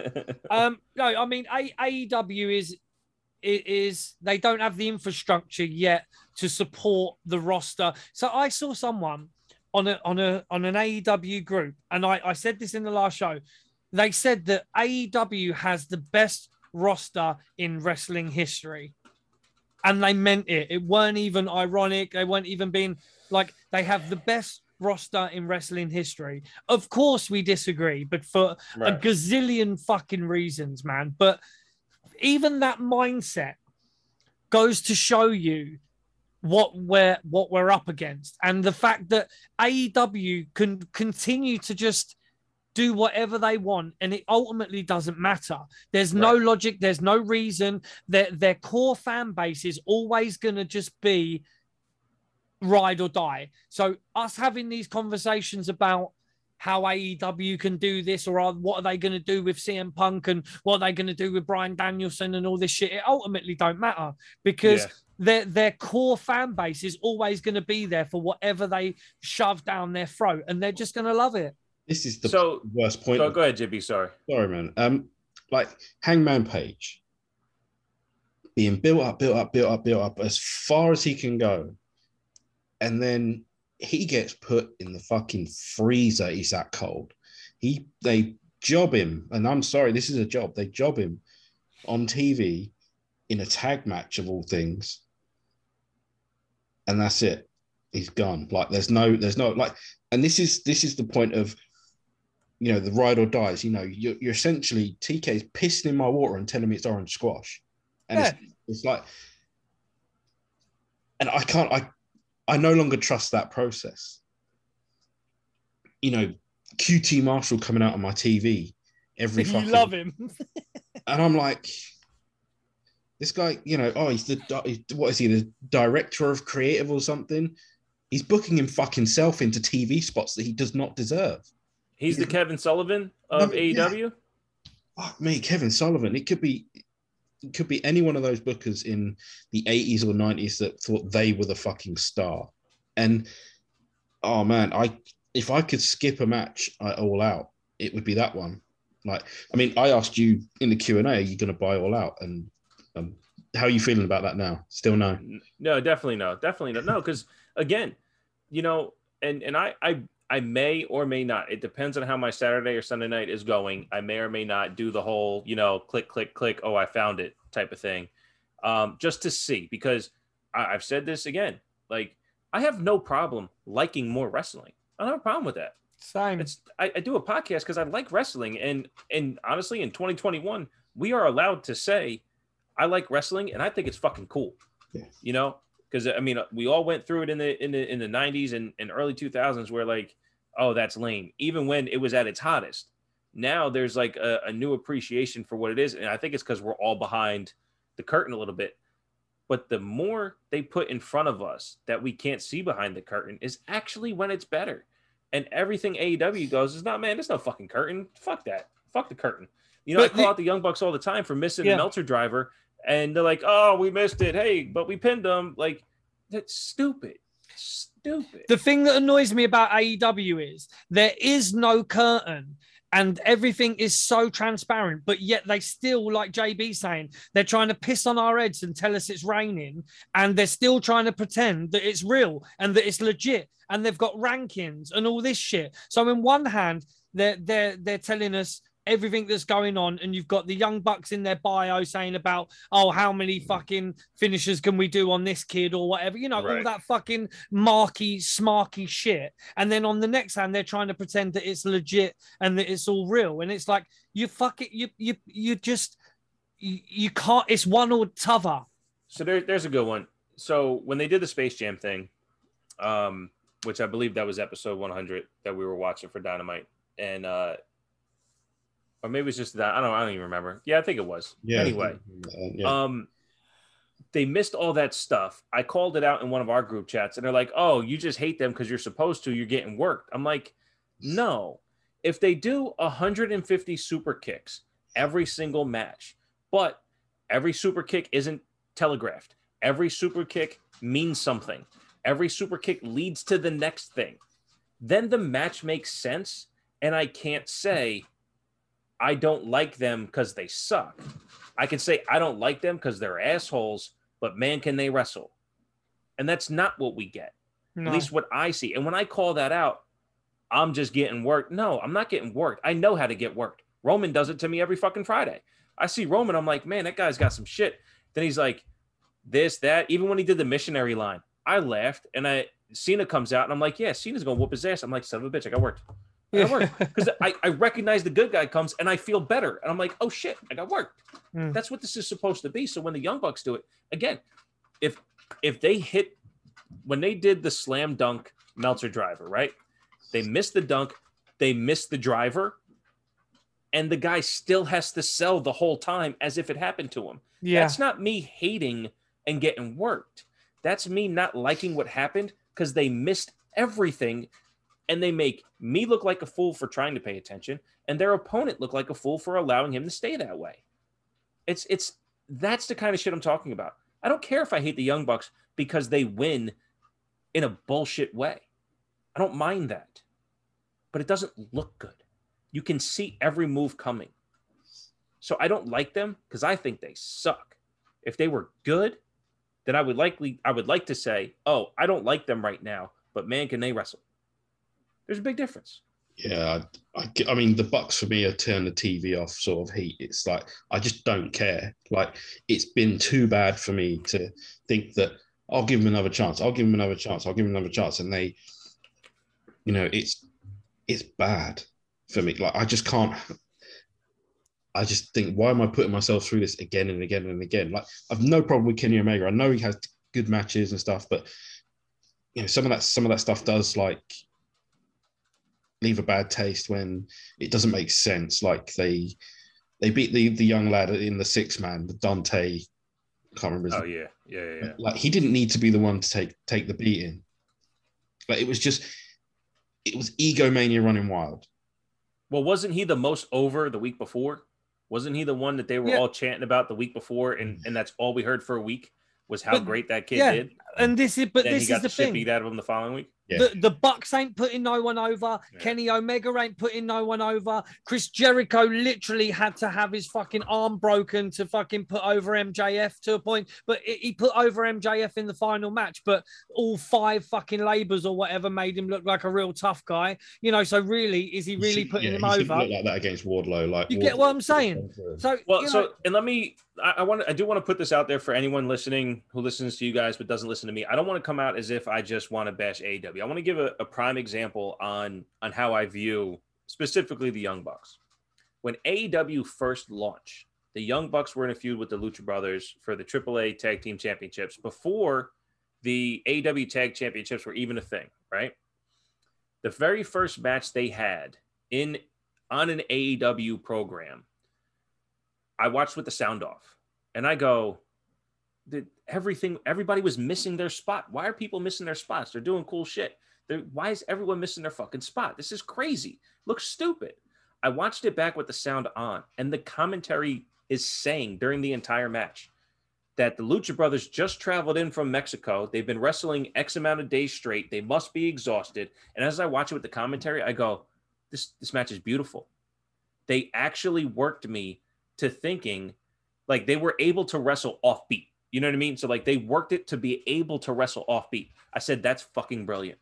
Um, no, I mean, a- AEW is, is, they don't have the infrastructure yet to support the roster. So I saw someone on a, on a, on an AEW group, and I, I said this in the last show. They said that AEW has the best roster in wrestling history and they meant it. It weren't even ironic. They weren't even being like they have the best roster in wrestling history. Of course, we disagree, but for a gazillion fucking reasons, man. But even that mindset goes to show you what we're what we're up against, and the fact that AEW can continue to just do whatever they want and it ultimately doesn't matter. There's no logic there's no reason. Their their core fan base is always going to just be ride or die. So us having these conversations about how AEW can do this or are, what are they going to do with CM Punk and what are they going to do with Bryan Danielson and all this shit it ultimately don't matter because Yeah. their their core fan base is always going to be there for whatever they shove down their throat and they're just going to love it This is the So- worst point. Go, of go ahead, Jibby. Sorry. Sorry, man. Um, like Hangman Page being built up, built up, built up, built up as far as he can go, and then he gets put in the fucking freezer. He's that cold. He they job him, and I'm sorry, this is a job. They job him on TV in a tag match of all things, and that's it. He's gone. Like there's no, there's no like, and this is this is the point of you know, the ride or dies, you know, you're, you're essentially TK is pissing in my water and telling me it's orange squash. And it's, it's like, and I can't, I, I no longer trust that process. You know, QT Marshall coming out on my TV every you fucking, love him and I'm like, this guy, you know, oh, he's the, what is he, the director of creative or something? He's booking him fucking self into TV spots that he does not deserve. He's the Kevin Sullivan of No, yeah. AEW. fuck me, Kevin Sullivan. It could be it could be any one of those bookers in the 80s or 90s that thought they were the fucking star. And oh man, I if I could skip a match I all out, it would be that one. Like, I mean, I asked you in the Q and A, are you going to buy all out? And um, how are you feeling about that now? Still no. No, definitely no, definitely no, no. Because again, you know, and and I I I may or may not. It depends on how my Saturday or Sunday night is going. I may or may not do the whole, you know, click click click. Oh, I found it type of thing, um, just to see. Because I, I've said this again. Like I have no problem liking more wrestling. I don't have a problem with that. same It's I, I do a podcast because I like wrestling, and and honestly, in 2021, we are allowed to say I like wrestling, and I think it's fucking cool. Yeah. You know, because I mean, we all went through it in the in the in the 90s and, and early 2000s, where like, oh, that's lame, even when it was at its hottest. Now there's like a, a new appreciation for what it is, and I think it's because we're all behind the curtain a little bit. But the more they put in front of us that we can't see behind the curtain is actually when it's better and everything AEW goes is not man. There's no fucking curtain. Fuck that. Fuck the curtain. You know, But I call the- out the Young Bucks all the time for missing Yeah. the Meltzer driver, and they're like, "Oh, we missed it. Hey, but we pinned them." Like, that's stupid. Stupid. The thing that annoys me about AEW is there is no curtain and everything is so transparent, but yet they still, like JB saying, they're trying to piss on our heads and tell us it's raining, and they're still trying to pretend that it's real and that it's legit, and they've got rankings and all this shit. So, in one hand, they're they're they're telling us everything that's going on and you've got the young bucks in their bio saying about oh how many fucking finishers can we do on this kid or whatever you know all that fucking marky smarky shit. And then on the next hand they're trying to pretend that it's legit and that it's all real. And it's like you fuck it you you you just you, you can't it's one or t'other. So there, there's a good one. So when they did the Space Jam thing, um, which I believe that was episode 100 that we were watching for Dynamite, and uh, or maybe it's just that I don't, I don't even remember. Yeah, I think it was. Yeah. Anyway, yeah. um, they missed all that stuff. I called it out in one of our group chats, and they're like, "Oh, you just hate them because you're supposed to. You're getting worked." I'm like, "No. If they do 150 super kicks every single match, but every super kick isn't telegraphed. Every super kick means something. Every super kick leads to the next thing. Then the match makes sense, and I can't say." I don't like them because they suck. I can say I don't like them because they're assholes, but man, can they wrestle? And that's not what we get. No. At least what I see. And when I call that out, I'm just getting worked. No, I'm not getting worked. I know how to get worked. Roman does it to me every fucking Friday. I see Roman, I'm like, man, that guy's got some shit. Then he's like, this, that. Even when he did the missionary line, I laughed. And I Cena comes out and I'm like, yeah, Cena's gonna whoop his ass. I'm like, son of a bitch, I got worked. I got worked because I, I recognize the good guy comes and I feel better. And I'm like, oh shit, I got worked. Mm. That's what this is supposed to be. So when the Young Bucks do it, again, if if they hit when they did the slam dunk Meltzer driver, right? They missed the dunk, they missed the driver, and the guy still has to sell the whole time as if it happened to him. yeah That's not me hating and getting worked. That's me not liking what happened because they missed everything and they make me look like a fool for trying to pay attention and their opponent look like a fool for allowing him to stay that way. It's it's that's the kind of shit I'm talking about. I don't care if I hate the Young Bucks because they win in a bullshit way. I don't mind that. But it doesn't look good. You can see every move coming. So I don't like them because I think they suck. If they were good, then I would likely I would like to say, "Oh, I don't like them right now, but man, can they wrestle?" There's a big difference. Yeah, I, I, mean, the Bucks for me are turn the TV off sort of heat. It's like I just don't care. Like it's been too bad for me to think that I'll give them another chance. I'll give them another chance. I'll give them another chance, and they, you know, it's it's bad for me. Like I just can't. I just think, why am I putting myself through this again and again and again? Like I've no problem with Kenny Omega. I know he has good matches and stuff, but you know, some of that some of that stuff does like leave a bad taste when it doesn't make sense. Like they they beat the the young lad in the six man, the Dante. I can't remember. His Oh yeah, yeah, yeah. yeah. Like he didn't need to be the one to take take the beating. Like it was just it was egomania running wild. Well, wasn't he the most over the week before? Wasn't he the one that they were Yeah. all chanting about the week before, and and that's all we heard for a week was how But- great that kid yeah, did. and this is but then this he got is the, the shit thing beat out of him the following week. Yeah. The, the Bucks ain't putting no one over. Yeah. Kenny Omega ain't putting no one over. Chris Jericho literally had to have his fucking arm broken to fucking put over MJF to a point, but it- he put over MJF in the final match. But all five fucking labors or whatever made him look like a real tough guy. You know, so really, is he really He- putting yeah, him he over? Look like that against Wardlow. Like You get what I'm saying? So, Well, you so and let me. I, I want. I do want to put this out there for anyone listening who listens to you guys but doesn't listen to me. I don't want to come out as if I just want to bash AEW. I want to give a, a prime example on on how I view specifically the Young Bucks. When AEW first launched, the Young Bucks were in a feud with the Lucha Brothers for the AAA Tag Team Championships before the AEW Tag Championships were even a thing. Right. The very first match they had in on an AEW program I watched with the sound off and I go, "Did everything, everybody was missing their spot. Why are people missing their spots? They're doing cool shit. They're, why is everyone missing their fucking spot? This is crazy. Looks stupid. I watched it back with the sound on, and the commentary is saying during the entire match that the Lucha Brothers just traveled in from Mexico. They've been wrestling X amount of days straight. They must be exhausted. And as I watch it with the commentary, I go, this, this match is beautiful. They actually worked me to thinking like they were able to wrestle offbeat. You know what I mean? So like they worked it to be able to wrestle offbeat. I said that's fucking brilliant.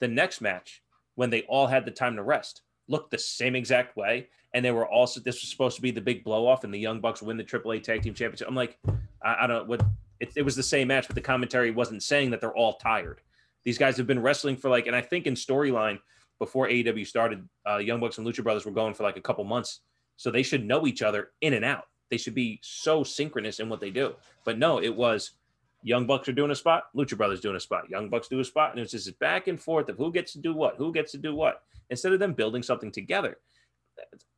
The next match, when they all had the time to rest, looked the same exact way, and they were also this was supposed to be the big blow off, and the Young Bucks win the AAA Tag Team Championship. I'm like, I, I don't know what it, it was the same match, but the commentary wasn't saying that they're all tired. These guys have been wrestling for like, and I think in storyline before AEW started, uh, Young Bucks and Lucha Brothers were going for like a couple months, so they should know each other in and out. They should be so synchronous in what they do. But no, it was Young Bucks are doing a spot, Lucha Brothers doing a spot, Young Bucks do a spot, and it's just back and forth of who gets to do what, who gets to do what, instead of them building something together.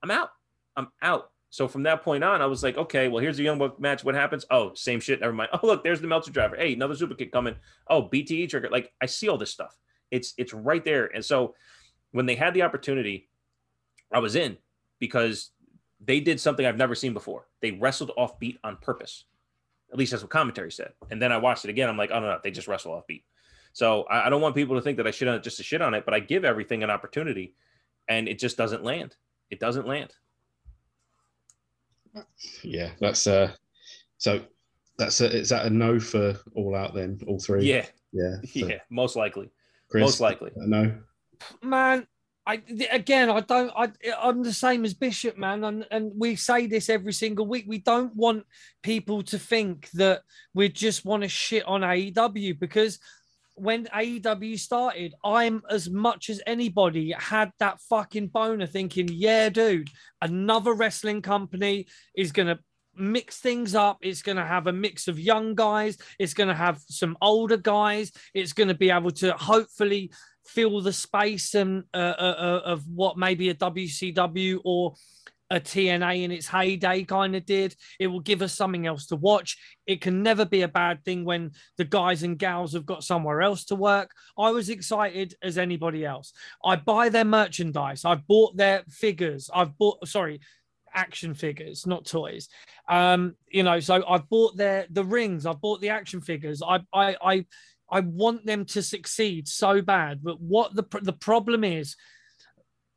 I'm out. I'm out. So from that point on, I was like, okay, well, here's the Young Buck match. What happens? Oh, same shit. Never mind. Oh, look, there's the Meltzer driver. Hey, another super kick coming. Oh, BTE trigger. Like I see all this stuff. It's it's right there. And so when they had the opportunity, I was in because they did something I've never seen before. They wrestled off beat on purpose. At least that's what commentary said. And then I watched it again. I'm like, oh no, no, they just wrestle off beat. So I, I don't want people to think that I shit on it just to shit on it, but I give everything an opportunity, and it just doesn't land. It doesn't land. Yeah, that's uh so that's a, is that a no for all out then, all three? Yeah, Yeah. so yeah, most likely, Chris, most likely. a no. man I again I don't I I'm the same as Bishop man and and we say this every single week. We don't want people to think that we just want to shit on AEW because when AEW started I'm as much as anybody had that fucking boner thinking yeah dude another wrestling company is to mix things up. It's going to have a mix of young guys. It's going to have some older guys. It's going to be able to hopefully fill the space and uh, uh, uh, of what maybe a WCW or a TNA in its heyday kind of did. It will give us something else to watch. It can never be a bad thing when the guys and gals have got somewhere else to work. I was excited as anybody else. I buy their merchandise. I've bought their figures. I've bought, sorry, action figures, not toys. Um, you know, so I've bought their the rings. I've bought the action figures. I I I I want them to succeed so bad, but what the the problem is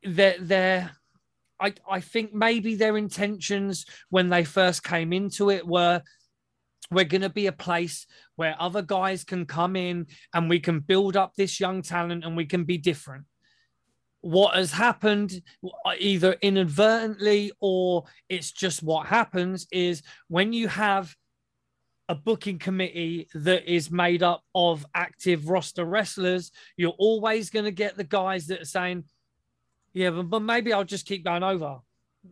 that they're I, I think maybe their intentions when they first came into it were we're going to be a place where other guys can come in and we can build up this young talent and we can be different. What has happened, uh, either inadvertently or it's just what happens, is when you have a booking committee that is made up of active roster wrestlers, you're always going to get the guys that are saying, yeah, but, but maybe I'll just keep going over.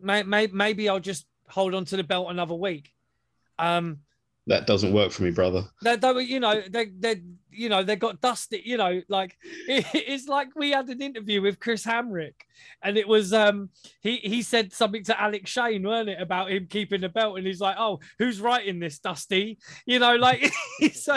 Maybe, maybe I'll just hold on to the belt another week. Um, That doesn't work for me, brother. they, they, you know, they, they, you know, they got dusty. You know, like it, it's like we had an interview with Chris Hamrick, and it was um he he said something to Alex Shane, weren't it, about him keeping the belt, and he's like, oh, who's writing this, Dusty? You know, like so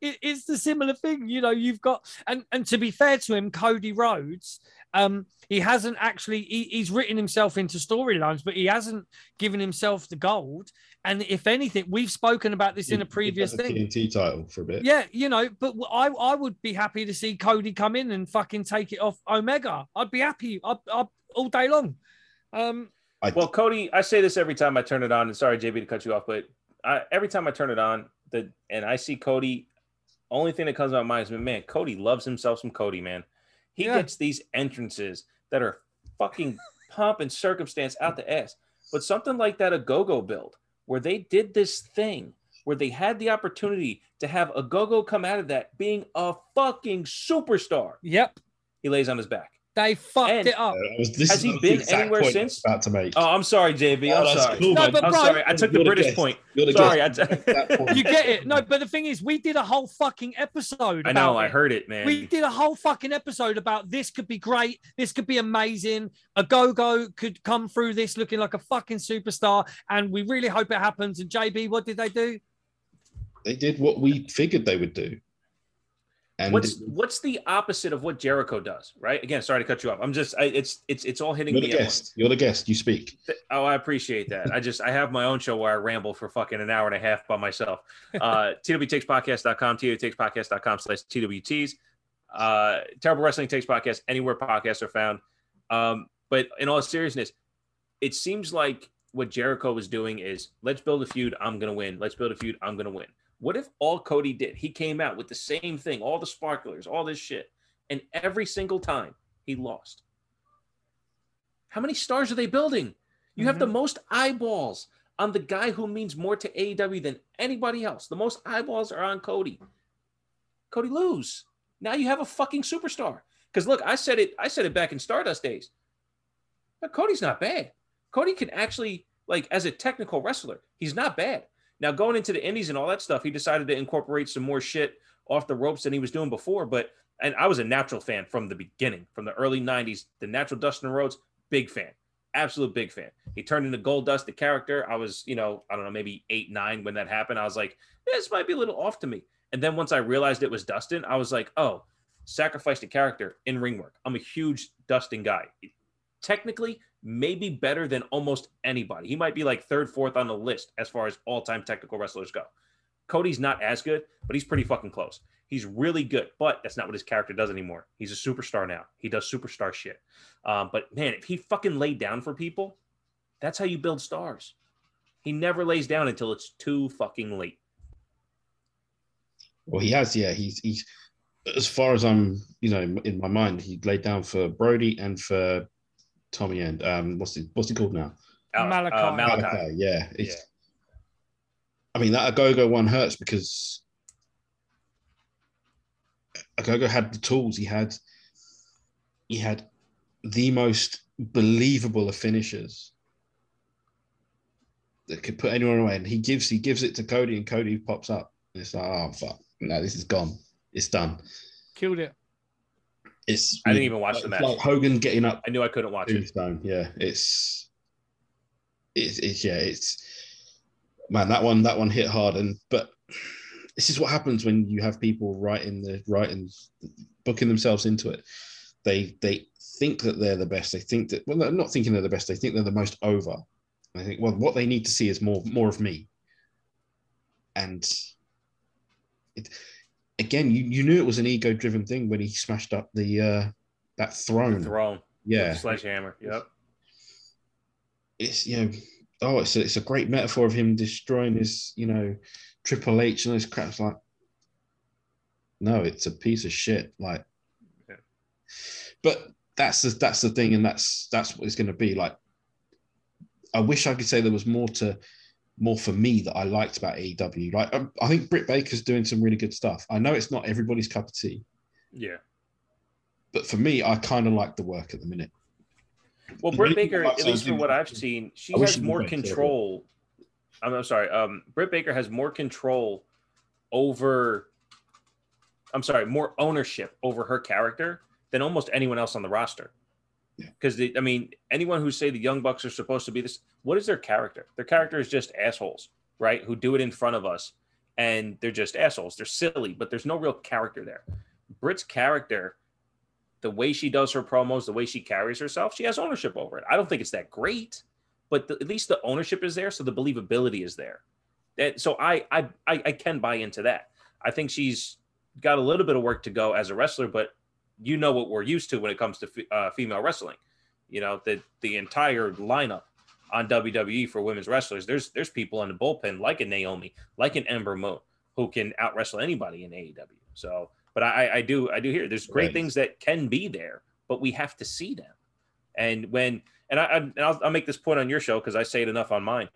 it, it's the similar thing. You know, you've got and and to be fair to him, Cody Rhodes. Um, he hasn't actually he, he's written himself into storylines, but he hasn't given himself the gold. And if anything, we've spoken about this in a previous thing. TNT title for a bit. Yeah, you know, but I, I would be happy to see Cody come in and fucking take it off Omega. I'd be happy I'd, I'd, all day long. Um, I, Well, Cody, I say this every time I turn it on, and sorry, JB, to cut you off, but I, every time I turn it on, the and I see Cody, only thing that comes to my mind is, man, Cody loves himself some Cody, man. He Yeah. gets these entrances that are fucking pomp and circumstance out the ass. But something like that, Ogogo build, where they did this thing where they had the opportunity to have Ogogo come out of that being a fucking superstar. yep, He lays on his back. They fucked And- it up. I was, this Has he been anywhere point I was since? About to make. Oh, I'm sorry, JB. Oh, I'm sorry. cool, No, man. but I'm bro- sorry. I took the British guest. point. You're Sorry. guest. I, That point. You get it? No, but the thing is, we did a whole fucking episode. I know. about I heard it, man. We did a whole fucking episode about this could be great. This could be amazing. Ogogo could come through this looking like a fucking superstar, and we really hope it happens. And JB, what did they do? They did what we figured they would do. And What's what's the opposite of what Jericho does? Right. Again, sorry to cut you off. I'm just. I, it's it's it's all hitting you're the me. guest. You're the guest. You speak. Oh, I appreciate that. I just I have my own show where I ramble for fucking an hour and a half by myself. Uh, TWTakesPodcast.com, TWTakesPodcast.com slash TWTs. Uh, Terrible Wrestling Takes Podcast, anywhere podcasts are found. Um, but in all seriousness, it seems like what Jericho was doing is let's build a feud. I'm gonna win. Let's build a feud. I'm gonna win. What if all Cody did? He came out with the same thing, all the sparklers, all this shit, and every single time he lost. How many stars are they building? You have the Mhm. most eyeballs on the guy who means more to AEW than anybody else. The most eyeballs are on Cody. Cody lose. Now you have a fucking superstar. Because look, I said it. I said it back in Stardust days. But Cody's not bad. Cody can actually, like, as a technical wrestler, he's not bad. Now going into the Indies and all that stuff, he decided to incorporate some more shit off the ropes than he was doing before. But and I was a natural fan from the beginning, from the early '90s. The natural Dustin Rhodes, big fan, absolute big fan. He turned into Gold Dust, the character. I was, you know, I don't know, maybe eight, nine when that happened. I was like, this might be a little off to me. And then once I realized it was Dustin, I was like, oh, sacrifice the character in ring work. I'm a huge Dustin guy. Technically, maybe better than almost anybody. He might be like third, fourth on the list as far as all time technical wrestlers go. Cody's not as good, but he's pretty fucking close. He's really good, but that's not what his character does anymore. He's a superstar now. He does superstar shit. Um, but man, if he fucking laid down for people, that's how you build stars. He never lays down until it's too fucking late. Well, he has, yeah. He's he's as far as I'm, you know, in my mind, he laid down for Brodie and for Tommy and um, what's he what's he called now? Al- Malakai. uh, Malakai. Malakai, yeah. It's, Yeah. I mean, that Ogogo one hurts because Ogogo had the tools. He had he had the most believable of finishers that could put anyone away. And he gives he gives it to Cody, and Cody pops up. And it's like, oh fuck, no, this is gone. It's done. Killed it. It's I didn't even watch the match. Like Hogan getting up I knew I couldn't watch it. Yeah, it's, it's it's yeah, it's man that one that one hit hard and but this is what happens when you have people writing the writing booking themselves into it. They they think that they're the best. They think that well, they're not thinking they're the best. They think they're the most over. I think well, what they need to see is more more of me. And it, again, you, you knew it was an ego driven thing when he smashed up the uh that throne. Throne. Yeah, Sledgehammer. Yep. it's you know, oh, it's a, it's a great metaphor of him destroying his, you know, Triple H and those craps. Like, no, it's a piece of shit. Like, Yeah. but that's the that's the thing, and that's that's what it's going to be. Like, I wish I could say there was more to more for me that I liked about AEW. Like, um, I think Britt Baker's doing some really good stuff. I know it's not everybody's cup of tea, Yeah. but for me, I kind of like the work at the minute. Well, Britt Baker, at least from what I've seen, she I has more would make it. control. I'm, I'm sorry. Um, Britt Baker has more control over. I'm sorry, more ownership over her character than almost anyone else on the roster. Yeah. Because I mean, anyone who say the Young Bucks are supposed to be this, what is their character? Their character is just assholes, right? Who do it in front of us, and they're just assholes. They're silly, but there's no real character there. Britt's character the way she does her promos, the way she carries herself, she has ownership over it. I don't think it's that great, but the, at least the ownership is there, so the believability is there. So I, I I I can buy into that. I think she's got a little bit of work to go as a wrestler, but you know what we're used to when it comes to fe- uh, female wrestling. You know the the entire lineup on WWE for women's wrestlers. There's there's people in the bullpen like a Naomi, like an Ember Moon, who can out wrestle anybody in AEW. So but I, I do I do hear there's great Right. things that can be there, but we have to see them. And when and I, I and I'll, I'll make this point on your show because I say it enough on mine.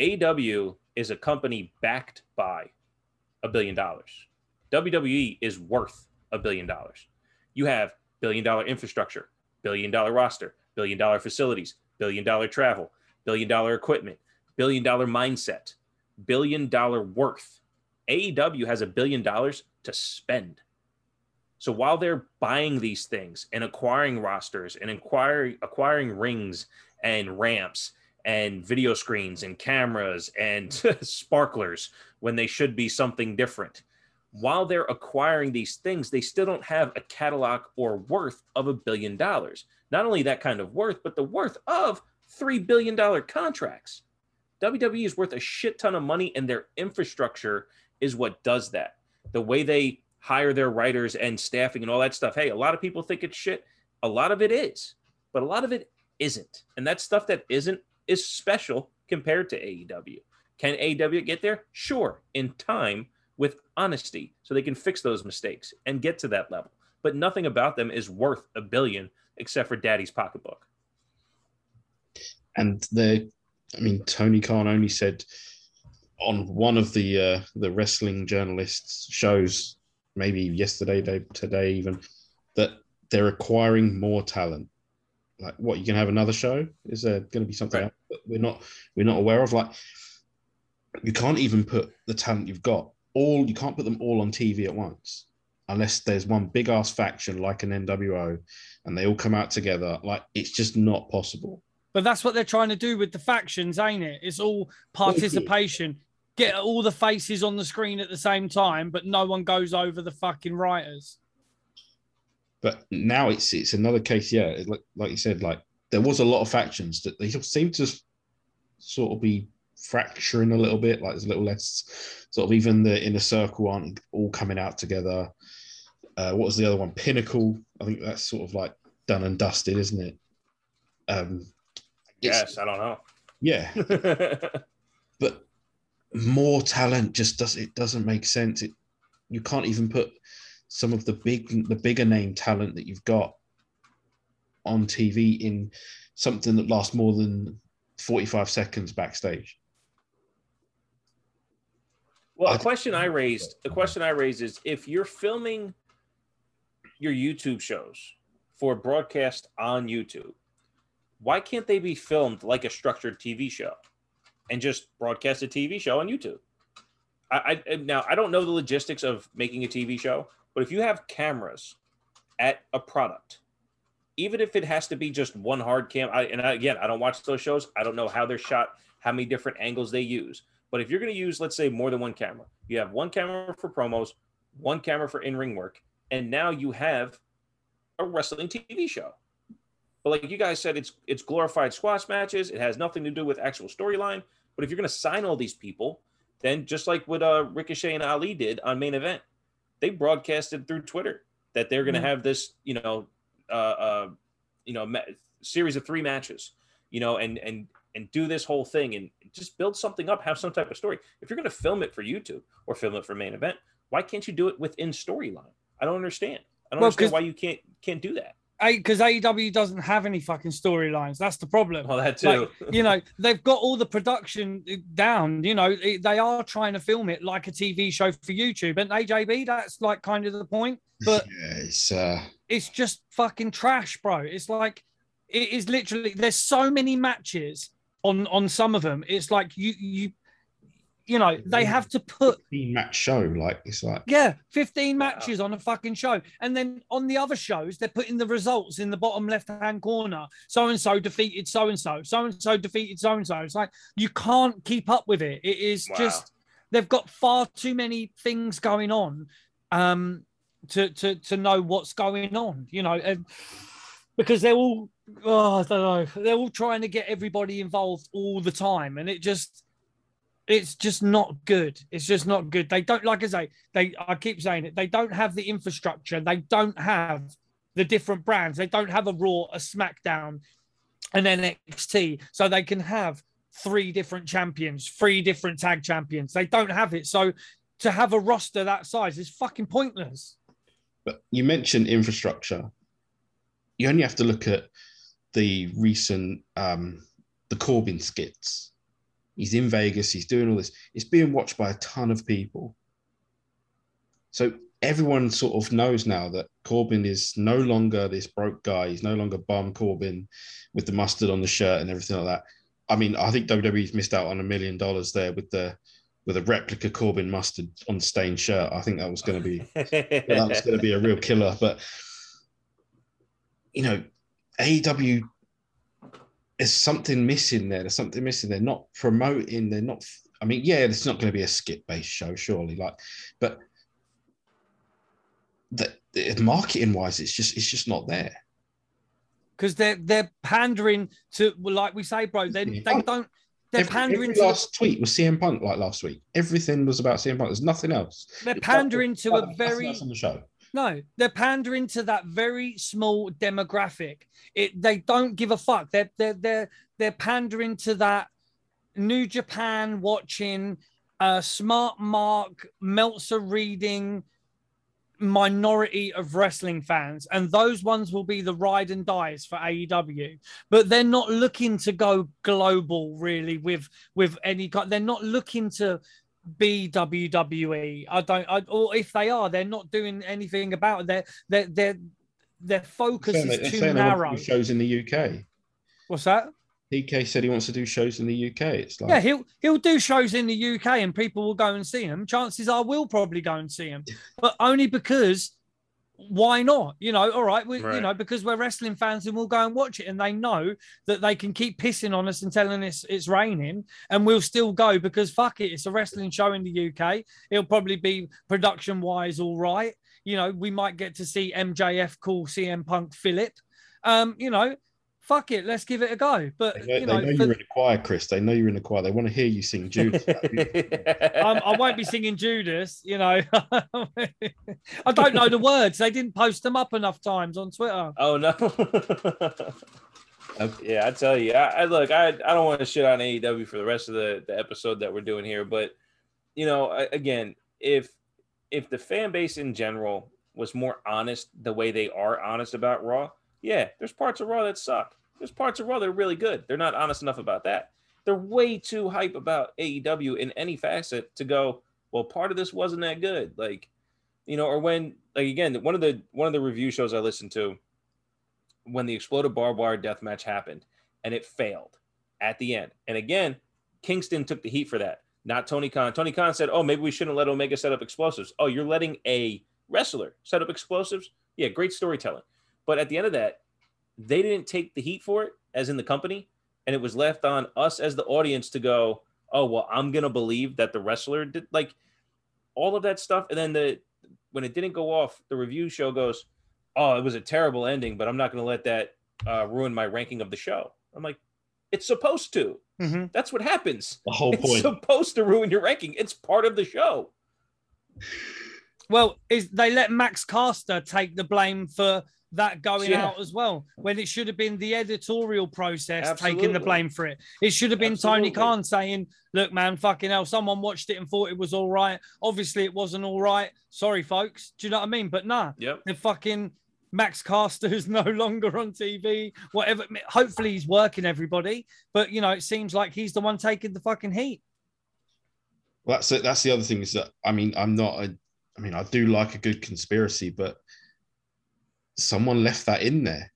AW is a company backed by a billion dollars. WWE is worth a billion dollars. You have billion dollar infrastructure, billion dollar roster, billion dollar facilities, billion dollar travel, billion dollar equipment, billion dollar mindset, billion dollar worth. AEW has a billion dollars to spend. So while they're buying these things and acquiring rosters and acquiring acquiring rings and ramps and video screens and cameras and sparklers when they should be something different, while they're acquiring these things, they still don't have a catalog or worth of a billion dollars. Not only that kind of worth, but the worth of three billion dollar contracts. WWE is worth a shit ton of money, and their infrastructure is what does that. The way they hire their writers and staffing and all that stuff. Hey, a lot of people think it's shit. A lot of it is, but a lot of it isn't. And that stuff that isn't is special compared to AEW. Can AEW get there? Sure, in time with honesty so they can fix those mistakes and get to that level. But nothing about them is worth a billion except for daddy's pocketbook. and they, I mean, Tony Khan only said on one of the uh, the wrestling journalists shows, maybe yesterday, day, today even, that they're acquiring more talent. Like, what you can have another show? Is there going to be something Right. else that we're not we're not aware of? Like, you can't even put the talent you've got all. You can't put them all on TV at once, unless there's one big ass faction like an NWO, and they all come out together. Like, it's just not possible. But that's what they're trying to do with the factions, ain't it? It's all participation. Get all the faces on the screen at the same time, but no one goes over the fucking writers. But now it's it's another case. Yeah, it, like like you said, like there was a lot of factions that they seem to sort of be fracturing a little bit. Like there's a little less sort of even the inner circle aren't all coming out together. Uh, what was the other one? Pinnacle. I think that's sort of like done and dusted, isn't it? Um, yes, I don't know. Yeah, but more talent just does it doesn't make sense. It you can't even put some of the big the bigger name talent that you've got on TV in something that lasts more than 45 seconds backstage. Well, the question I raised, the question I raised is if you're filming your YouTube shows for broadcast on YouTube, why can't they be filmed like a structured TV show and just broadcast a TV show on YouTube? I, I now I don't know the logistics of making a TV show, but if you have cameras at a product, even if it has to be just one hard cam, I, and I, again, I don't watch those shows. I don't know how they're shot, how many different angles they use. But if you're going to use, let's say, more than one camera, you have one camera for promos, one camera for in ring work, and now you have a wrestling TV show. But like you guys said, it's it's glorified squash matches. It has nothing to do with actual storyline. But if you're going to sign all these people, then just like what uh, Ricochet and Ali did on main event, they broadcasted through Twitter that they're going to Mhm. have this, you know, uh, uh, you know, ma- series of three matches, you know, and and and do this whole thing and just build something up, have some type of story. If you're going to film it for YouTube or film it for main event, why can't you do it within storyline? I don't understand. I don't Well, understand 'cause- why you can't can't do that. Because AEW doesn't have any fucking storylines. That's the problem. Well, that too. Like, you know, they've got all the production down. You know, they are trying to film it like a TV show for YouTube. And AJB, that's like kind of the point. But yeah, it's uh, it's just fucking trash, bro. It's like it is literally there's so many matches on on some of them. It's like you you you know, they have to put 15 match show. Like it's like yeah, 15 matches on a fucking show. And then on the other shows, they're putting the results in the bottom left hand corner. So and so defeated so and so. So and so defeated so and so. It's like you can't keep up with it. It is Wow. just they've got far too many things going on um to to to know what's going on, you know, and because they're all oh, I don't know, they're all trying to get everybody involved all the time. And it just it's just not good. It's just not good. They don't, like I say, they. I keep saying it. They don't have the infrastructure. They don't have the different brands. They don't have a Raw, a SmackDown, an NXT, so they can have three different champions, three different tag champions. They don't have it. So to have a roster that size is fucking pointless. But you mentioned infrastructure. You only have to look at the recent um, the Corbin skits. He's in Vegas. He's doing all this. It's being watched by a ton of people. So everyone sort of knows now that Corbin is no longer this broke guy. He's no longer bum Corbin with the mustard on the shirt and everything like that. I mean, I think WWE's missed out on a million dollars there with the with a replica Corbin mustard on stained shirt. I think that was going to be that was going to be a real killer. But you know, AEW is something missing there. There's something missing. They're not promoting. They're not. I mean, yeah, it's not going to be a skit based show, surely. Like, but the, the marketing wise, it's just it's just not there. Because they're they're pandering to like we say, bro, they, they don't they're Every, pandering every to last tweet was CM Punk like last week. Everything was about CM Punk. There's nothing else. they're pandering to a very on the show. No, they're pandering to that very small demographic. It they don't give a fuck. They're they're they're they're pandering to that New Japan watching, uh, Smart Mark, Meltzer reading, minority of wrestling fans, and those ones will be the ride and dies for AEW. But they're not looking to go global really with with any kind. They're not looking to be WWE. I don't. I, or if they are, they're not doing anything about it. Their their their their focus is they- too to narrow. do shows in the UK. What's that? TK said he wants to do shows in the UK. It's like Yeah, he'll he'll do shows in the UK and people will go and see him. Chances are we'll probably go and see him, but only because why not? You know, all right, we, you know, because we're wrestling fans and we'll go and watch it, and they know that they can keep pissing on us and telling us it's raining, and we'll still go because fuck it, it's a wrestling show in the UK. It'll probably be production wise all right. You know, we might get to see MJF call CM Punk Philip. Um, you know, fuck it, let's give it a go. But they know, you know, they know for- you're in the choir, Chris. They know you're in the choir. They want to hear you sing Judas. um, I won't be singing Judas, you know. I don't know the words. They didn't post them up enough times on Twitter. Oh no. yeah, I tell you, I, I look, I, I don't want to shit on AEW for the rest of the, the episode that we're doing here, but you know, I- again, if if the fan base in general was more honest the way they are honest about Raw, yeah, there's parts of Raw that suck. There's parts of Raw that are really good. They're not honest enough about that. They're way too hype about AEW in any facet to go, well, part of this wasn't that good. Like, you know, or when like again, one of the one of the review shows I listened to when the exploded barbed wire death match happened and it failed at the end. And again, Kingston took the heat for that, not Tony Khan. Tony Khan said, Oh, maybe we shouldn't let Omega set up explosives. Oh, you're letting a wrestler set up explosives? Yeah, great storytelling. But at the end of that, they didn't take the heat for it, as in the company. And it was left on us as the audience to go, Oh, well, I'm going to believe that the wrestler did like all of that stuff. And then the, when it didn't go off, the review show goes, oh, it was a terrible ending, but I'm not going to let that uh, ruin my ranking of the show. I'm like, it's supposed to. Mhm. That's what happens. the whole It's point. supposed to ruin your ranking. It's part of the show. Well, is they let Max Caster take the blame for that going Yeah. out as well when it should have been the editorial process taking the blame for it. It should have been Tony Khan saying, "Look, man, fucking hell, someone watched it and thought it was all right. Obviously, it wasn't all right. Sorry, folks. Do you know what I mean?" But nah, Yep. the fucking Max Caster is no longer on TV. Whatever. Hopefully, he's working everybody, but you know, it seems like he's the one taking the fucking heat. Well, that's it. That's the other thing is that I mean, I'm not a. I mean, I do like a good conspiracy, but someone left that in there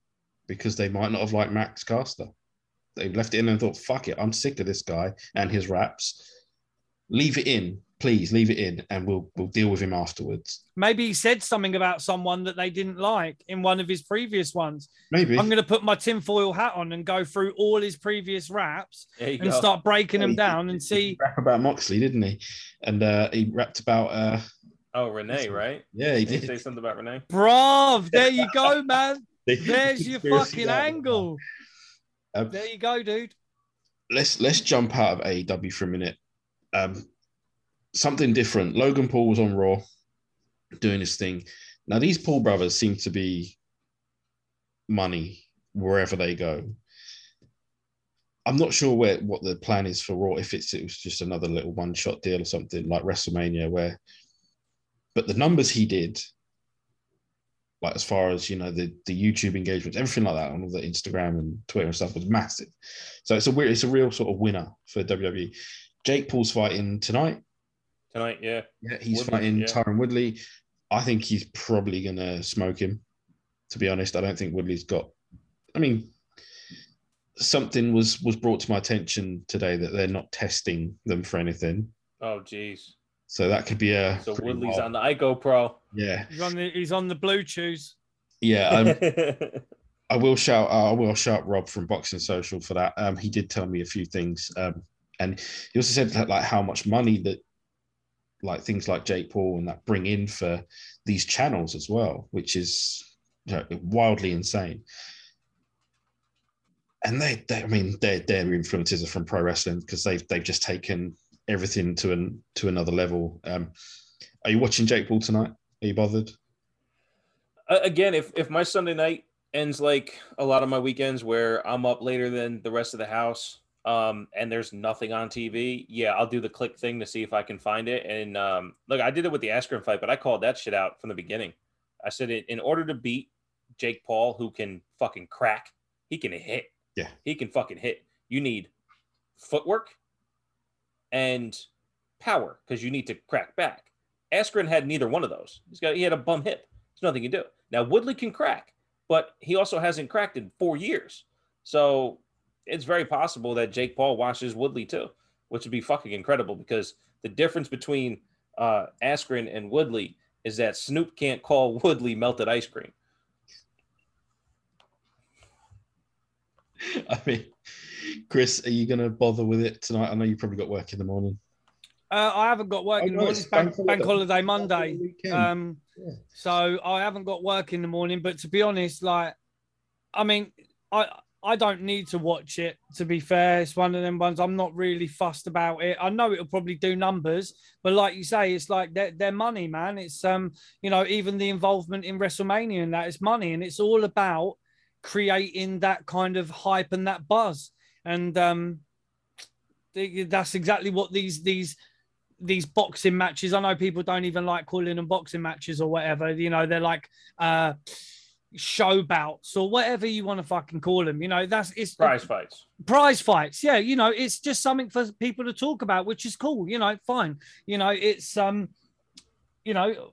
because they might not have liked Max Caster. They left it in and thought, "Fuck it, I'm sick of this guy and his raps. Leave it in, please. Leave it in, and we'll we'll deal with him afterwards." Maybe he said something about someone that they didn't like in one of his previous ones. Maybe. I'm going to put my tinfoil hat on and go through all his previous raps and go. start breaking them He- down he- and he see. rap about Moxley, didn't he? And uh, he rapped about. Uh, oh, Renee, right? yeah, he Did you did. say something about Renee? Brav, there you go, man. There's your fucking angle. Um, There you go, dude. let's let's jump out of AEW for a minute. Um, something different. Logan Paul was on Raw, doing his thing. Now these Paul brothers seem to be money wherever they go. I'm not sure where what the plan is for Raw. If it's it was just another little one shot deal or something like WrestleMania, where. But the numbers he did, like as far as you know, the the YouTube engagements, everything like that on all the Instagram and Twitter and stuff was massive. So it's a weird, it's a real sort of winner for WWE. Jake Paul's fighting tonight. Tonight, yeah. Yeah, he's Woodley, fighting yeah. Tyron Woodley. I think he's probably gonna smoke him. To be honest, I don't think Woodley's got. I mean, something was was brought to my attention today that they're not testing them for anything. Oh, geez. So that could be a. So pretty Woodley's wild- on the Ico Pro. Yeah, He's on the he's on the blue chews. yeah. Um, I will shout. I will shout Rob from Boxing Social for that. Um, he did tell me a few things, um, and he also said that, like how much money that, like things like Jake Paul and that bring in for these channels as well, which is you know, wildly insane. And they, they, I mean, their their influences are from pro wrestling because they've they've just taken everything to an to another level. Um, are you watching Jake Paul tonight? Are you bothered? Again, if if my Sunday night ends like a lot of my weekends where I'm up later than the rest of the house, um, and there's nothing on TV, yeah, I'll do the click thing to see if I can find it. And um, look, I did it with the Askren fight, but I called that shit out from the beginning. I said in, in order to beat Jake Paul, who can fucking crack, he can hit. Yeah. He can fucking hit. You need footwork and power because you need to crack back. Askren had neither one of those. He's got he had a bum hip. There's nothing you can do. Now Woodley can crack, but he also hasn't cracked in four years. So it's very possible that Jake Paul watches Woodley too, which would be fucking incredible because the difference between uh, Askren and Woodley is that Snoop can't call Woodley melted ice cream. I mean, Chris, are you going to bother with it tonight? I know you probably got work in the morning. Uh, I haven't got work Oh, in the no, morning. it's bank, bank bank holiday. holiday Monday. Um, Yeah. so I haven't got work in the morning. But to be honest, like, I mean, I I don't need to watch it. To be fair, it's one of them ones I'm not really fussed about it. I know it'll probably do numbers, but like you say, it's like their their money, man. It's um, you know, even the involvement in WrestleMania and that is money, and it's all about creating that kind of hype and that buzz. And um, they- that's exactly what these these these boxing matches. I know people don't even like calling them boxing matches or whatever. You know, they're like uh show bouts or whatever you want to fucking call them. You know, that's it's Prize fights. prize fights. Yeah, you know, it's just something for people to talk about, which is cool. You know, fine. You know, it's um, you know,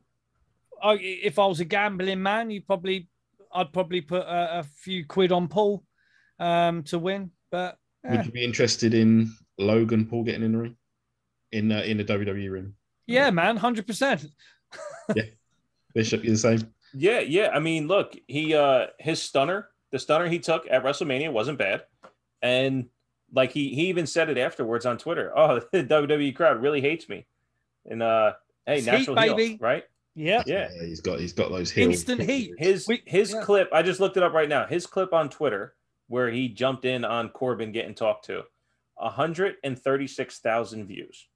I, if I was a gambling man, you probably, I'd probably put a, a few quid on Paul, um, to win. But Would you be interested in Logan Paul getting in the ring? In uh, in the WWE ring? yeah man, hundred percent. Yeah, Bishop, you the same? Yeah, yeah. I mean, look, he uh his stunner, the stunner he took at WrestleMania wasn't bad. And like he he even said it afterwards on Twitter. Oh, the WWE crowd really hates me. And uh hey, It's heat, natural heel, baby. right? Yeah, Yeah. he's got he's got those heels. Instant heat. His We- his yeah. clip, I just looked it up right now. His clip on Twitter where he jumped in on Corbin getting talked to. 136,000 views.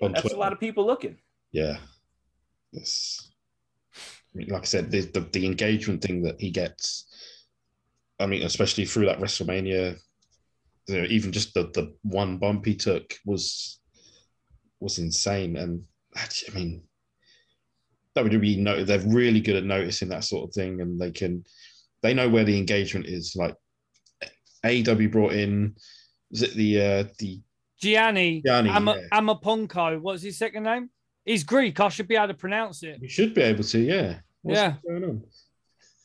That's a lot of people looking. Yeah. Yes. I mean, like I said, the, the the engagement thing that he gets. I mean, especially through that WrestleMania, you know, even just the the one bump he took was was insane. And I mean, WWE know they're really good at noticing that sort of thing, and they can they know where the engagement is. Like AEW brought in, was it the uh the Gianni, Gianni, Ama- yeah. Amaponko. What's his second name? He's Greek. I should be able to pronounce it. you should be able to, yeah. What's Yeah. going on?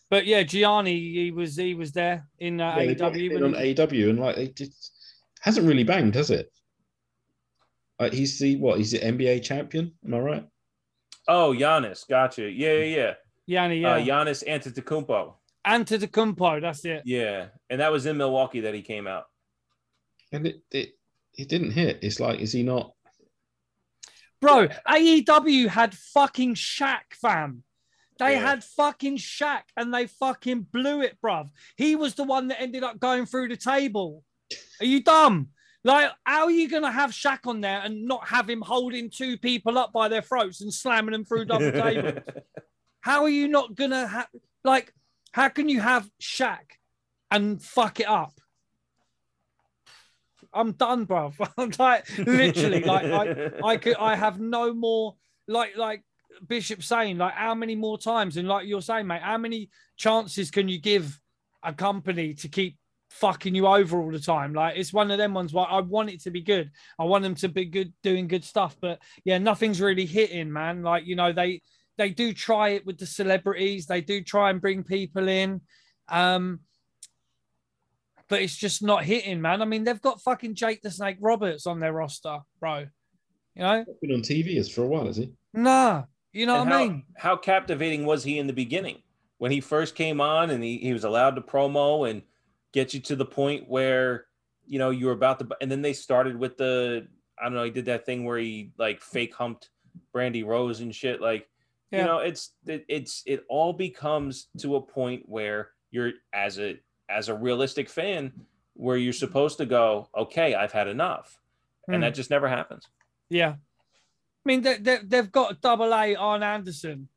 But yeah, Gianni, he was he was there in uh, Yeah, AEW. him on and- AEW, and like it just hasn't really banged, has it? Like he's the what? He's the NBA champion. Am I right? Oh, Giannis, gotcha. Yeah, yeah, yeah. Gianni, yeah. yeah. Uh, Giannis Antetokounmpo. Antetokounmpo, that's it. Yeah, and that was in Milwaukee that he came out. And it it it didn't hit. It's like, is he not? Bro, AEW had fucking Shaq, fam. They Yeah. had fucking Shaq and they fucking blew it, bruv. He was the one that ended up going through the table. Are you dumb? Like, how are you going to have Shaq on there and not have him holding two people up by their throats and slamming them through double tables? How are you not going to have, like, how can you have Shaq and fuck it up? I'm done, bruv. I'm like, literally, like, I, I could I have no more like like Bishop saying, like how many more times and like you're saying, mate, how many chances can you give a company to keep fucking you over all the time? Like it's one of them ones where I want it to be good. I want them to be good doing good stuff. But yeah, nothing's really hitting, man. Like, you know, they they do try it with the celebrities, they do try and bring people in. Um but it's just not hitting, man. I mean, they've got fucking Jake the Snake Roberts on their roster, bro. You know? Been on TV as for a while, has he? Nah, you know And what I mean? how captivating was he in the beginning when he first came on and he, he was allowed to promo and get you to the point where you know you were about to and then they started with the I don't know he did that thing where he like fake humped Brandy Rose and shit like Yeah. you know it's it, it's it all becomes to a point where you're as a as a realistic fan where you're supposed to go okay I've had enough Hmm. and that just never happens Yeah. I mean, they, they, they've got double A Arn Anderson.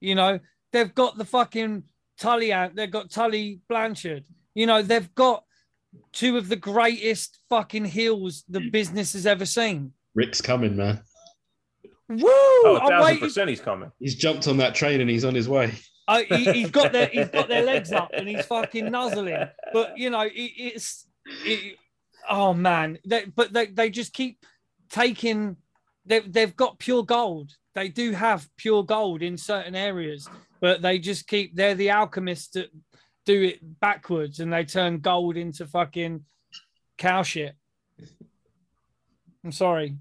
You know, they've got the fucking Tully out. They've got Tully Blanchard. You know, they've got two of the greatest fucking heels the business has ever seen. Ric's coming, man. Woo! Oh, a I'm thousand waiting. percent he's coming. He's jumped on that train and he's on his way. I, he, he's got their he's got their legs up and he's fucking nuzzling. But you know, it, it's it, oh man, they, but they, they just keep taking. They they've got pure gold. They do have pure gold in certain areas, but they just keep. They're the alchemists that do it backwards and they turn gold into fucking cow shit. I'm sorry.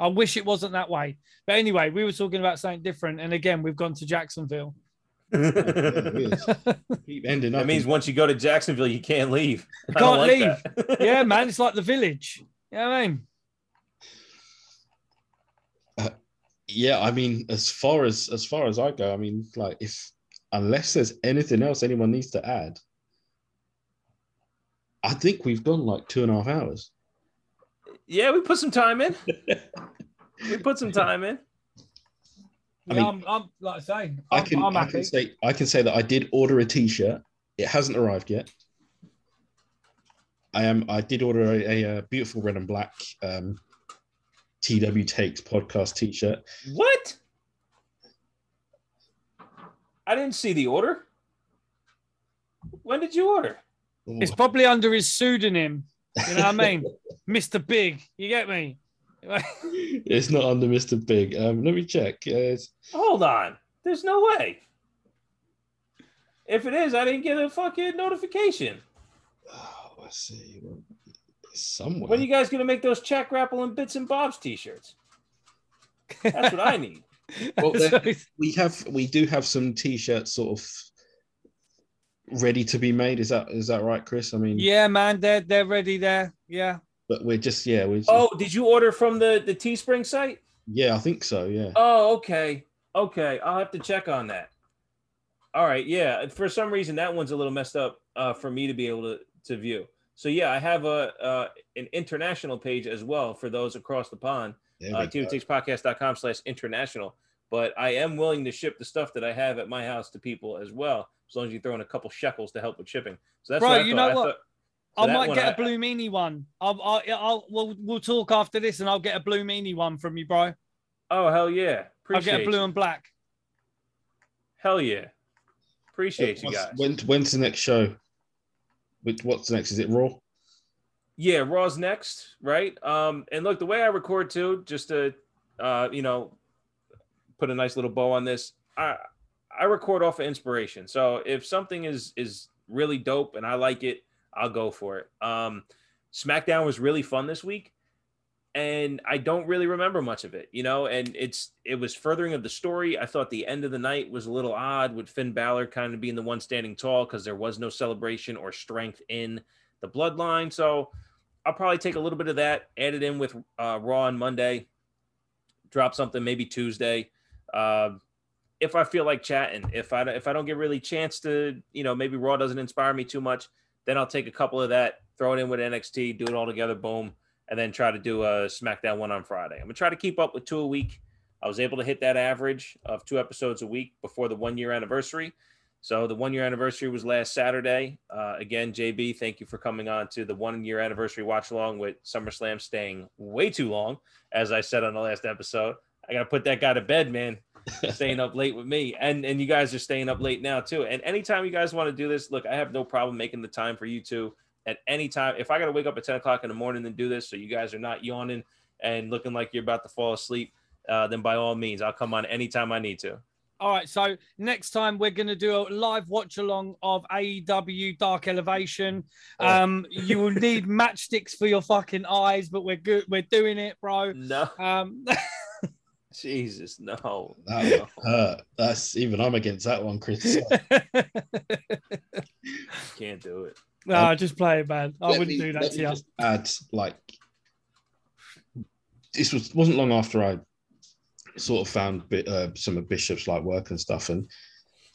I wish it wasn't that way. But anyway, we were talking about something different, and again, we've gone to Jacksonville. Keep ending up. means in- once you go to Jacksonville, you can't leave. You can't like leave. yeah, man, it's like the village. You know what I mean? Uh, yeah, I mean, as far as as far as I go, I mean, like if unless there's anything else anyone needs to add, I think we've gone like two and a half hours. Yeah, we put some time in. We put some time in. I Yeah, mean- I'm, I'm like I say, I I'm, can I'm I can say I can say that I did order a T-shirt. It hasn't arrived yet. I am. I did order a, a, uh beautiful red and black um, TW Takes podcast T-shirt. What? I didn't see the order. When did you order? It's probably under his pseudonym. You know what I mean? Mr. Big. You get me? it's not under Mr. Big. Um, let me check. Uh, Hold on. There's no way. If it is, I didn't get a fucking notification. oh, let's see. It's somewhere. When are you guys gonna make those check grapple and bits and bobs t-shirts? That's what I need. Well, then- we have we do have some T-shirts sort of ready to be made. Is that is that right, Chris? I mean, yeah, man, they're they're ready there. Yeah. But we're just yeah, we're just, Oh, did you order from the the Teespring site? yeah, I think so. Yeah. Oh, okay. Okay. I'll have to check on that. All right. Yeah. For some reason, that one's a little messed up uh, for me to be able to, to view. So, yeah, I have a uh, an international page as well for those across the pond. There Uh, we go. Slash international. But I am willing to ship the stuff that I have at my house to people as well, as long as you throw in a couple shekels to help with shipping. So that's Bro, what I you thought. know what? thought- so I might one get I- a blue meanie one. I'll, I'll, I'll we'll, we'll talk after this, and I'll get a blue meanie one from you, bro. Oh, hell yeah. I'll get a blue you. and black. Hell yeah. Appreciate you What's- guys. When when's the next show? Which what's next? Is it Raw? Yeah, Raw's next, right? Um, and look, the way I record too, just to uh, you know, put a nice little bow on this. I I record off of inspiration. So if something is is really dope and I like it, I'll go for it. Um, SmackDown was really fun this week, and I don't really remember much of it, you know. And it's it was furthering of the story. I thought the end of the night was a little odd with Finn Balor kind of being the one standing tall because there was no celebration or strength in the bloodline. So I'll probably take a little bit of that, add it in with uh, Raw on Monday, drop something maybe Tuesday. Um, if I feel like chatting, if I if I don't get really chance to, you know, maybe Raw doesn't inspire me too much, then I'll take a couple of that, throw it in with NXT, do it all together, boom, and then try to do a SmackDown one on Friday. I'm gonna try to keep up with two a week. I was able to hit that average of two episodes a week before the one year anniversary. So the one year anniversary was last Saturday. Uh, again, JB, thank you for coming on to the one year anniversary watch along with SummerSlam staying way too long, as I said on the last episode. I gotta put that guy to bed, man. staying up late with me, and and you guys are staying up late now too. And anytime you guys want to do this, look, I have no problem making the time for you two at any time. If I gotta wake up at ten o'clock in the morning and do this, so you guys are not yawning and looking like you're about to fall asleep, uh, then by all means, I'll come on anytime I need to. All right, so next time we're going to do a live watch along of AEW Dark Elevation. Oh. Um, you will need matchsticks for your fucking eyes, but we're good. We're doing it, bro. No, Um, Jesus, no. That would hurt. That's even I'm against that one, Chris. Can't do it. no, just play it, man. I wouldn't me- do that let to me you. Just add like this was wasn't long after I sort of found bit, uh, some of Bishop's like work and stuff, and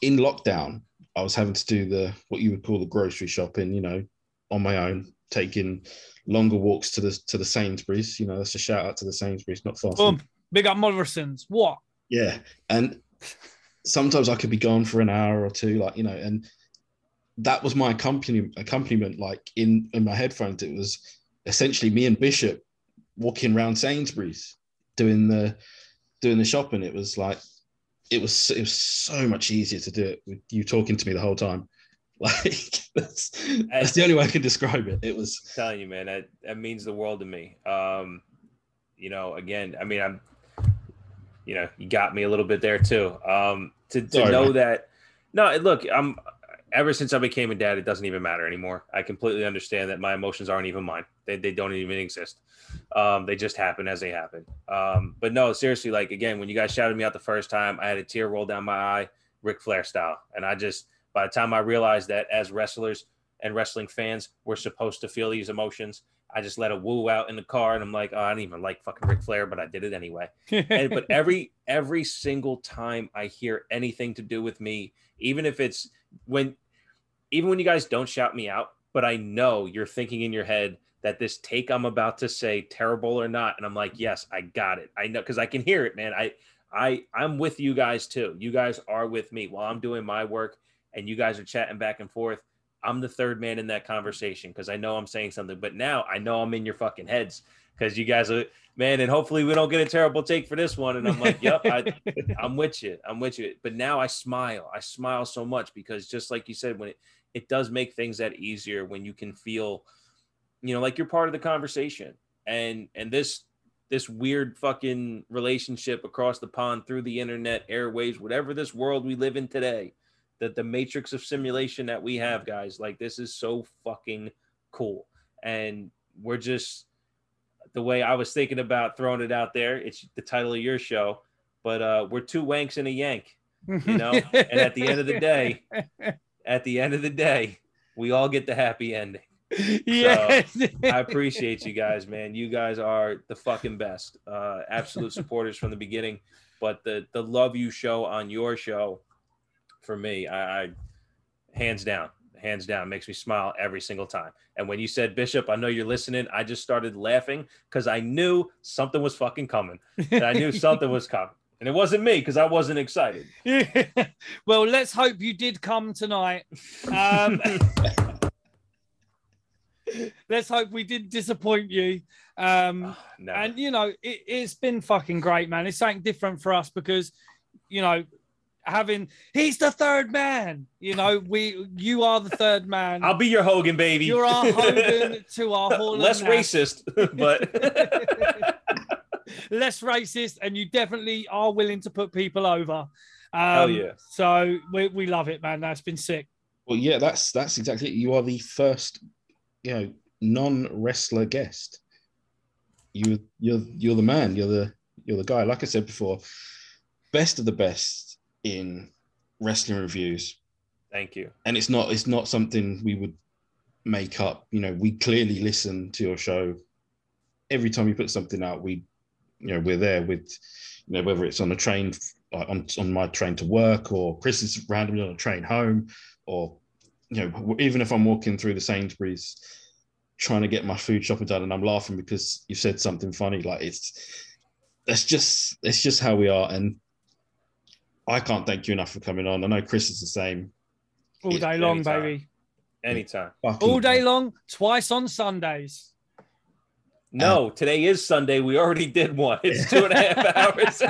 in lockdown I was having to do the what you would call the grocery shopping, you know, on my own, taking longer walks to the to the Sainsbury's. You know, that's a shout out to the Sainsbury's, not far. from Boom. Big up Morrison's. What? yeah. And sometimes I could be gone for an hour or two, like, you know, and that was my accompaniment, accompaniment like in, in my headphones. It was essentially me and Bishop walking around Sainsbury's doing the doing the shopping, it was like it was it was so much easier to do it with you talking to me the whole time. Like that's, that's the only way I can describe it. It was I'm telling you, man, that, that means the world to me. Um, you know, again, I mean, I'm, you know, you got me a little bit there too. Um, to, to Sorry, know man. that, no, look, I'm, ever since I became a dad, it doesn't even matter anymore. I completely understand that my emotions aren't even mine. They, they don't even exist. Um, they just happen as they happen. Um, but no, seriously, like again, when you guys shouted me out the first time, I had a tear roll down my eye, Ric Flair style. And I just, by the time I realized that as wrestlers and wrestling fans, we're supposed to feel these emotions, I just let a woo out in the car, and I'm like, oh, I don't even like fucking Ric Flair, but I did it anyway. And, but every every single time I hear anything to do with me, even if it's when, even when you guys don't shout me out, but I know you're thinking in your head that this take I'm about to say, terrible or not, and I'm like, yes, I got it. I know because I can hear it, man. I I I'm with you guys too. You guys are with me while I'm doing my work, and you guys are chatting back and forth. I'm the third man in that conversation because I know I'm saying something, but now I know I'm in your fucking heads because you guys are man, and hopefully we don't get a terrible take for this one. And I'm like, yep, I, I'm with you, I'm with you. But now I smile, I smile so much because just like you said, when it it does make things that easier when you can feel, you know, like you're part of the conversation, and and this this weird fucking relationship across the pond through the internet, airwaves, whatever this world we live in today that the matrix of simulation that we have, guys. Like this is so fucking cool. And we're just the way I was thinking about throwing it out there. It's the title of your show, but uh we're two wanks and a yank. you know, and at the end of the day, At the end of the day, we all get the happy ending. yes. I appreciate you guys, man. You guys are the fucking best. Uh absolute supporters from the beginning. But the the love you show on your show for me, I, I hands down, hands down, makes me smile every single time. And when you said Bishop, I know you're listening. I just started laughing because I knew something was fucking coming. And I knew something was coming. And it wasn't me because I wasn't excited. well, let's hope you did come tonight. Um, let's hope we didn't disappoint you. Um, no. and you know, it, it's been fucking great, man. It's something different for us because, you know, having he's the third man. You know, we you are the third man. I'll be your Hogan, baby. You're our Hogan to our Hall Less Nash. racist, but less racist, and you definitely are willing to put people over. Um, Hell yeah. So we, we love it, man. That's been sick. well, yeah, that's that's exactly it. You are the first, you know, non-wrestler guest. You you're you're the man. You're the you're the guy. Like I said before, best of the best in wrestling reviews. thank you. and it's not it's not something we would make up you know we clearly listen to your show every time you put something out we you know we're there with you know whether it's on a train like on, on my train to work or chris is randomly on a train home or you know even if i'm walking through the sainsbury's trying to get my food shopping done and i'm laughing because you said something funny like it's that's just it's just how we are and i can't thank you enough for coming on i know chris is the same All Yeah, day long, anytime. baby. Anytime. Fucking- All day long, twice on Sundays. No, today is Sunday. We already did one. It's two and a half hours.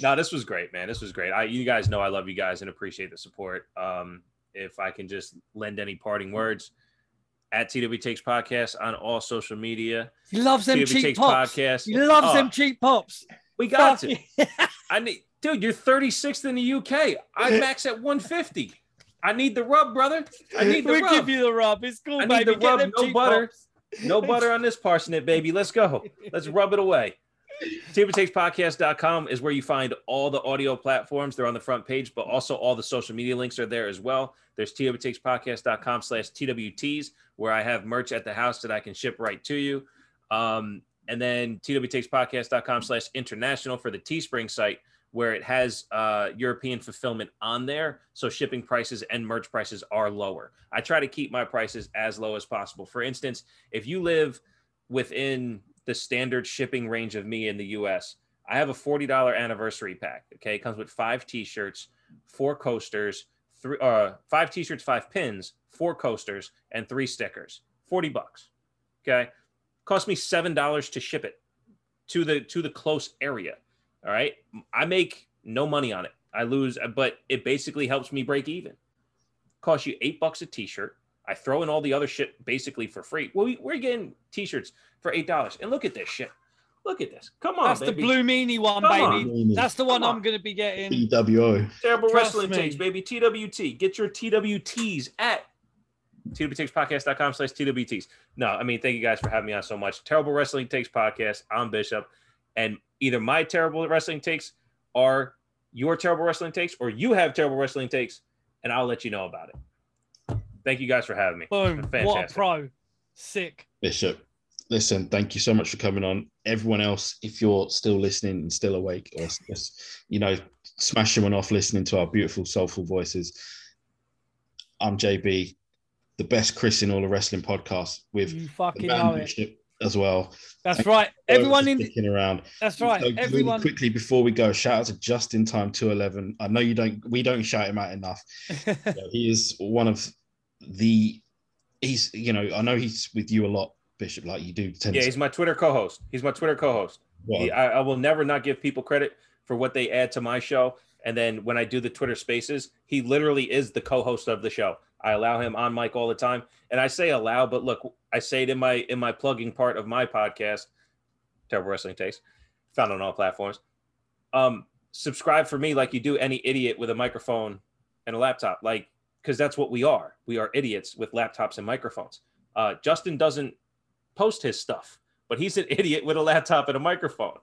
no, this was great, man. This was great. I, you guys know I love you guys and appreciate the support. Um, if I can just lend any parting words at TW Takes Podcast on all social media. He loves them TW cheap Takes pops. Podcast. He loves Oh, them cheap pops. We got Fuck to. yeah. I need, dude. You're 36th in the UK. I max at 150. I need the rub, brother. I need the rub. we rub. give you the rub. It's cool, I need baby. the Get rub, no butter. No butter on this parsnip, baby. Let's go. Let's rub it away. TableTakesPodcast.com is where you find all the audio platforms. They're on the front page, but also all the social media links are there as well. There's TWTakesPodcast.com slash TWTs, where I have merch at the house that I can ship right to you. Um, and then TWTakesPodcast.com slash international for the Teespring site, where it has uh, European fulfillment on there. So shipping prices and merch prices are lower. I try to keep my prices as low as possible. For instance, if you live within the standard shipping range of me in the US, I have a $40 anniversary pack. Okay. It comes with five t shirts, four coasters, three, uh, five t shirts, five pins, four coasters, and three stickers. 40 bucks. Okay. Cost me $7 to ship it. to the to the close area. All right, I make no money on it. I lose, but it basically helps me break even. Cost you eight bucks a t-shirt. I throw in all the other shit basically for free. Well, we, we're getting t-shirts for eight dollars, and look at this shit. Look at this. Come on, That's baby. the blue meanie one, Come baby. on. That's the one on. I'm going to be getting. BWO. Terrible Trust Wrestling me. Takes, baby. TWT. Get your TWTs at TWTakes.podcast.com slash TWTs. No, I mean, thank you guys for having me on so much. Terrible Wrestling Takes podcast. I'm Bishop. And either my terrible wrestling takes are your terrible wrestling takes, or you have terrible wrestling takes, and I'll let you know about it. Thank you guys for having me. Boom. What a Fantastic. pro. Sick. Bishop, listen, thank you so much for coming on. Everyone else, if you're still listening and still awake, or just, you know, smashing one off listening to our beautiful, soulful voices. I'm JB, the best Chris in all the wrestling podcasts with You fucking band know it. Bishop as well. That's Thank right. Everyone in. sticking around. That's right. So really Everyone. quickly before we go, shout out to Just in Time 211. I know you don't, we don't shout him out enough. You know, he is one of the, he's, you know, I know he's with you a lot, Bishop, like you do tend Yeah, to. he's my Twitter co-host. He's my Twitter co-host. He- I, I will never not give people credit for what they add to my show. And then when I do the Twitter Spaces, he literally is the co-host of the show. I allow him on mic all the time, and I say allow, but look, I say it in my in my plugging part of my podcast, Terrible Wrestling Takes, found on all platforms. Um, subscribe for me like you do any idiot with a microphone and a laptop, like because that's what we are. We are idiots with laptops and microphones. Uh, Justin doesn't post his stuff, but he's an idiot with a laptop and a microphone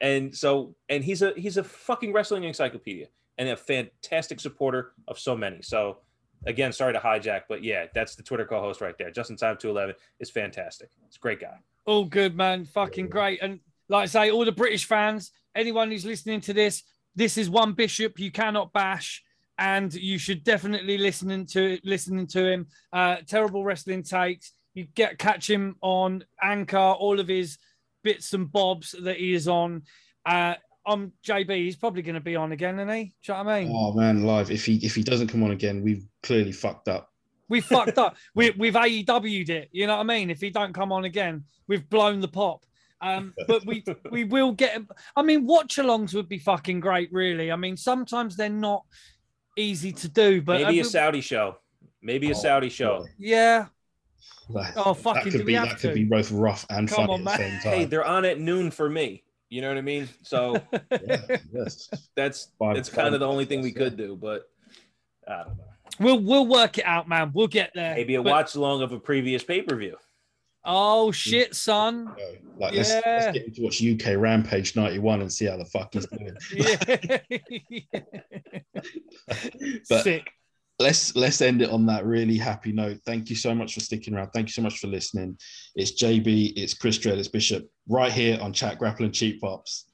and so and he's a he's a fucking wrestling encyclopedia and a fantastic supporter of so many so again sorry to hijack but yeah that's the twitter co-host right there justin time 211 is fantastic it's a great guy All good, man. Fucking great. And like I say, all the British fans, anyone who's listening to this, this is one bishop you cannot bash. And you should definitely listening to listening to him. Uh, terrible wrestling takes. You get catch him on Anchor, all of his bits and bobs that he is on. Uh, I'm JB. He's probably going to be on again, isn't he? Do you know what I mean? Oh man, live. If he if he doesn't come on again, we've clearly fucked up. We fucked up. We, we've AEW'd it. You know what I mean? If he don't come on again, we've blown the pop. Um, but we we will get. I mean, watch alongs would be fucking great, really. I mean, sometimes they're not easy to do, but maybe a saudi show maybe a Oh, saudi show yeah. That, Oh, that fucking, do could we be have that could be both rough and Come funny on, at man. the same time. hey they're on at noon for me you know what i mean so yeah, yes. that's Five- it's kind five of the only thing we podcasts, could do but i don't know we'll we'll work it out, man. We'll get there. maybe a But- watch along of a previous pay-per-view Oh shit, son. yeah. Like let's, Yeah. let's get him to watch UK Rampage '91 and see how the fuck he's doing. Yeah. But- Sick let's let's end it on that really happy note. Thank you so much for sticking around. Thank you so much for listening. It's JB, it's Chris Dredd, it's Bishop, right here on Chat Grappling Cheap Pops.